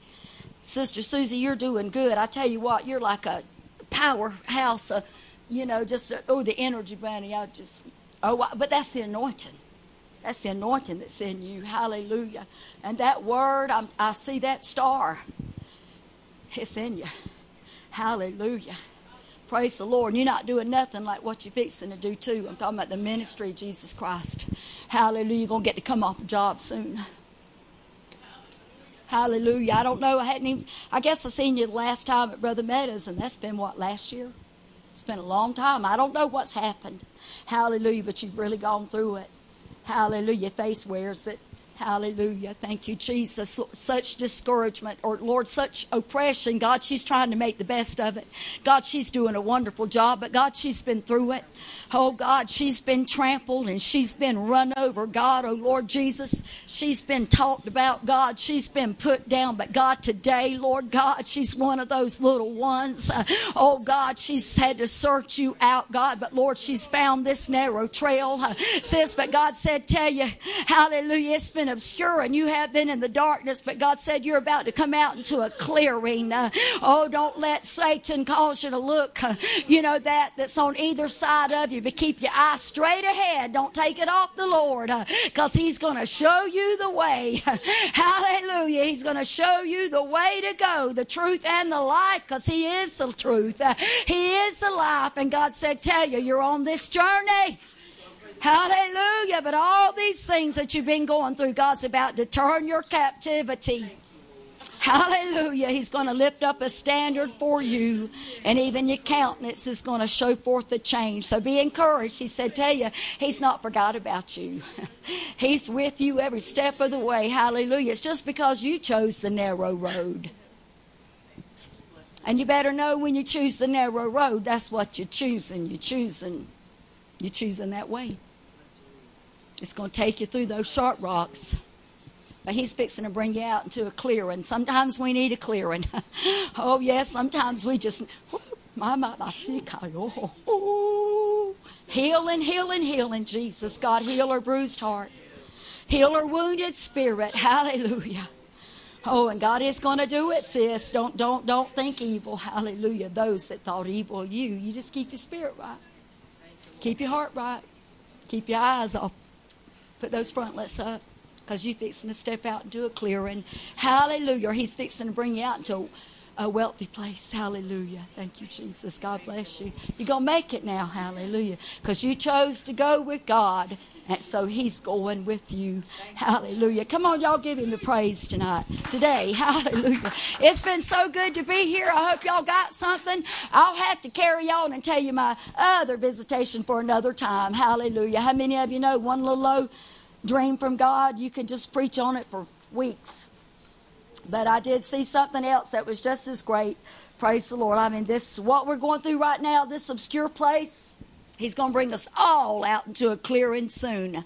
Sister Susie, you're doing good. I tell you what, you're like a powerhouse, uh, you know, just, uh, oh, the energy, Bunny. I just, oh, but that's the anointing. That's the anointing that's in you. Hallelujah. And that word, I'm, I see that star. It's in you. Hallelujah. Praise the Lord. You're not doing nothing like what you're fixing to do, too. I'm talking about the ministry of Jesus Christ. Hallelujah. You're going to get to come off a job soon. Hallelujah. I don't know. I hadn't even, I guess I seen you the last time at Brother Meadows, and that's been what, last year? It's been a long time. I don't know what's happened. Hallelujah. But you've really gone through it. Hallelujah. Your face wears it. Hallelujah. Thank you, Jesus. Such discouragement, or Lord, such oppression. God, she's trying to make the best of it. God, she's doing a wonderful job, but God, she's been through it. Oh, God, she's been trampled and she's been run over. God, oh, Lord Jesus, she's been talked about. God, she's been put down. But God, today, Lord God, she's one of those little ones. Uh, oh, God, she's had to search you out, God, but Lord, she's found this narrow trail. Uh, sis, but God said, tell you, hallelujah, it's been been obscure and you have been in the darkness, but God said you're about to come out into a clearing. Uh, oh, don't let Satan cause you to look, uh, you know, that that's on either side of you, but keep your eyes straight ahead. Don't take it off the Lord because uh, He's going to show you the way. Hallelujah. He's going to show you the way to go, the truth and the life because He is the truth. Uh, he is the life. And God said, Tell you, you're on this journey. Hallelujah. But all these things that you've been going through, God's about to turn your captivity. Hallelujah. He's going to lift up a standard for you, and even your countenance is going to show forth the change. So be encouraged. He said, Tell you, He's not forgot about you. He's with you every step of the way. Hallelujah. It's just because you chose the narrow road. And you better know when you choose the narrow road, that's what you're choosing. You're choosing. You're choosing that way. It's going to take you through those sharp rocks. But he's fixing to bring you out into a clearing. Sometimes we need a clearing. oh, yes, sometimes we just. My, my, my, oh, oh, oh, healing, healing, healing, Jesus. God, heal her bruised heart. Heal her wounded spirit. Hallelujah. Oh, and God is going to do it, sis. Don't, don't, don't think evil. Hallelujah. Those that thought evil of you, you just keep your spirit right. Keep your heart right. Keep your eyes off Put those frontlets up because you're fixing to step out and do a clearing. Hallelujah. He's fixing to bring you out to a wealthy place. Hallelujah. Thank you, Jesus. God bless you. You're going to make it now. Hallelujah. Because you chose to go with God. And so he's going with you. Hallelujah. Come on, y'all give him the praise tonight. Today. Hallelujah. It's been so good to be here. I hope y'all got something. I'll have to carry on and tell you my other visitation for another time. Hallelujah. How many of you know one little low dream from God? You can just preach on it for weeks. But I did see something else that was just as great. Praise the Lord. I mean, this what we're going through right now, this obscure place. He's going to bring us all out into a clearing soon.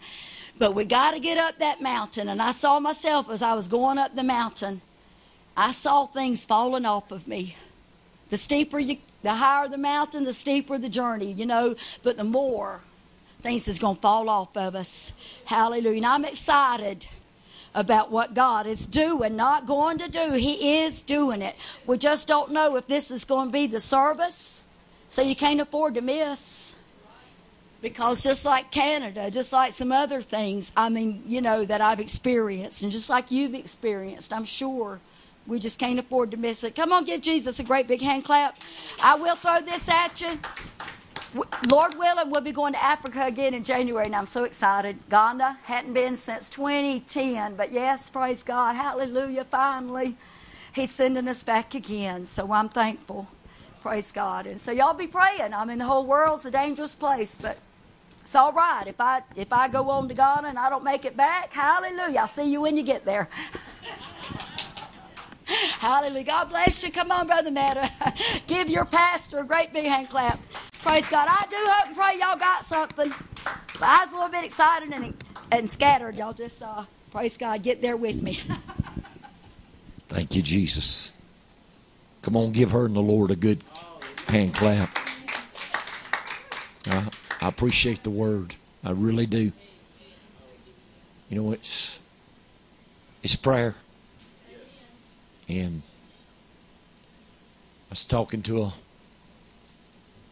But we got to get up that mountain. And I saw myself as I was going up the mountain, I saw things falling off of me. The steeper you, the higher the mountain, the steeper the journey, you know, but the more things is going to fall off of us. Hallelujah. And I'm excited about what God is doing, not going to do. He is doing it. We just don't know if this is going to be the service, so you can't afford to miss. Because just like Canada, just like some other things, I mean, you know, that I've experienced, and just like you've experienced, I'm sure we just can't afford to miss it. Come on, give Jesus a great big hand clap. I will throw this at you. Lord willing, we'll be going to Africa again in January, and I'm so excited. Ghana hadn't been since 2010, but yes, praise God, hallelujah, finally, He's sending us back again. So I'm thankful. Praise God. And so y'all be praying. I mean, the whole world's a dangerous place, but it's all right. If I if I go on to Ghana and I don't make it back, hallelujah. I'll see you when you get there. hallelujah. God bless you. Come on, Brother Meta. Give your pastor a great big hand clap. Praise God. I do hope and pray y'all got something. I was a little bit excited and, and scattered. Y'all just, uh, praise God, get there with me. Thank you, Jesus. Come on, give her and the Lord a good hand clap. I, I appreciate the word. I really do. You know, it's it's prayer. And I was talking to a,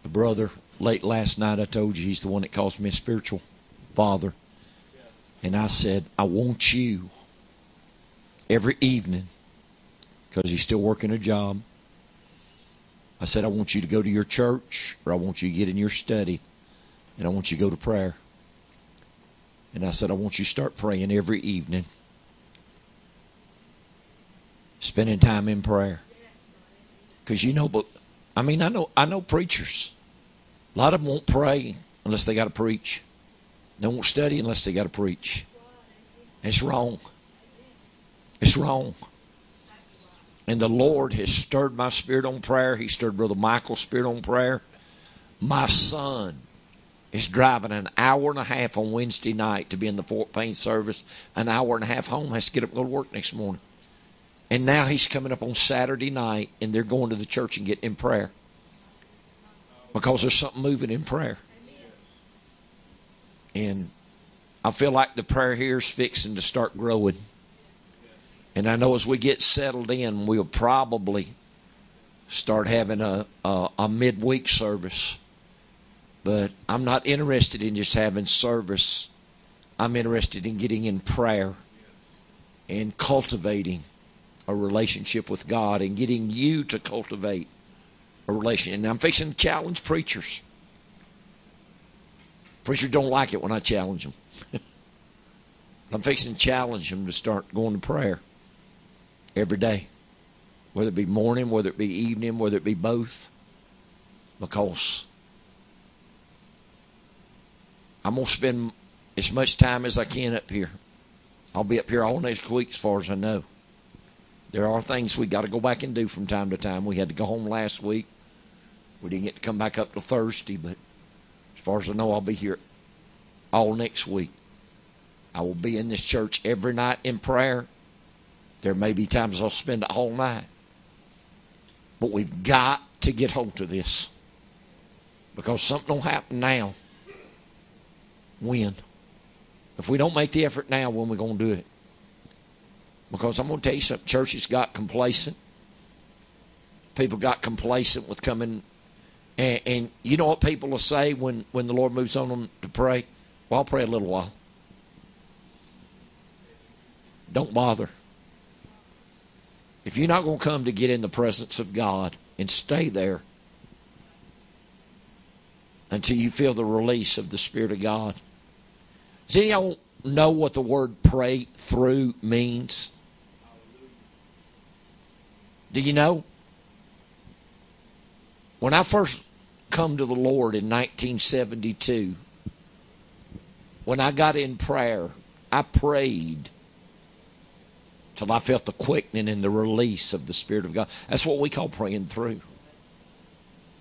a brother late last night. I told you he's the one that calls me a spiritual father. And I said, I want you every evening, because he's still working a job. I said, I want you to go to your church, or I want you to get in your study, and I want you to go to prayer. And I said, I want you to start praying every evening, spending time in prayer. Because you know, but I mean, I know, I know preachers. A lot of them won't pray unless they got to preach. They won't study unless they got to preach. It's wrong. It's wrong. And the Lord has stirred my spirit on prayer. He stirred Brother Michael's spirit on prayer. My son is driving an hour and a half on Wednesday night to be in the Fort Payne service, an hour and a half home, has to get up and go to work next morning. And now he's coming up on Saturday night, and they're going to the church and getting in prayer because there's something moving in prayer. And I feel like the prayer here is fixing to start growing. And I know as we get settled in, we'll probably start having a, a, a midweek service. But I'm not interested in just having service. I'm interested in getting in prayer and cultivating a relationship with God and getting you to cultivate a relationship. And I'm fixing to challenge preachers. Preachers don't like it when I challenge them. I'm fixing to challenge them to start going to prayer every day, whether it be morning, whether it be evening, whether it be both, because I'm going to spend as much time as I can up here. I'll be up here all next week, as far as I know. There are things we got to go back and do from time to time. We had to go home last week. We didn't get to come back up till Thursday, but as far as I know, I'll be here all next week. I will be in this church every night in prayer. There may be times I'll spend it whole night. But we've got to get hold of this. Because something will happen now. When? If we don't make the effort now, when are we going to do it? Because I'm going to tell you something. Churches got complacent. People got complacent with coming. And, and you know what people will say when, when the Lord moves on them to pray? Well, I'll pray a little while. Don't bother. If you're not going to come to get in the presence of God and stay there until you feel the release of the Spirit of God. Does any know what the word pray through means? Do you know? When I first come to the Lord in 1972, when I got in prayer, I prayed till I felt the quickening and the release of the Spirit of God. That's what we call praying through.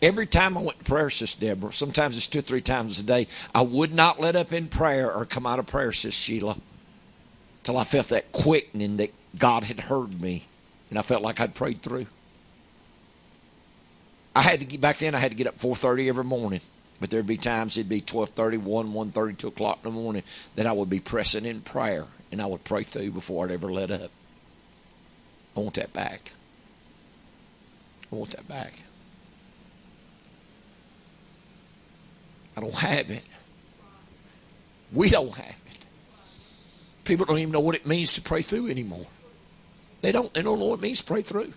Every time I went to prayer, Sister Deborah, sometimes it's two or three times a day, I would not let up in prayer or come out of prayer, Sister Sheila, till I felt that quickening that God had heard me and I felt like I'd prayed through. I had to get back then. I had to get up four thirty every morning, but there'd be times it'd be twelve thirty, one, one thirty, two o'clock in the morning that I would be pressing in prayer, and I would pray through before I'd ever let up. I want that back. I want that back. I don't have it. We don't have it. People don't even know what it means to pray through anymore. They don't. They don't know what it means to pray through.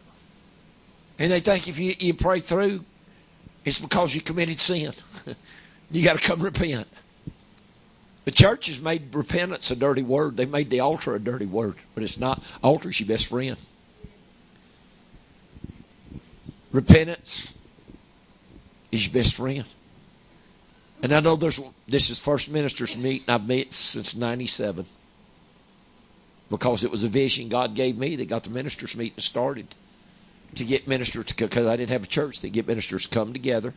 And they think if you, you pray through, it's because you committed sin. you got to come repent. The church has made repentance a dirty word. They made the altar a dirty word, but it's not. Altar's your best friend. Repentance is your best friend. And I know there's this is first ministers meeting I've met since '97 because it was a vision God gave me that got the ministers meeting started to get ministers because I didn't have a church to get ministers come together,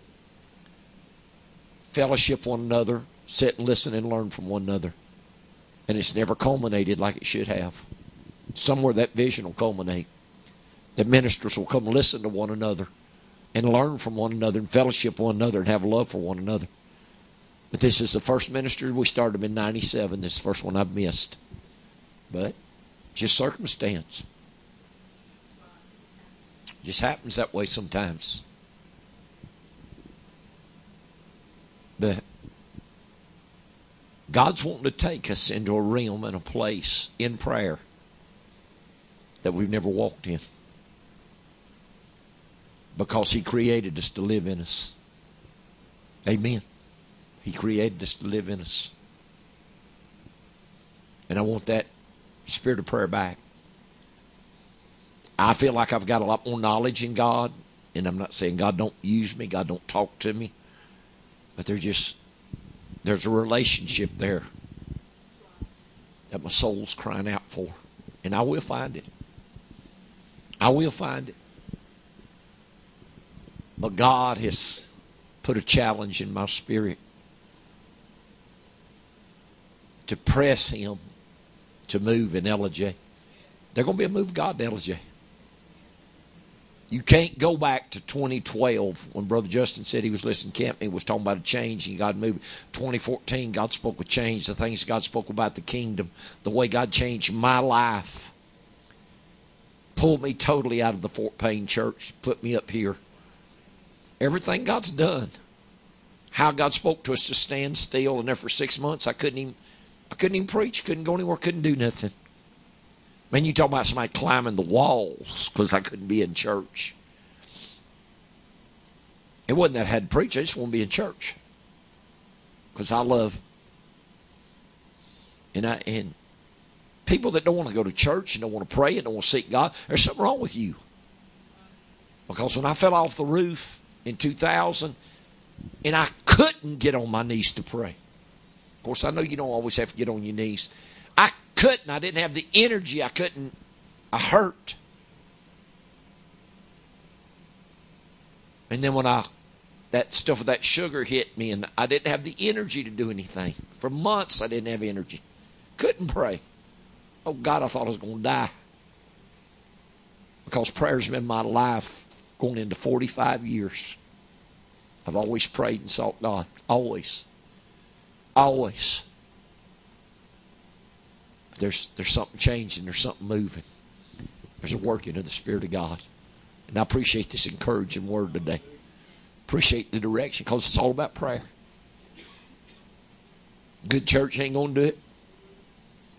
fellowship one another, sit and listen and learn from one another, and it's never culminated like it should have. Somewhere that vision will culminate. That ministers will come listen to one another and learn from one another and fellowship one another and have love for one another. But this is the first minister we started in 97. This is the first one I've missed. But just circumstance. Just happens that way sometimes. But God's wanting to take us into a realm and a place in prayer that we've never walked in. Because He created us to live in us. Amen. He created us to live in us. And I want that spirit of prayer back. I feel like I've got a lot more knowledge in God, and I'm not saying God don't use me, God don't talk to me, but there's just there's a relationship there that my soul's crying out for, and I will find it. I will find it. But God has put a challenge in my spirit to press Him to move in Ellijay. There's going to be a move of God in Ellijay. You can't go back to 2012 when Brother Justin said he was listening to Camp. He was talking about a change and God moved. 2014, God spoke of change, the things God spoke about the kingdom, the way God changed my life. Pulled me totally out of the Fort Payne church, put me up here. Everything God's done. How God spoke to us to stand still, and there for six months I couldn't even I couldn't even preach, couldn't go anywhere, couldn't do nothing. Man, you talk about somebody climbing the walls because I couldn't be in church. It wasn't that I had to preach, I just want to be in church. Because I love and I and people that don't want to go to church and don't want to pray and don't want to seek God, there's something wrong with you. Because when I fell off the roof in 2000 and I couldn't get on my knees to pray. Course, I know you don't always have to get on your knees. I couldn't. I didn't have the energy. I couldn't. I hurt. And then when I that stuff with that sugar hit me and I didn't have the energy to do anything. For months I didn't have energy. Couldn't pray. Oh God, I thought I was going to die. Because prayer's been my life going into 45 years. I've always prayed and sought God. Always. Always. But there's there's something changing, there's something moving. There's a working of the Spirit of God. And I appreciate this encouraging word today. Appreciate the direction because it's all about prayer. Good church ain't going to do it.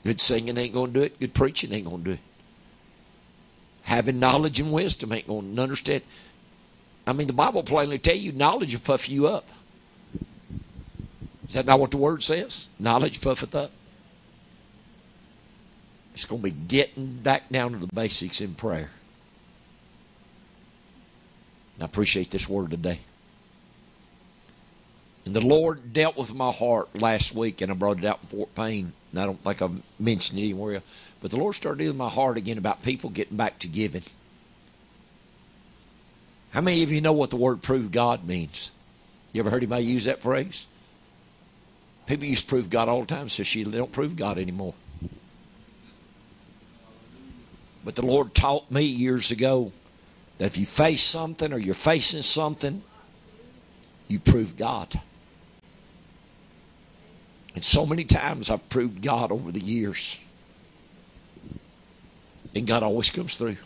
Good singing ain't going to do it. Good preaching ain't going to do it. Having knowledge and wisdom ain't going to understand. I mean, the Bible plainly tell you knowledge will puff you up. Is that not what the word says? Knowledge puffeth up. It's going to be getting back down to the basics in prayer. And I appreciate this word today. And the Lord dealt with my heart last week, and I brought it out in Fort Payne. And I don't think I've mentioned it anywhere. But the Lord started dealing with my heart again about people getting back to giving. How many of you know what the word prove God means? You ever heard anybody use that phrase? People used to prove God all the time, so she don't prove God anymore. But the Lord taught me years ago that if you face something or you're facing something, you prove God. And so many times I've proved God over the years. And God always comes through.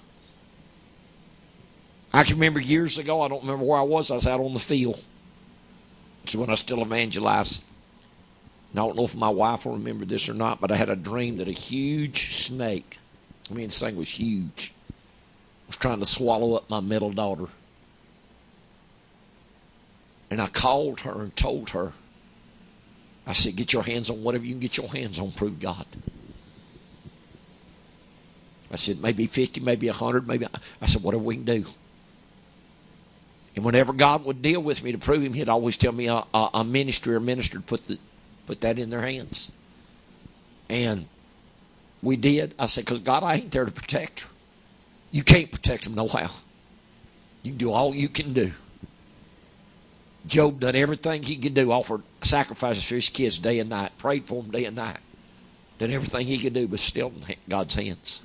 I can remember years ago, I don't remember where I was, I was out on the field. It's when I still evangelized. I don't know if my wife will remember this or not, but I had a dream that a huge snake I mean, this thing was huge. was trying to swallow up my middle daughter. And I called her and told her, I said, get your hands on whatever you can get your hands on, prove God. I said, maybe 50, maybe 100, maybe. I said, whatever we can do. And whenever God would deal with me to prove Him, He'd always tell me a, a, a ministry or minister to put, the, put that in their hands. And we did. I said, because God, I ain't there to protect her. You can't protect them no how. You do all you can do. Job done everything he could do, offered sacrifices for his kids day and night, prayed for them day and night. Done everything he could do, but still in God's hands.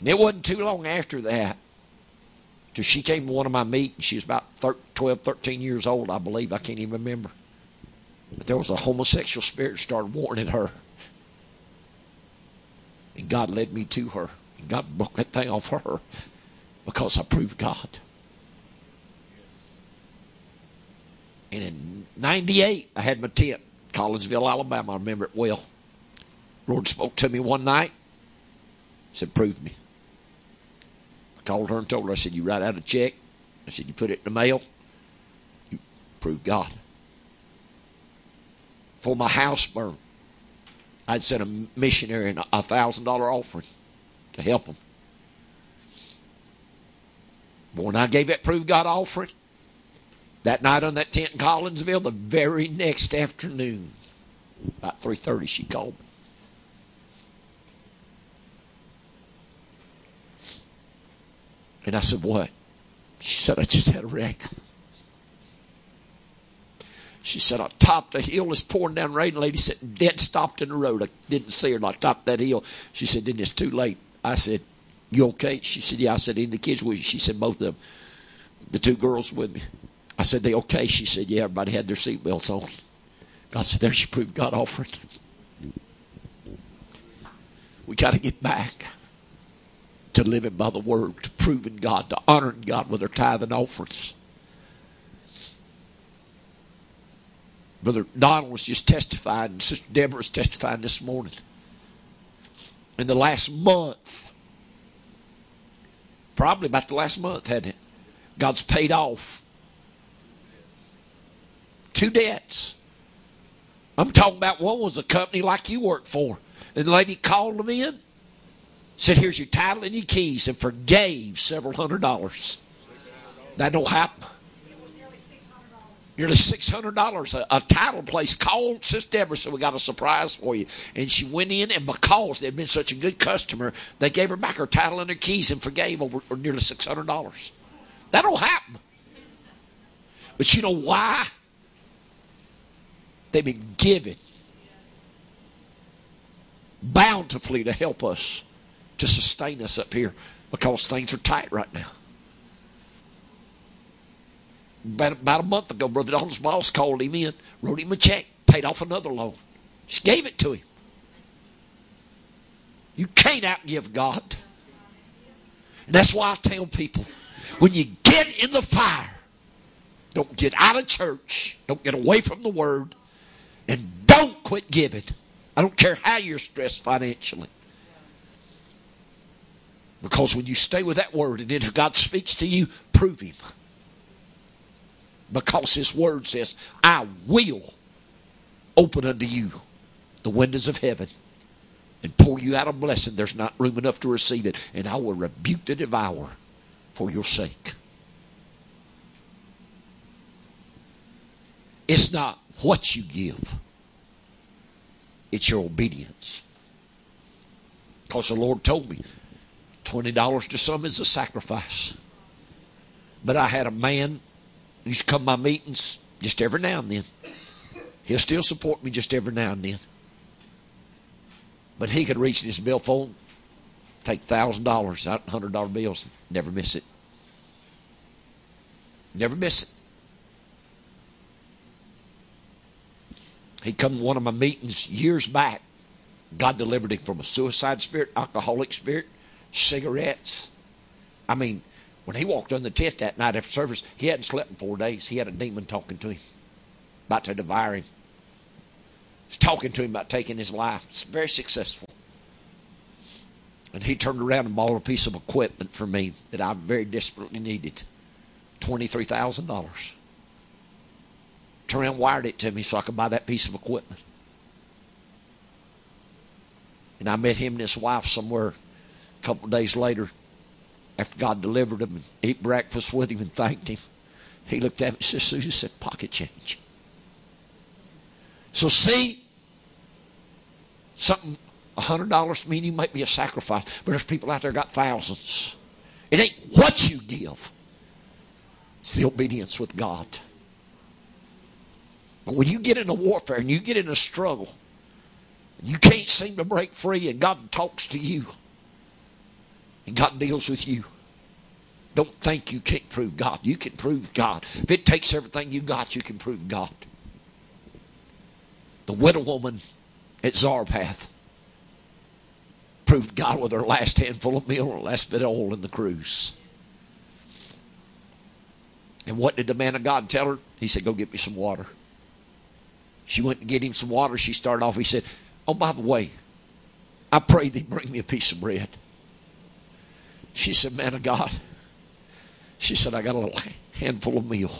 And it wasn't too long after that till she came to one of my meetings. She was about 12, 13 years old, I believe. I can't even remember. But there was a homosexual spirit started warning her. And God led me to her. And God broke that thing off her because I proved God. And in 98, I had my tent, Collinsville, Alabama. I remember it well. Lord spoke to me one night. Said, prove me. I called her and told her, I said, you write out a check. I said, you put it in the mail. You prove God. For my house burned, I'd sent a missionary and a thousand dollar offering to help them. But when I gave that prove God offering, that night on that tent in Collinsville, the very next afternoon, about 3.30, she called me. And I said, What? She said, I just had a wreck. She said, I topped a hill, it's pouring down rain. Lady sitting dead stopped in the road. I didn't see her. I topped that hill. She said, Then it's too late. I said, You okay? She said, Yeah. I said, In the kids with you? She said, Both of them. The two girls with me. I said, They okay? She said, Yeah, everybody had their seatbelts on. I said, There she proved God offered. We got to get back to living by the word, to proving God, to honoring God with our tithe and offerings. Brother Donald was just testifying, and Sister Deborah was testifying this morning. In the last month, probably about the last month, hadn't it? God's paid off two debts. I'm talking about one was a company like you work for. And the lady called them in said, Here's your title and your keys, and forgave several hundred dollars. That don't happen. Nearly six hundred dollars. A, a, title place called Sister Deborah said, "We got a surprise for you." And she went in, and because they'd been such a good customer, they gave her back her title and her keys and forgave over nearly six hundred dollars. That don't happen. But you know why? They've been given bountifully to help us to sustain us up here because things are tight right now. About, about a month ago, Brother Donald's boss called him in, wrote him a check, paid off another loan. She gave it to him. You can't outgive God. And that's why I tell people when you get in the fire, don't get out of church, don't get away from the word, and don't quit giving. I don't care how you're stressed financially. Because when you stay with that word, and if God speaks to you, prove Him. Because His word says, I will open unto you the windows of heaven and pour you out a blessing. There's not room enough to receive it. And I will rebuke the devourer for your sake. It's not what you give, it's your obedience. Because the Lord told me, $20 to some is a sacrifice. But I had a man who used to come to my meetings just every now and then. He'll still support me just every now and then. But he could reach in his billfold, take $1,000 out $100 bills, never miss it. Never miss it. He come to one of my meetings years back. God delivered him from a suicide spirit, alcoholic spirit, cigarettes. I mean, when he walked on the tent that night after service, he hadn't slept in four days. He had a demon talking to him, about to devour him. He's talking to him about taking his life. It's very successful. And he turned around and bought a piece of equipment for me that I very desperately needed. $23,000. Turned around wired it to me so I could buy that piece of equipment. And I met him and his wife somewhere a couple of days later, after God delivered him and ate breakfast with him and thanked him, he looked at me and said, Susie said, pocket change. So see, something a hundred dollars to me might be a sacrifice, but there's people out there got thousands. It ain't what you give. It's the obedience with God. But when you get in a warfare and you get in a struggle, you can't seem to break free and God talks to you And God deals with you. Don't think you can't prove God. You can prove God. If it takes everything you got, you can prove God. The widow woman at Zarephath proved God with her last handful of meal and last bit of oil in the cruse. And what did the man of God tell her? He said, Go get me some water. She went to get him some water. She started off. He said, Oh, by the way, I prayed thee bring me a piece of bread. She said, Man of God. She said, I got a little handful of meal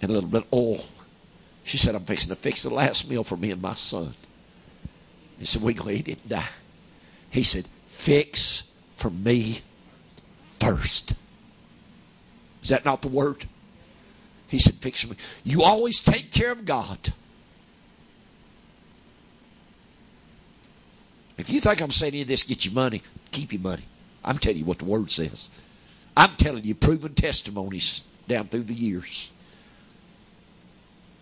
and a little bit of oil. She said, I'm fixing to fix the last meal for me and my son. He said, We gonna eat it and die. He said, Fix for me first. Is that not the word? He said, Fix for me. You always take care of God. If you think I'm saying any of this get you money, keep your money. I'm telling you what the word says. I'm telling you proven testimonies down through the years.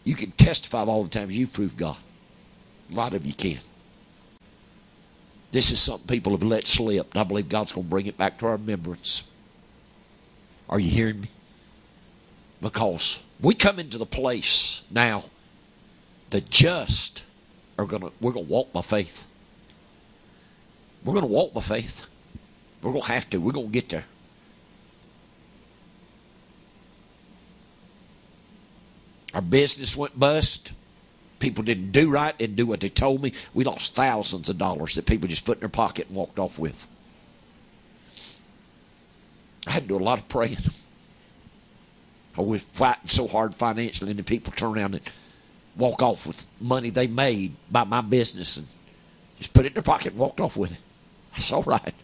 You can testify all the times you've proved God. A lot of you can. This is something people have let slip, and I believe God's going to bring it back to our remembrance. Are you hearing me? Because we come into the place now, the just are going to, we're going to walk by faith. We're going to walk by faith. We're going to have to. We're going to get there. Our business went bust. People didn't do right, didn't do what they told me. We lost thousands of dollars that people just put in their pocket and walked off with. I had to do a lot of praying. I was fighting so hard financially, and the people turn around and walk off with money they made by my business and just put it in their pocket and walked off with it. That's all right.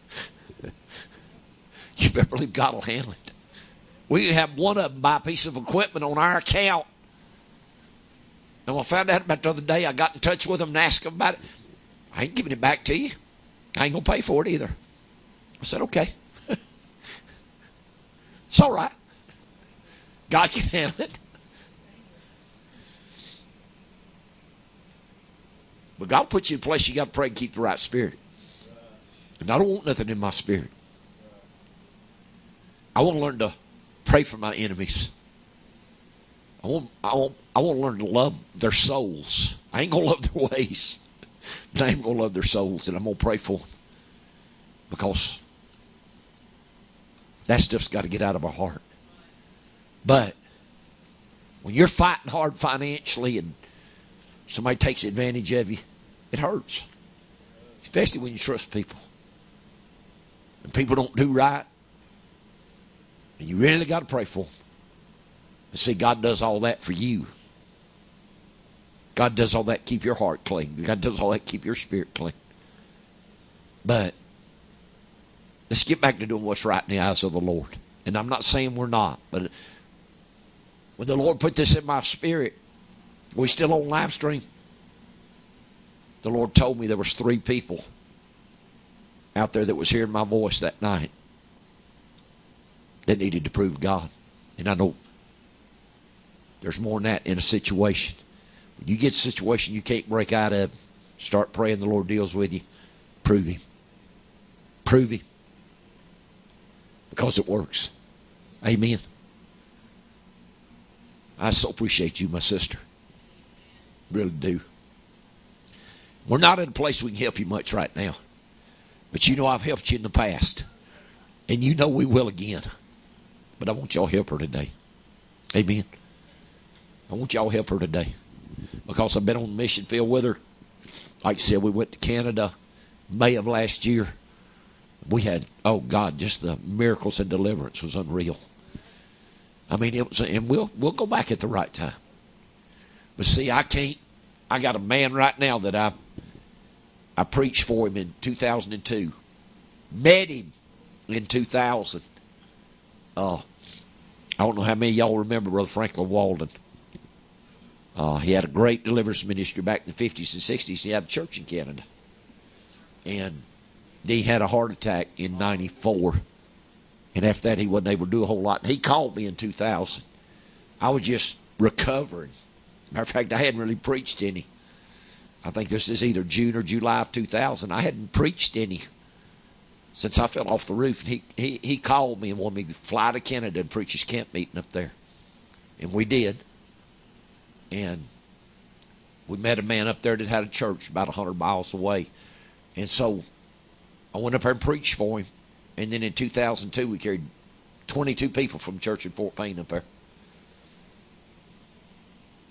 you better believe God will handle it. We have one of them buy a piece of equipment on our account. And I found out about the other day, I got in touch with them and asked them about it. I ain't giving it back to you. I ain't going to pay for it either. I said, okay. it's all right. God can handle it. But God puts you in place you got to pray and keep the right spirit. And I don't want nothing in my spirit. I want to learn to pray for my enemies. I want, I want, I want to learn to love their souls. I ain't gonna love their ways, but I am gonna love their souls, and I'm gonna pray for them because that stuff's got to get out of our heart. But when you're fighting hard financially and somebody takes advantage of you, it hurts, especially when you trust people and people don't do right, and you really got to pray for them. And see, God does all that for you. God does all that keep your heart clean. God does all that keep your spirit clean. But let's get back to doing what's right in the eyes of the Lord. And I'm not saying we're not, but when the Lord put this in my spirit, we still on live stream. The Lord told me there was three people out there that was hearing my voice that night that needed to prove God. And I know there's more than that in a situation. When you get a situation you can't break out of, start praying the Lord deals with you. Prove Him. Prove Him. Because it works. Amen. I so appreciate you, my sister. Really do. We're not in a place we can help you much right now. But you know I've helped you in the past. And you know we will again. But I want y'all help her today. Amen. I want y'all help her today. Because I've been on the mission field with her. Like I said, we went to Canada May of last year. We had, oh God, just the miracles and deliverance was unreal. I mean, it was, and we'll we'll go back at the right time. But see, I can't. I got a man right now that I I preached for him in 2002. Met him in 2000. Uh, I don't know how many y'all remember Brother Franklin Walden. Uh, he had a great deliverance ministry back in the 50s and 60s. He had a church in Canada. And he had a heart attack in 94. And after that, he wasn't able to do a whole lot. And he called me in 2000. I was just recovering. Matter of fact, I hadn't really preached any. I think this is either June or July of 2000. I hadn't preached any since I fell off the roof. And he, he, he called me and wanted me to fly to Canada and preach his camp meeting up there. And we did. And we met a man up there that had a church about 100 miles away. And so I went up there and preached for him. And then in 2002, we carried 22 people from church in Fort Payne up there.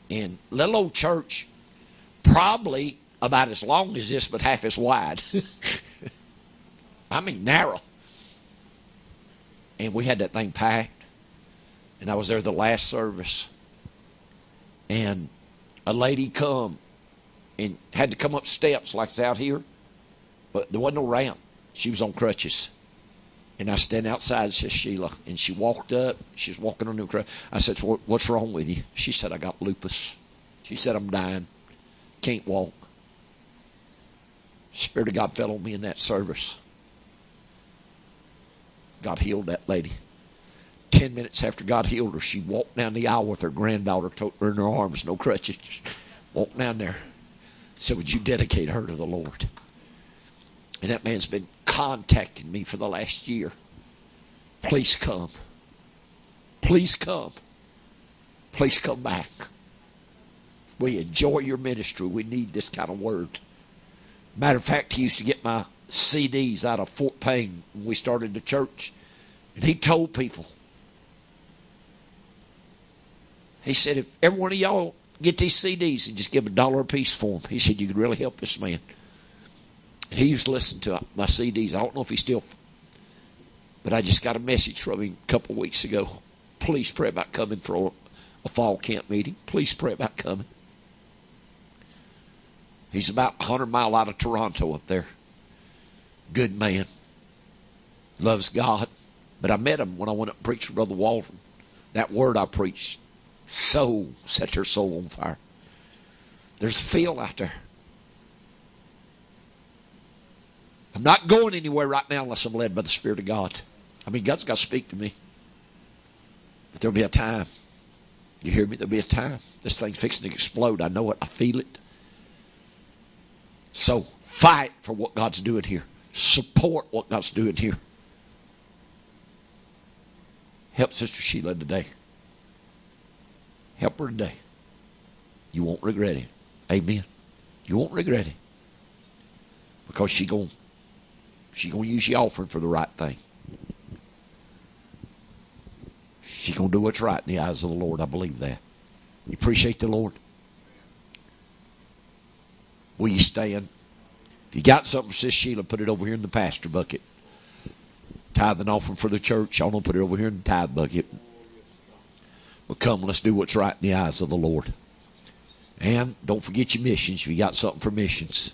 And little old church, probably about as long as this, but half as wide. I mean, narrow. And we had that thing packed. And I was there the last service. And a lady come and had to come up steps like it's out here. But there wasn't no ramp. She was on crutches. And I stand outside, says Sheila. And she walked up. She's walking on the crutch. I said, What's wrong with you? She said, I got lupus. She said, I'm dying. Can't walk. Spirit of God fell on me in that service. God healed that lady. Ten minutes after God healed her, she walked down the aisle with her granddaughter, took her in her arms, no crutches. Walked down there. Said, Would you dedicate her to the Lord? And that man's been contacting me for the last year. Please come. Please come. Please come back. We enjoy your ministry. We need this kind of word. Matter of fact, he used to get my CDs out of Fort Payne when we started the church. And he told people, he said, if every one of y'all get these CDs and just give a dollar a piece for them, he said, you could really help this man. And he used to listen to my CDs. I don't know if he still, but I just got a message from him a couple of weeks ago. Please pray about coming for a, a fall camp meeting. Please pray about coming. He's about 100 mile out of Toronto up there. Good man. Loves God. But I met him when I went up and preached with Brother Walton. That word I preached so set their soul on fire. There's a feel out there. I'm not going anywhere right now unless I'm led by the Spirit of God. I mean, God's got to speak to me. But there'll be a time. You hear me? There'll be a time. This thing's fixing to explode. I know it. I feel it. So fight for what God's doing here. Support what God's doing here. Help Sister Sheila today. Help her today. You won't regret it. Amen. You won't regret it. Because she going she gonna use the offering for the right thing. She gonna do what's right in the eyes of the Lord. I believe that. You appreciate the Lord? Will you stand? If you got something, Sis Sheila, put it over here in the pastor bucket. Tithe and offering for the church. Y'all don't put it over here in the tithe bucket. But come, let's do what's right in the eyes of the Lord. And don't forget your missions if you got something for missions.